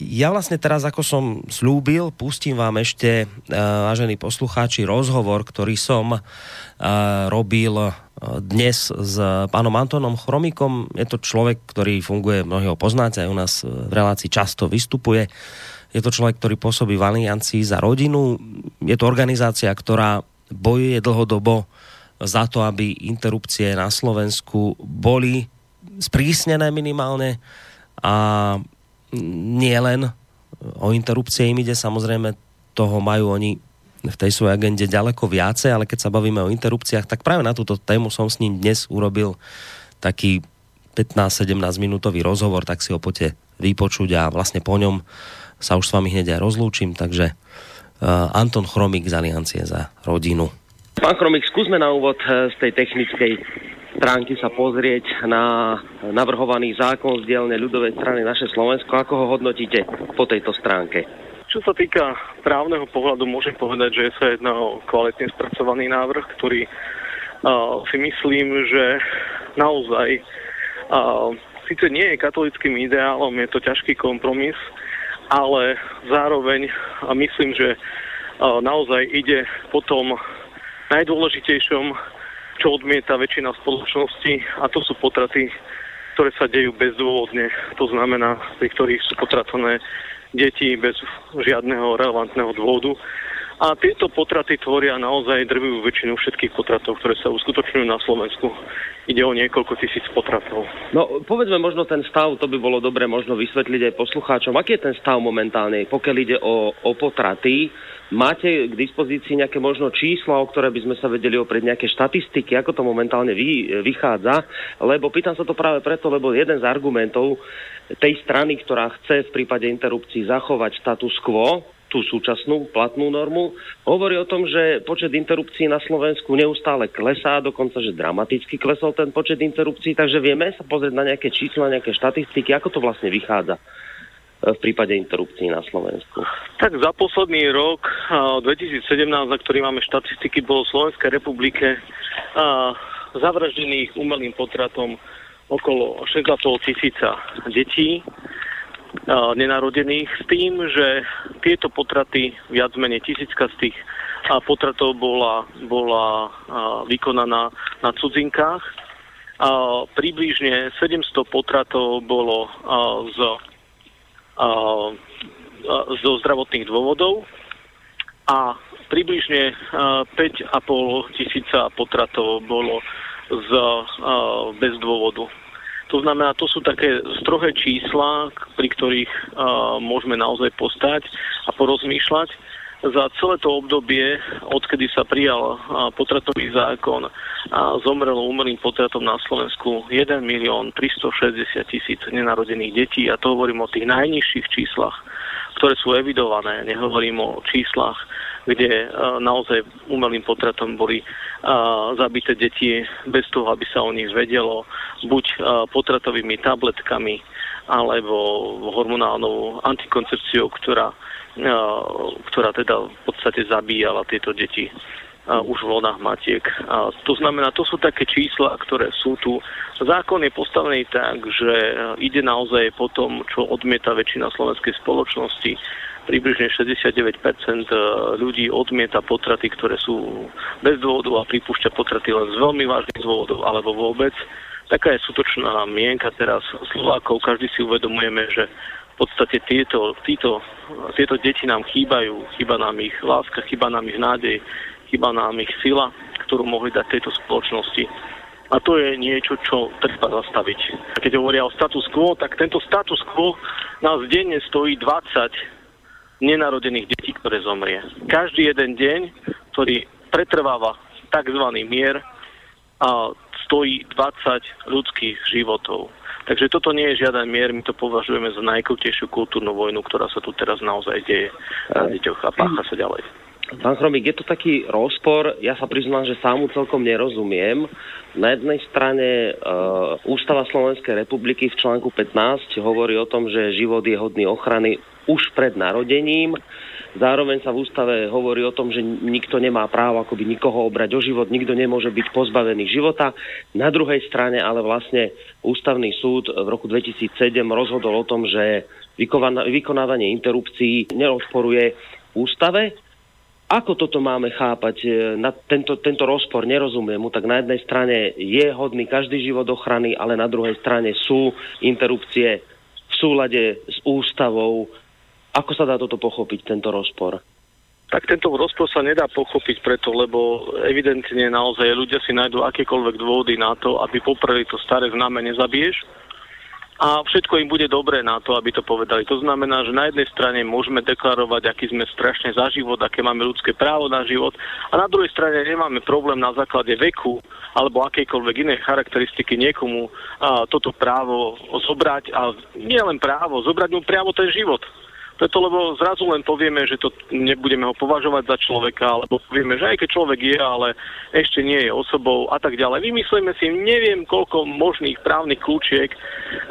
ja vlastne teraz, ako som slúbil, pustím vám ešte, e, vážení poslucháči, rozhovor, ktorý som uh, robil dnes s pánom Antonom Chromikom. Je to človek, ktorý funguje, mnohí poznáte, aj u nás v relácii často vystupuje. Je to človek, ktorý pôsobí v Aliancii za rodinu. Je to organizácia, ktorá bojuje dlhodobo za to, aby interrupcie na Slovensku boli sprísnené minimálne a nie len o interrupcie im ide, samozrejme toho majú oni v tej svojej agende ďaleko viacej, ale keď sa bavíme o interrupciách, tak práve na túto tému som s ním dnes urobil taký 15-17 minútový rozhovor, tak si ho poďte vypočuť a vlastne po ňom sa už s vami hneď aj rozlúčim, takže uh, Anton Chromik z Aliancie za rodinu. Pán Chromik, skúsme na úvod eh, z tej technickej stránky sa pozrieť na navrhovaný zákon z dielne ľudovej strany naše Slovensko. Ako ho hodnotíte po tejto stránke? Čo sa týka právneho pohľadu, môžem povedať, že sa jedná o kvalitne spracovaný návrh, ktorý uh, si myslím, že naozaj uh, síce nie je katolickým ideálom, je to ťažký kompromis, ale zároveň myslím, že naozaj ide po tom najdôležitejšom, čo odmieta väčšina spoločnosti a to sú potraty, ktoré sa dejú bezdôvodne. To znamená, pri ktorých sú potratené detí bez žiadneho relevantného dôvodu. A tieto potraty tvoria naozaj drvivú väčšinu všetkých potratov, ktoré sa uskutočňujú na Slovensku. Ide o niekoľko tisíc potratov. No, povedzme možno ten stav, to by bolo dobre možno vysvetliť aj poslucháčom. Aký je ten stav momentálny, pokiaľ ide o, o potraty? Máte k dispozícii nejaké možno čísla, o ktoré by sme sa vedeli oprieť, nejaké štatistiky, ako to momentálne vy, vychádza? Lebo pýtam sa to práve preto, lebo jeden z argumentov tej strany, ktorá chce v prípade interrupcií zachovať status quo, tú súčasnú platnú normu, hovorí o tom, že počet interrupcií na Slovensku neustále klesá, dokonca, že dramaticky klesol ten počet interrupcií, takže vieme sa pozrieť na nejaké čísla, nejaké štatistiky, ako to vlastne vychádza e, v prípade interrupcií na Slovensku? Tak za posledný rok 2017, za ktorý máme štatistiky, bolo v Slovenskej republike zavraždených umelým potratom okolo 6,5 tisíca detí nenarodených s tým, že tieto potraty, viac menej tisícka z tých potratov bola, bola vykonaná na cudzinkách. Približne 700 potratov bolo z, zo zdravotných dôvodov a približne 5,5 tisíca potratov bolo z, bez dôvodu. To znamená, to sú také strohé čísla, pri ktorých uh, môžeme naozaj postať a porozmýšľať. Za celé to obdobie, odkedy sa prijal uh, potratový zákon a zomrelo umelým potratom na Slovensku 1 milión 360 tisíc nenarodených detí a to hovorím o tých najnižších číslach, ktoré sú evidované, nehovorím o číslach kde uh, naozaj umelým potratom boli uh, zabité deti bez toho, aby sa o nich vedelo, buď uh, potratovými tabletkami, alebo hormonálnou antikoncepciou, ktorá, ktorá teda v podstate zabíjala tieto deti už v lodách matiek. A to znamená, to sú také čísla, ktoré sú tu. Zákon je postavený tak, že ide naozaj po tom, čo odmieta väčšina slovenskej spoločnosti, približne 69% ľudí odmieta potraty, ktoré sú bez dôvodu a pripúšťa potraty len z veľmi vážnych dôvodov alebo vôbec. Taká je skutočná mienka teraz Slovákov. Každý si uvedomujeme, že v podstate tieto, títo, tieto deti nám chýbajú. Chýba nám ich láska, chýba nám ich nádej, chýba nám ich sila, ktorú mohli dať tejto spoločnosti. A to je niečo, čo treba zastaviť. A keď hovoria o status quo, tak tento status quo nás denne stojí 20 nenarodených detí, ktoré zomrie. Každý jeden deň, ktorý pretrváva tzv. mier, a stojí 20 ľudských životov. Takže toto nie je žiaden mier, my to považujeme za najkrutejšiu kultúrnu vojnu, ktorá sa tu teraz naozaj deje na deťoch a pácha sa ďalej. Pán Chromík, je to taký rozpor, ja sa priznám, že sámu celkom nerozumiem. Na jednej strane e, Ústava Slovenskej republiky v článku 15 hovorí o tom, že život je hodný ochrany už pred narodením. Zároveň sa v ústave hovorí o tom, že nikto nemá právo akoby nikoho obrať o život, nikto nemôže byť pozbavený života. Na druhej strane ale vlastne ústavný súd v roku 2007 rozhodol o tom, že vykonávanie interrupcií nerozporuje ústave. Ako toto máme chápať? E, na tento, tento rozpor nerozumiem mu. Tak na jednej strane je hodný každý život ochrany, ale na druhej strane sú interrupcie v súlade s ústavou. Ako sa dá toto pochopiť, tento rozpor? Tak tento rozpor sa nedá pochopiť preto, lebo evidentne naozaj ľudia si nájdú akékoľvek dôvody na to, aby popreli to staré známe nezabiješ a všetko im bude dobré na to, aby to povedali. To znamená, že na jednej strane môžeme deklarovať, aký sme strašne za život, aké máme ľudské právo na život a na druhej strane nemáme problém na základe veku alebo akejkoľvek inej charakteristiky niekomu a, toto právo zobrať a nie len právo, zobrať mu priamo ten život. Preto, lebo zrazu len povieme, že to nebudeme ho považovať za človeka, alebo povieme, že aj keď človek je, ale ešte nie je osobou a tak ďalej. Vymyslíme si neviem koľko možných právnych kľúčiek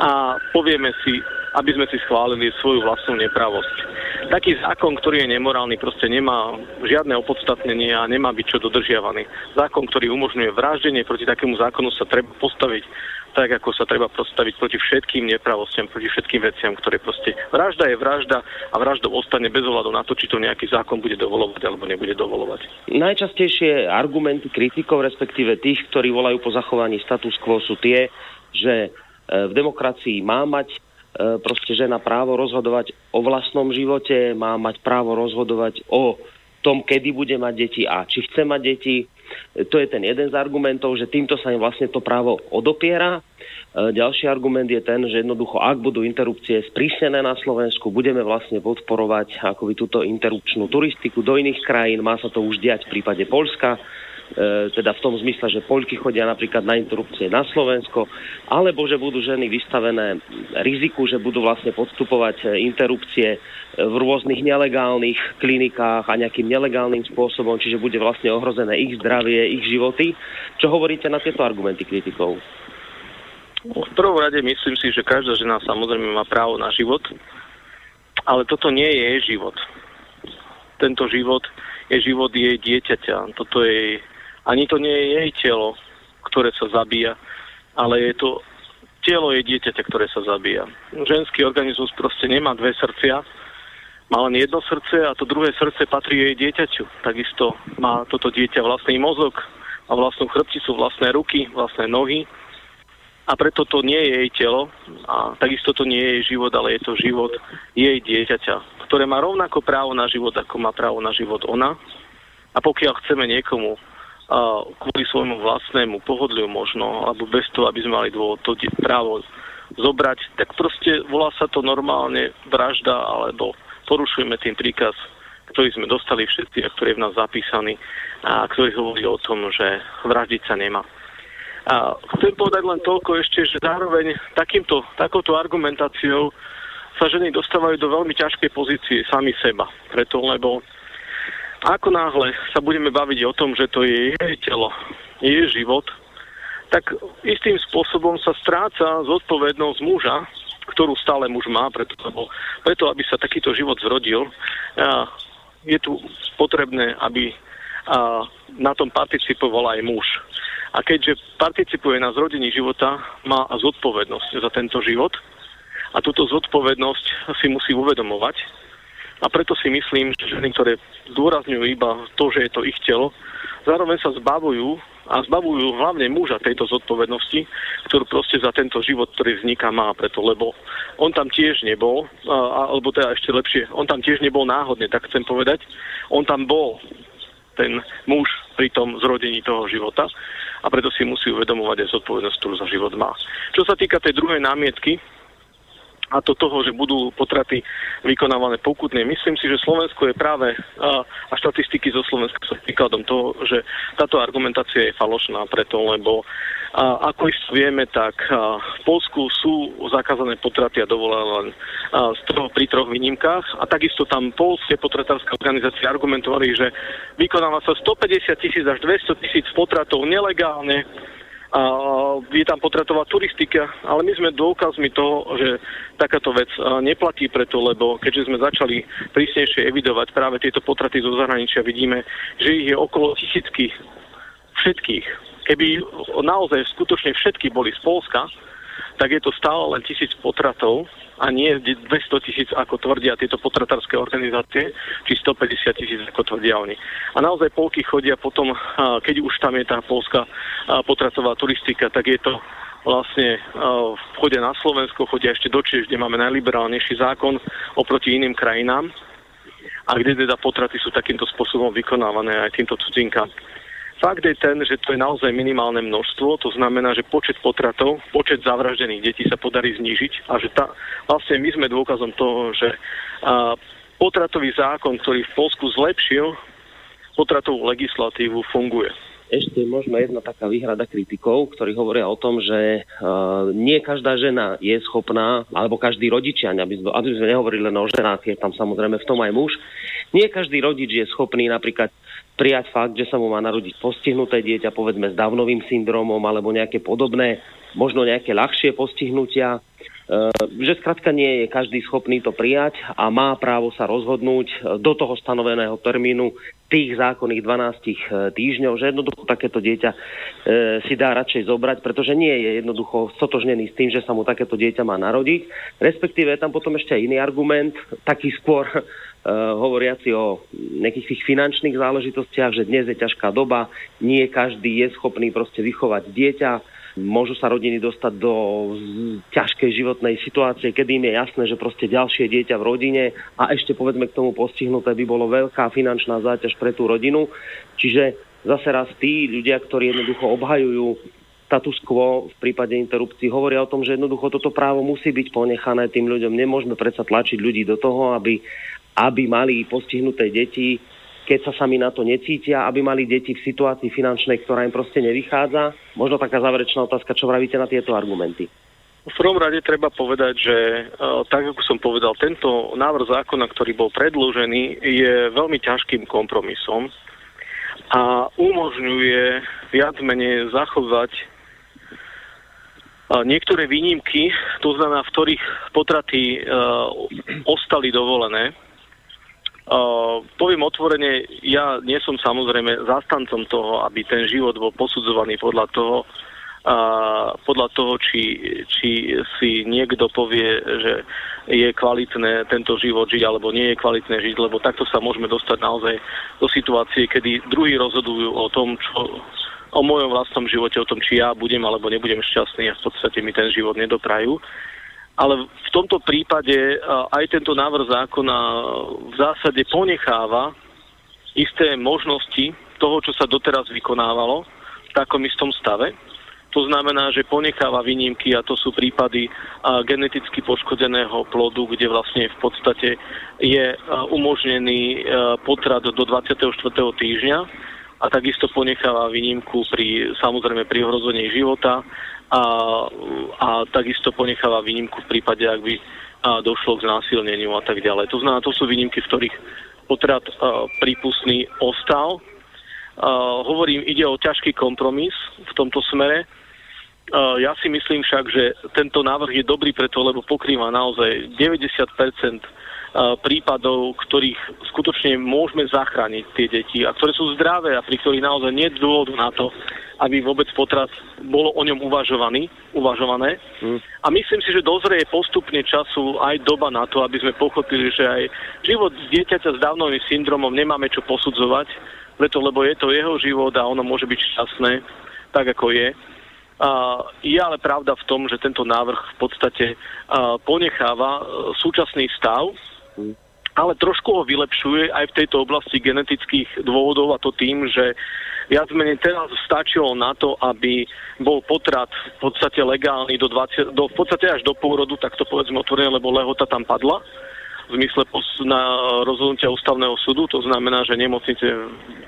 a povieme si, aby sme si schválili svoju vlastnú nepravosť. Taký zákon, ktorý je nemorálny, proste nemá žiadne opodstatnenie a nemá byť čo dodržiavaný. Zákon, ktorý umožňuje vraždenie, proti takému zákonu sa treba postaviť tak, ako sa treba postaviť proti všetkým nepravostiam, proti všetkým veciam, ktoré proste... Vražda je vražda a vraždou ostane bez ohľadu na to, či to nejaký zákon bude dovolovať alebo nebude dovolovať. Najčastejšie argumenty kritikov, respektíve tých, ktorí volajú po zachovaní status quo, sú tie, že e, v demokracii má mať e, proste žena právo rozhodovať o vlastnom živote, má mať právo rozhodovať o tom, kedy bude mať deti a či chce mať deti, to je ten jeden z argumentov, že týmto sa im vlastne to právo odopiera. E, ďalší argument je ten, že jednoducho, ak budú interrupcie sprísnené na Slovensku, budeme vlastne podporovať akoby túto interrupčnú turistiku do iných krajín. Má sa to už diať v prípade Polska. E, teda v tom zmysle, že Poľky chodia napríklad na interrupcie na Slovensko, alebo že budú ženy vystavené riziku, že budú vlastne podstupovať e, interrupcie e, v rôznych nelegálnych klinikách a nejakým nelegálnym spôsobom, čiže bude vlastne ohrozené ich zdravie, ich životy. Čo hovoríte na tieto argumenty kritikov? V prvom rade myslím si, že každá žena samozrejme má právo na život, ale toto nie je jej život. Tento život je život jej dieťaťa. Toto je ani to nie je jej telo, ktoré sa zabíja, ale je to telo jej dieťaťa, ktoré sa zabíja. Ženský organizmus proste nemá dve srdcia, má len jedno srdce a to druhé srdce patrí jej dieťaťu. Takisto má toto dieťa vlastný mozog, a vlastnú chrbticu, vlastné ruky, vlastné nohy a preto to nie je jej telo a takisto to nie je jej život, ale je to život jej dieťaťa, ktoré má rovnako právo na život, ako má právo na život ona. A pokiaľ chceme niekomu kvôli svojmu vlastnému pohodliu možno, alebo bez toho, aby sme mali dôvod to právo zobrať, tak proste volá sa to normálne vražda, alebo porušujeme tým príkaz, ktorý sme dostali všetci a ktorý je v nás zapísaný a ktorý hovorí o tom, že vraždiť sa nemá. A chcem povedať len toľko ešte, že zároveň takýmto, takouto argumentáciou sa ženy dostávajú do veľmi ťažkej pozície sami seba. Preto, lebo ako náhle sa budeme baviť o tom, že to je jej telo, jej život, tak istým spôsobom sa stráca zodpovednosť muža, ktorú stále muž má, preto, lebo, preto aby sa takýto život zrodil, a je tu potrebné, aby a, na tom participoval aj muž. A keďže participuje na zrodení života, má zodpovednosť za tento život a túto zodpovednosť si musí uvedomovať A preto si myslím, že ženy, ktoré zdôrazňujú iba to, že je to ich telo, zároveň sa zbavujú a zbavujú hlavne muža tejto zodpovednosti, ktorú proste za tento život, ktorý vzniká, má preto, lebo on tam tiež nebol, alebo teda ešte lepšie, on tam tiež nebol náhodne, tak chcem povedať. On tam bol, ten muž pri tom zrodení toho života a preto si musí uvedomovať aj zodpovednosť, ktorú za život má. Čo sa týka tej druhej námietky, a to toho, že budú potraty vykonávané pokutne. Myslím si, že Slovensko je práve, a štatistiky zo Slovenska sú príkladom toho, že táto argumentácia je falošná preto, lebo a ako isto vieme, tak v Polsku sú zakázané potraty a dovolené len pri troch výnimkách a takisto tam polské potratárske organizácie argumentovali, že vykonáva sa 150 tisíc až 200 tisíc potratov nelegálne a je tam potratová turistika, ale my sme dôkazmi toho, že takáto vec neplatí preto, lebo keďže sme začali prísnejšie evidovať práve tieto potraty zo zahraničia, vidíme, že ich je okolo tisícky všetkých. Keby naozaj skutočne všetky boli z Polska, tak je to stále len tisíc potratov a nie 200 tisíc, ako tvrdia tieto potratárske organizácie, či 150 tisíc, ako tvrdia oni. A naozaj polky chodia potom, keď už tam je tá polská potratová turistika, tak je to vlastne v chode na Slovensko, chodia ešte do Čiež, kde máme najliberálnejší zákon oproti iným krajinám a kde teda potraty sú takýmto spôsobom vykonávané aj týmto cudzinkám. Fakt je ten, že to je naozaj minimálne množstvo, to znamená, že počet potratov, počet zavraždených detí sa podarí znížiť a že tá, vlastne my sme dôkazom toho, že a, potratový zákon, ktorý v Polsku zlepšil potratovú legislatívu, funguje. Ešte možno jedna taká výhrada kritikov, ktorí hovoria o tom, že uh, nie každá žena je schopná, alebo každý rodičia, aby sme, aby sme nehovorili len o ženách, je tam samozrejme v tom aj muž, nie každý rodič je schopný napríklad prijať fakt, že sa mu má narodiť postihnuté dieťa, povedzme s Downovým syndromom alebo nejaké podobné, možno nejaké ľahšie postihnutia. E, že skrátka nie je každý schopný to prijať a má právo sa rozhodnúť do toho stanoveného termínu tých zákonných 12 e, týždňov, že jednoducho takéto dieťa e, si dá radšej zobrať, pretože nie je jednoducho stotožnený s tým, že sa mu takéto dieťa má narodiť. Respektíve je tam potom ešte iný argument, taký skôr hovoriaci o nejakých tých finančných záležitostiach, že dnes je ťažká doba, nie každý je schopný proste vychovať dieťa, môžu sa rodiny dostať do ťažkej životnej situácie, kedy im je jasné, že proste ďalšie dieťa v rodine a ešte povedzme k tomu postihnuté by bolo veľká finančná záťaž pre tú rodinu. Čiže zase raz tí ľudia, ktorí jednoducho obhajujú status quo v prípade interrupcií hovoria o tom, že jednoducho toto právo musí byť ponechané tým ľuďom. Nemôžeme predsa tlačiť ľudí do toho, aby, aby mali postihnuté deti, keď sa sami na to necítia, aby mali deti v situácii finančnej, ktorá im proste nevychádza. Možno taká záverečná otázka, čo vravíte na tieto argumenty? V prvom rade treba povedať, že e, tak ako som povedal, tento návrh zákona, ktorý bol predložený, je veľmi ťažkým kompromisom a umožňuje viac menej zachovať e, niektoré výnimky, to znamená, v ktorých potraty uh, ostali dovolené, Poviem otvorene, ja nie som samozrejme zastancom toho, aby ten život bol posudzovaný podľa toho, uh, podľa toho, či, či si niekto povie, že je kvalitné tento život žiť, alebo nie je kvalitné žiť, lebo takto sa môžeme dostať naozaj do situácie, kedy druhí rozhodujú o tom, čo, o mojom vlastnom živote, o tom, či ja budem alebo nebudem šťastný a v podstate mi ten život nedoprajú ale v tomto prípade aj tento návrh zákona v zásade ponecháva isté možnosti toho, čo sa doteraz vykonávalo v takom istom stave. To znamená, že ponecháva výnimky a to sú prípady geneticky poškodeného plodu, kde vlastne v podstate je umožnený potrat do 24. týždňa a takisto ponecháva výnimku pri, samozrejme pri ohrození života a, a takisto ponecháva výnimku v prípade, ak by a, došlo k znásilneniu a tak ďalej. To znamená, to sú výnimky, v ktorých potrat a, prípustný ostal. A, hovorím, ide o ťažký kompromis v tomto smere. A, ja si myslím však, že tento návrh je dobrý preto, lebo pokrýva naozaj 90 prípadov, ktorých skutočne môžeme zachrániť tie deti a ktoré sú zdravé a pri ktorých naozaj nie je dôvodu na to, aby vôbec potrat bolo o ňom uvažovaný, uvažované. Hmm. A myslím si, že dozrie postupne času aj doba na to, aby sme pochopili, že aj život dieťaťa s dávnovým syndromom nemáme čo posudzovať, preto lebo je to jeho život a ono môže byť šťastné, tak ako je. Uh, je ale pravda v tom, že tento návrh v podstate ponecháva uh, súčasný stav, ale trošku ho vylepšuje aj v tejto oblasti genetických dôvodov a to tým, že viac menej teraz stačilo na to, aby bol potrat v podstate legálny do 20, do, v podstate až do pôrodu, tak to povedzme otvorené, lebo lehota tam padla v zmysle na rozhodnutia ústavného súdu. To znamená, že nemocnice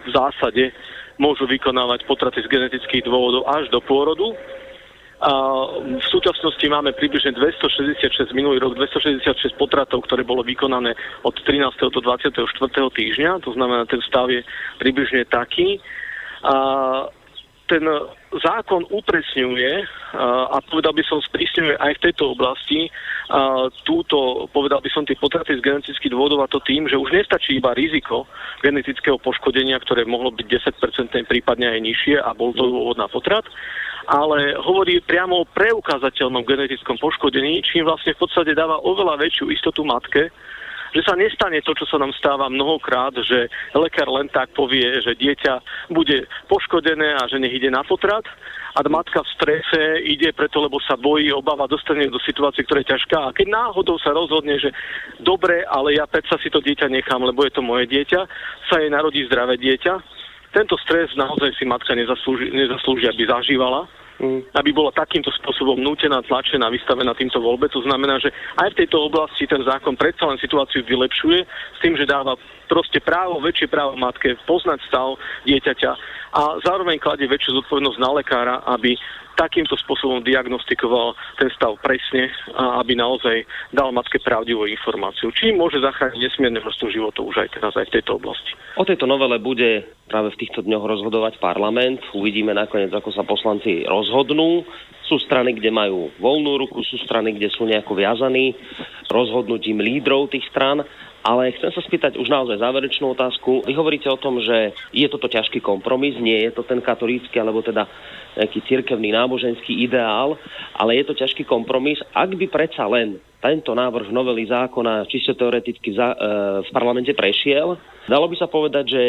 v zásade môžu vykonávať potraty z genetických dôvodov až do pôrodu. V súčasnosti máme približne 266, minulý rok 266 potratov, ktoré bolo vykonané od 13. do 24. týždňa, to znamená, ten stav je približne taký. Ten zákon upresňuje a povedal by som sprísňuje aj v tejto oblasti a túto, povedal by som, tie potraty z genetických dôvodov a to tým, že už nestačí iba riziko genetického poškodenia, ktoré mohlo byť 10% prípadne aj nižšie a bol to dôvod na potrat, ale hovorí priamo o preukázateľnom genetickom poškodení, čím vlastne v podstate dáva oveľa väčšiu istotu matke, že sa nestane to, čo sa nám stáva mnohokrát, že lekár len tak povie, že dieťa bude poškodené a že nech ide na potrat a matka v strese ide preto, lebo sa bojí, obáva, dostane do situácie, ktorá je ťažká. A keď náhodou sa rozhodne, že dobre, ale ja predsa si to dieťa nechám, lebo je to moje dieťa, sa jej narodí zdravé dieťa, tento stres naozaj si matka nezaslúži, nezaslúži aby zažívala. Aby bola takýmto spôsobom nútená, tlačená, vystavená týmto voľbe. To znamená, že aj v tejto oblasti ten zákon predsa len situáciu vylepšuje s tým, že dáva proste právo, väčšie právo matke poznať stav dieťaťa a zároveň kladie väčšiu zodpovednosť na lekára, aby takýmto spôsobom diagnostikoval ten stav presne a aby naozaj dal matke pravdivú informáciu. Čím môže zachrániť nesmierne množstvo životov už aj teraz aj v tejto oblasti. O tejto novele bude práve v týchto dňoch rozhodovať parlament. Uvidíme nakoniec, ako sa poslanci rozhodnú. Sú strany, kde majú voľnú ruku, sú strany, kde sú nejako viazaní rozhodnutím lídrov tých stran. Ale chcem sa spýtať už naozaj záverečnú otázku. Vy hovoríte o tom, že je toto ťažký kompromis, nie je to ten katolícky alebo teda nejaký cirkevný náboženský ideál, ale je to ťažký kompromis. Ak by predsa len tento návrh novely zákona čisto teoreticky za, e, v parlamente prešiel, dalo by sa povedať, že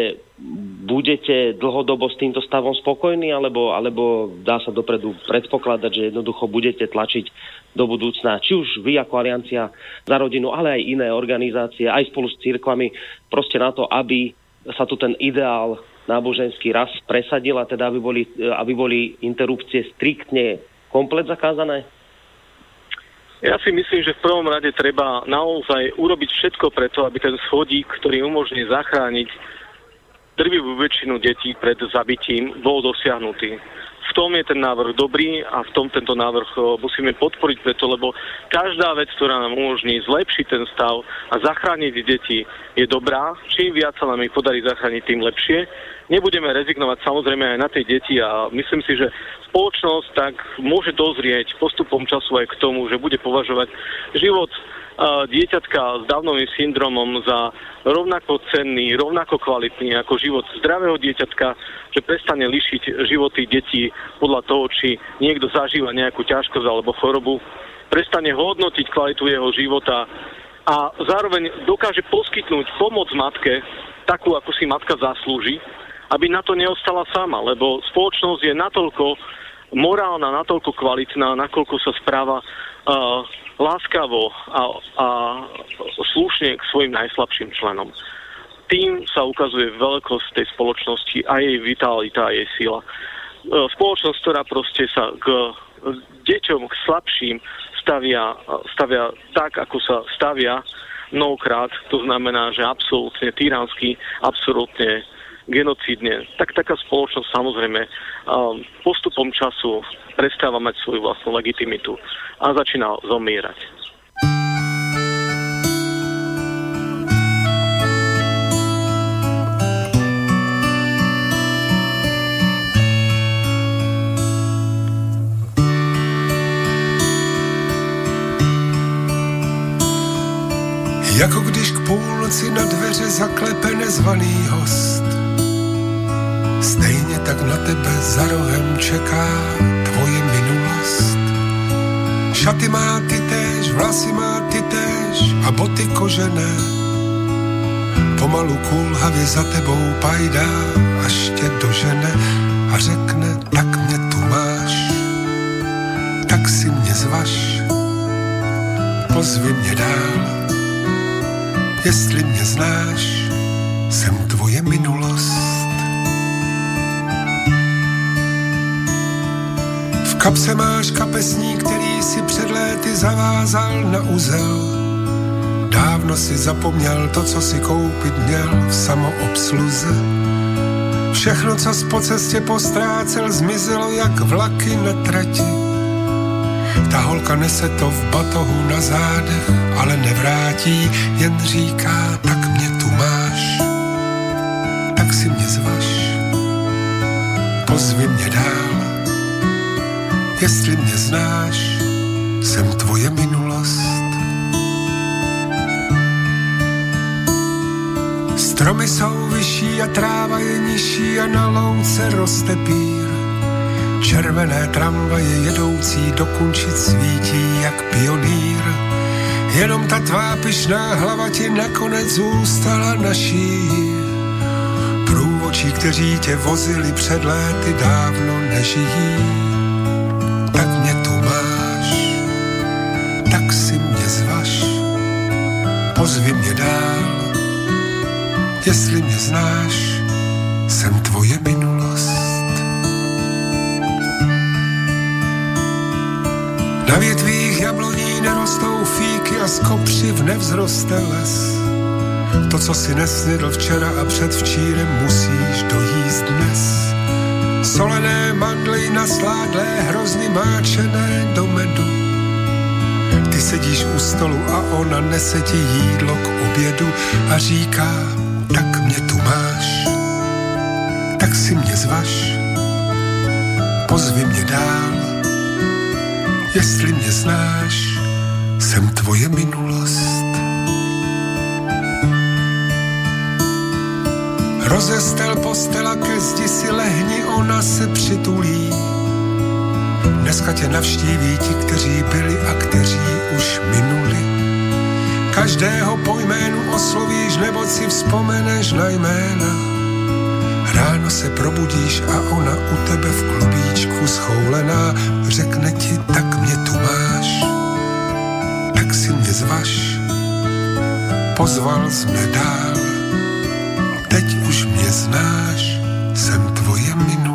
budete dlhodobo s týmto stavom spokojní, alebo, alebo dá sa dopredu predpokladať, že jednoducho budete tlačiť do budúcna, či už vy ako Aliancia za rodinu, ale aj iné organizácie, aj spolu s církvami, proste na to, aby sa tu ten ideál náboženský raz presadil a teda aby boli, aby boli interrupcie striktne komplet zakázané? Ja si myslím, že v prvom rade treba naozaj urobiť všetko preto, aby ten schodík, ktorý umožní zachrániť drvivú väčšinu detí pred zabitím, bol dosiahnutý v tom je ten návrh dobrý a v tom tento návrh musíme podporiť preto, lebo každá vec, ktorá nám umožní zlepšiť ten stav a zachrániť deti, je dobrá. Čím viac sa nám ich podarí zachrániť, tým lepšie. Nebudeme rezignovať samozrejme aj na tie deti a myslím si, že spoločnosť tak môže dozrieť postupom času aj k tomu, že bude považovať život dieťatka s dávnovým syndromom za rovnako cenný, rovnako kvalitný ako život zdravého dieťatka, že prestane lišiť životy detí podľa toho, či niekto zažíva nejakú ťažkosť alebo chorobu, prestane hodnotiť kvalitu jeho života a zároveň dokáže poskytnúť pomoc matke, takú, ako si matka zaslúži, aby na to neostala sama, lebo spoločnosť je natoľko morálna, natoľko kvalitná, nakoľko sa správa uh, láskavo a, a slušne k svojim najslabším členom. Tým sa ukazuje veľkosť tej spoločnosti a jej vitalita a jej sila. E, spoločnosť, ktorá proste sa k deťom, k slabším stavia, stavia tak, ako sa stavia mnohokrát, to znamená, že absolútne tyransky, absolútne genocídne, tak taká spoločnosť samozrejme postupom času prestáva mať svoju vlastnú legitimitu a začína zomierať. Jako když k půlnoci na dveře zaklepe nezvaný host Stejně tak na tebe za rohem čeká tvoje minulost. Šaty má ty též, vlasy má ty též a boty kožené. Pomalu kulhavě za tebou pajdá, až tě dožene a řekne, tak mě tu máš, tak si mě zvaš, pozvi mě dál, jestli mě znáš, jsem tvoje minulost. V kapse máš kapesní, který si před léty zavázal na uzel. Dávno si zapomněl to, co si koupit měl v samoobsluze. Všechno, co po cestě postrácel, zmizelo jak vlaky na trati. Ta holka nese to v batohu na zádech, ale nevrátí, jen říká, tak mě tu jestli mě znáš, jsem tvoje minulost. Stromy jsou vyšší a tráva je nižší a na louce roste pír. Červené tramvaje jedoucí do Kunčic svítí jak pionýr. Jenom ta tvá pyšná hlava ti nakonec zůstala naší. Průvočí, kteří tě vozili před léty, dávno nežijí. Pozvi mě dál, jestli mě znáš, jsem tvoje minulost. Na větvích jabloní nerostou fíky a z nevzroste les. To, co si nesnědl včera a předvčírem, musíš dojíst dnes. Solené mandly nasládlé, hrozny máčené do medu. Sedíš u stolu a ona nese ti jídlo k obědu a říká, tak mě tu máš, tak si mě zvaš, pozvi mě dál, jestli mě znáš, jsem tvoje minulost. Rozestel postela ke zdi si lehni, ona se přitulí. Dneska tě navštíví ti, kteří byli a kteří už minuli. Každého po jménu oslovíš, nebo si vzpomeneš na jména. Ráno se probudíš a ona u tebe v klubíčku schoulená řekne ti, tak mě tu máš, tak si mě zvaš. Pozval jsi mě dál, teď už mě znáš, jsem tvoje minulá.